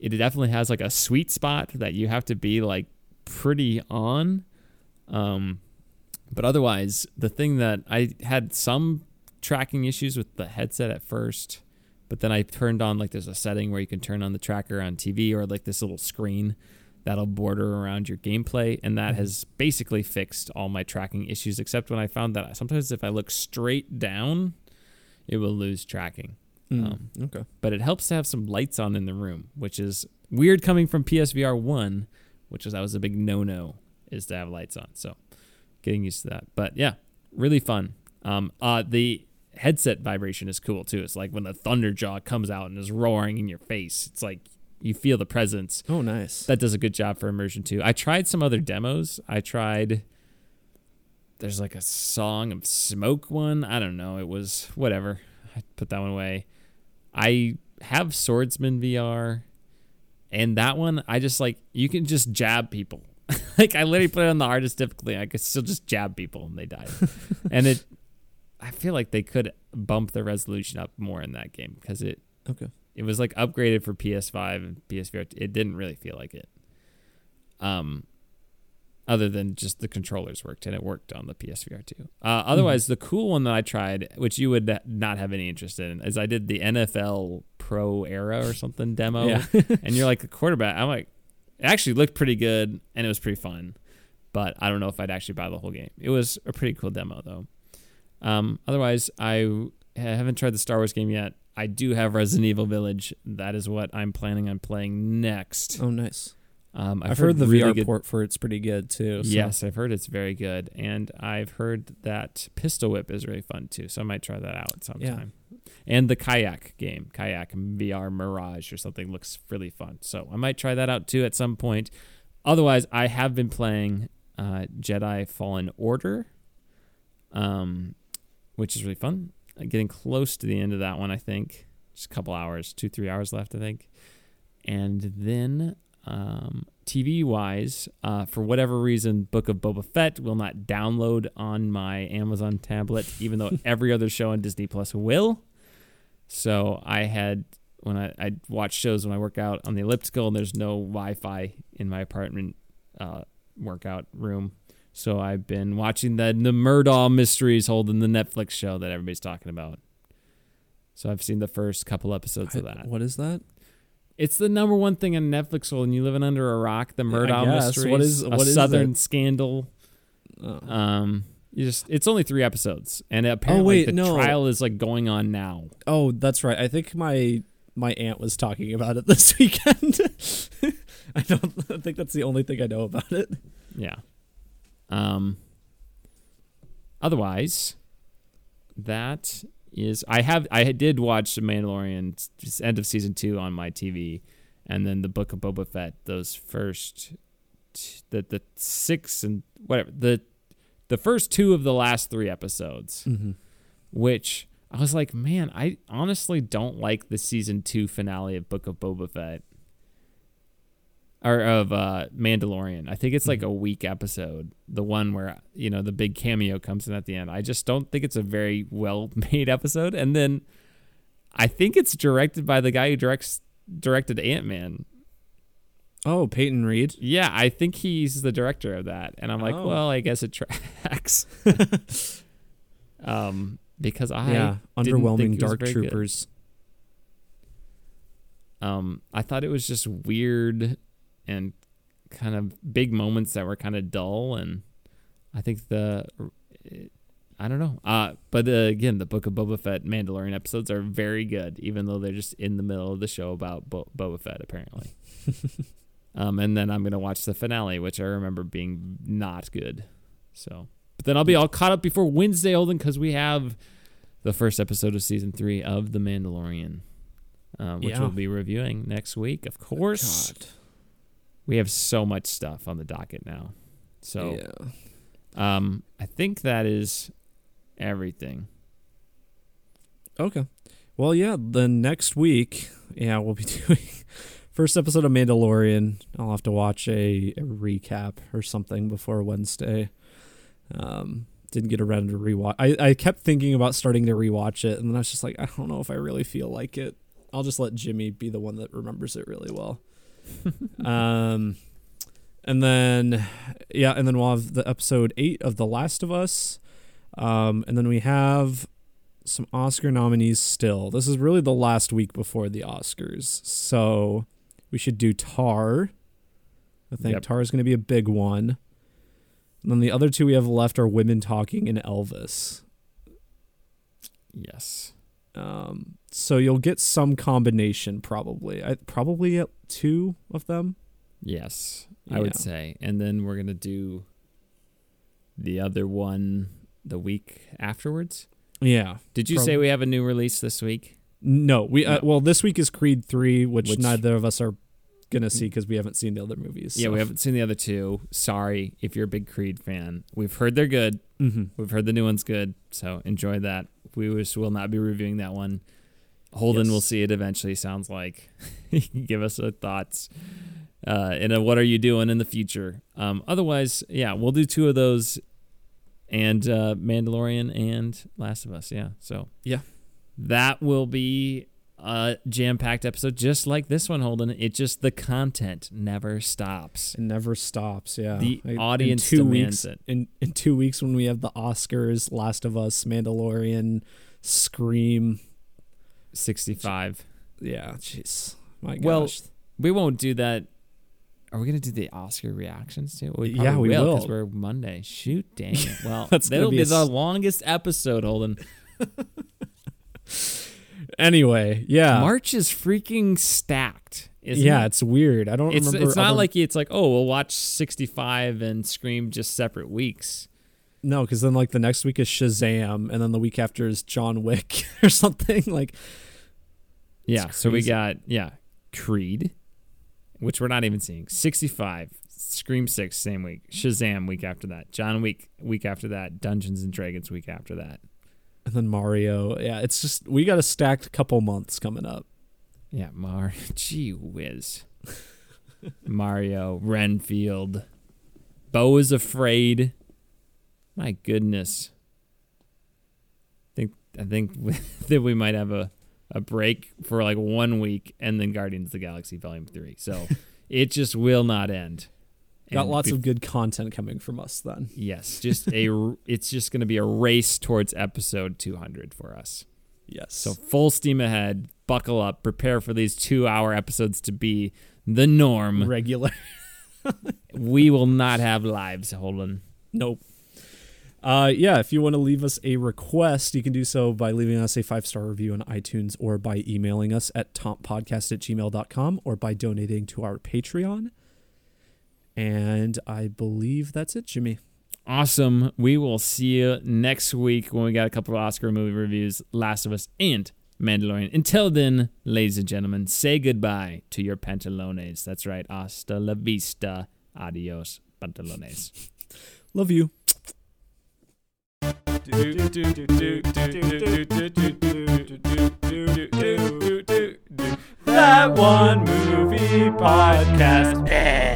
It definitely has like a sweet spot that you have to be like pretty on. Um, but otherwise, the thing that I had some tracking issues with the headset at first, but then I turned on like there's a setting where you can turn on the tracker on TV or like this little screen that'll border around your gameplay, and that has basically fixed all my tracking issues. Except when I found that sometimes if I look straight down, it will lose tracking. Mm, Um, okay. But it helps to have some lights on in the room, which is weird coming from PSVR one, which was that was a big no no is to have lights on. So getting used to that. But yeah, really fun. Um, uh, the headset vibration is cool too. It's like when the Thunderjaw comes out and is roaring in your face. It's like you feel the presence. Oh, nice. That does a good job for immersion too. I tried some other demos. I tried. There's like a song of smoke one. I don't know. It was whatever. I put that one away. I have Swordsman VR, and that one I just like you can just jab people. like I literally put it on the hardest difficulty. I could still just jab people and they died. and it, I feel like they could bump the resolution up more in that game because it Okay. It was like upgraded for PS5 and PSVR. It didn't really feel like it. Um, other than just the controllers worked and it worked on the PSVR too. Uh, otherwise, the cool one that I tried, which you would not have any interest in, is I did the NFL Pro Era or something demo, Yeah. and you're like a quarterback. I'm like, it actually looked pretty good and it was pretty fun, but I don't know if I'd actually buy the whole game. It was a pretty cool demo though. Um, otherwise, I haven't tried the Star Wars game yet. I do have Resident Evil Village. That is what I'm planning on playing next. Oh, nice. Um, I've, heard, the really VR good- port for it's pretty good too. so- Yes, I've heard it's very good, and I've heard that Pistol Whip is really fun too. So I might try that out sometime. Yeah. And the kayak game, kayak VR Mirage or something, looks really fun. So I might try that out too at some point. Otherwise, I have been playing uh, Jedi Fallen Order, um, which is really fun. Uh, Getting close to the end of that one, I think. Just a couple hours, two three hours left, I think. And then um, TV wise, uh, for whatever reason, Book of Boba Fett will not download on my Amazon tablet, even though every other show on Disney Plus will. So I had when I, I watch shows when I work out on the elliptical, and there's no Wi-Fi in my apartment uh, workout room. So I've been watching the the Murdaugh Mysteries, Holden the Netflix show that everybody's talking about. So I've seen the first couple episodes of that. What is that? It's the number one thing on Netflix when you living under a rock. The Murdaugh. Mysteries, What is- a what is Southern it? scandal. Oh. Um, you just it's only three episodes, and apparently wait, the no. trial is like going on now. Oh, that's right. I think my my aunt was talking about it this weekend. I don't I think that's the only thing I know about it. Yeah. Um. Otherwise, that is I have I did watch The Mandalorian end of season two on my TV, and then the Book of Boba Fett. Those first, t- the the six and whatever the the first two of the last three episodes, Mm-hmm. which I was like, man, I honestly don't like the season two finale of Book of Boba Fett. Or of uh, Mandalorian. I think it's like a weak episode. The one where, you know, the big cameo comes in at the end. I just don't think it's a very well made episode. And then I think it's directed by the guy who directs directed Ant Man. Oh, Peyton Reed. Yeah, I think he's the director of that. And I'm like, Oh. well, I guess it tracks. um, because I yeah, underwhelming Dark very good. Troopers. Um, I thought it was just weird and kind of big moments that were kind of dull, and I think the I don't know. Uh, but uh, again, the Book of Boba Fett Mandalorian episodes are very good, even though they're just in the middle of the show about Bo- Boba Fett, apparently. um, and then I'm gonna watch the finale, which I remember being not good. So, but then I'll be all caught up before Wednesday, Holden, because we have the first episode of season three of The Mandalorian, uh, which Yeah. we'll be reviewing next week. Of course, God. We have so much stuff on the docket now. So, yeah. um, I think that is everything. Okay. Well, yeah. The next week, yeah, we'll be doing first episode of Mandalorian. I'll have to watch a, a recap or something before Wednesday. Um, didn't get around to rewatch. I I kept thinking about starting to rewatch it, and then I was just like, I don't know if I really feel like it. I'll just let Jimmy be the one that remembers it really well. um, and then yeah, and then we'll have the episode eight of The Last of Us. Um, and then we have some Oscar nominees still. This is really the last week before the Oscars. So we should do Tar. I think Yep. Tar is going to be a big one. And then the other two we have left are Women Talking and Elvis. Yes. Um, so you'll get some combination probably. I probably at two of them. Yes, I would say. And then we're gonna do the other one the week afterwards. Yeah. Did you Prob- say we have a new release this week? No, we uh, well this week is Creed three, which, Which- neither of us are gonna see because we haven't seen the other movies. Yeah, we haven't seen the other two. Sorry if you're a big Creed fan. We've heard they're good. hmm We've heard the new one's good, so enjoy that. We just will not be reviewing that one. Holden Yes. will see it eventually. Sounds like he can give us our thoughts. Uh, and a what are you doing in the future? Um, otherwise, yeah, we'll do two of those, and uh, Mandalorian and Last of Us. Yeah, so Yeah. that will be a jam-packed episode, just like this one, Holden. It just the content never stops. It never stops. Yeah, The I- in audience two demands weeks, it. In in two weeks when we have the Oscars, Last of Us, Mandalorian, Scream. Sixty-five. Yeah, oh, jeez, my gosh. Well, We won't do that. Are we gonna do the Oscar reactions too? We Yeah, we will. because we're Monday. Shoot, dang it! Well, that'll be be, the longest episode, Holden. anyway, yeah, March is freaking stacked. Isn't yeah, it? it's weird. I don't it's remember. it's not other- like it's like oh we'll watch sixty-five and Scream just separate weeks. No, because then like the next week is Shazam, and then the week after is John Wick or something. Like, Yeah, so we got yeah Creed, which we're not even seeing. Sixty-five, Scream Six same week, Shazam week after that, John Wick week after that, Dungeons and Dragons week after that. and then Mario. Yeah, it's just we got a stacked couple months coming up. Yeah, Mar. Gee whiz. Mario, Renfield, Beau is afraid. My goodness. I think I think that we might have a a break for like one week, and then Guardians of the Galaxy Volume Three. So it just will not end. Got lots bef- of good content coming from us then. yes, just a. it's just going to be a race towards episode 200 for us. Yes. So full steam ahead. Buckle up. Prepare for these two-hour episodes to be the norm. regular. we will not have lives, Holden. Nope. Uh, yeah, if you want to leave us a request, you can do so by leaving us a five star review on iTunes or by emailing us at tompodcast at gmail.com or by donating to our Patreon. And I believe that's it, Jimmy. Awesome. We will see you next week when we got a couple of Oscar movie reviews, Last of Us and Mandalorian. Until then, ladies and gentlemen, say goodbye to your pantalones. That's right. Hasta la vista. Adios, pantalones. Love you. That one movie podcast.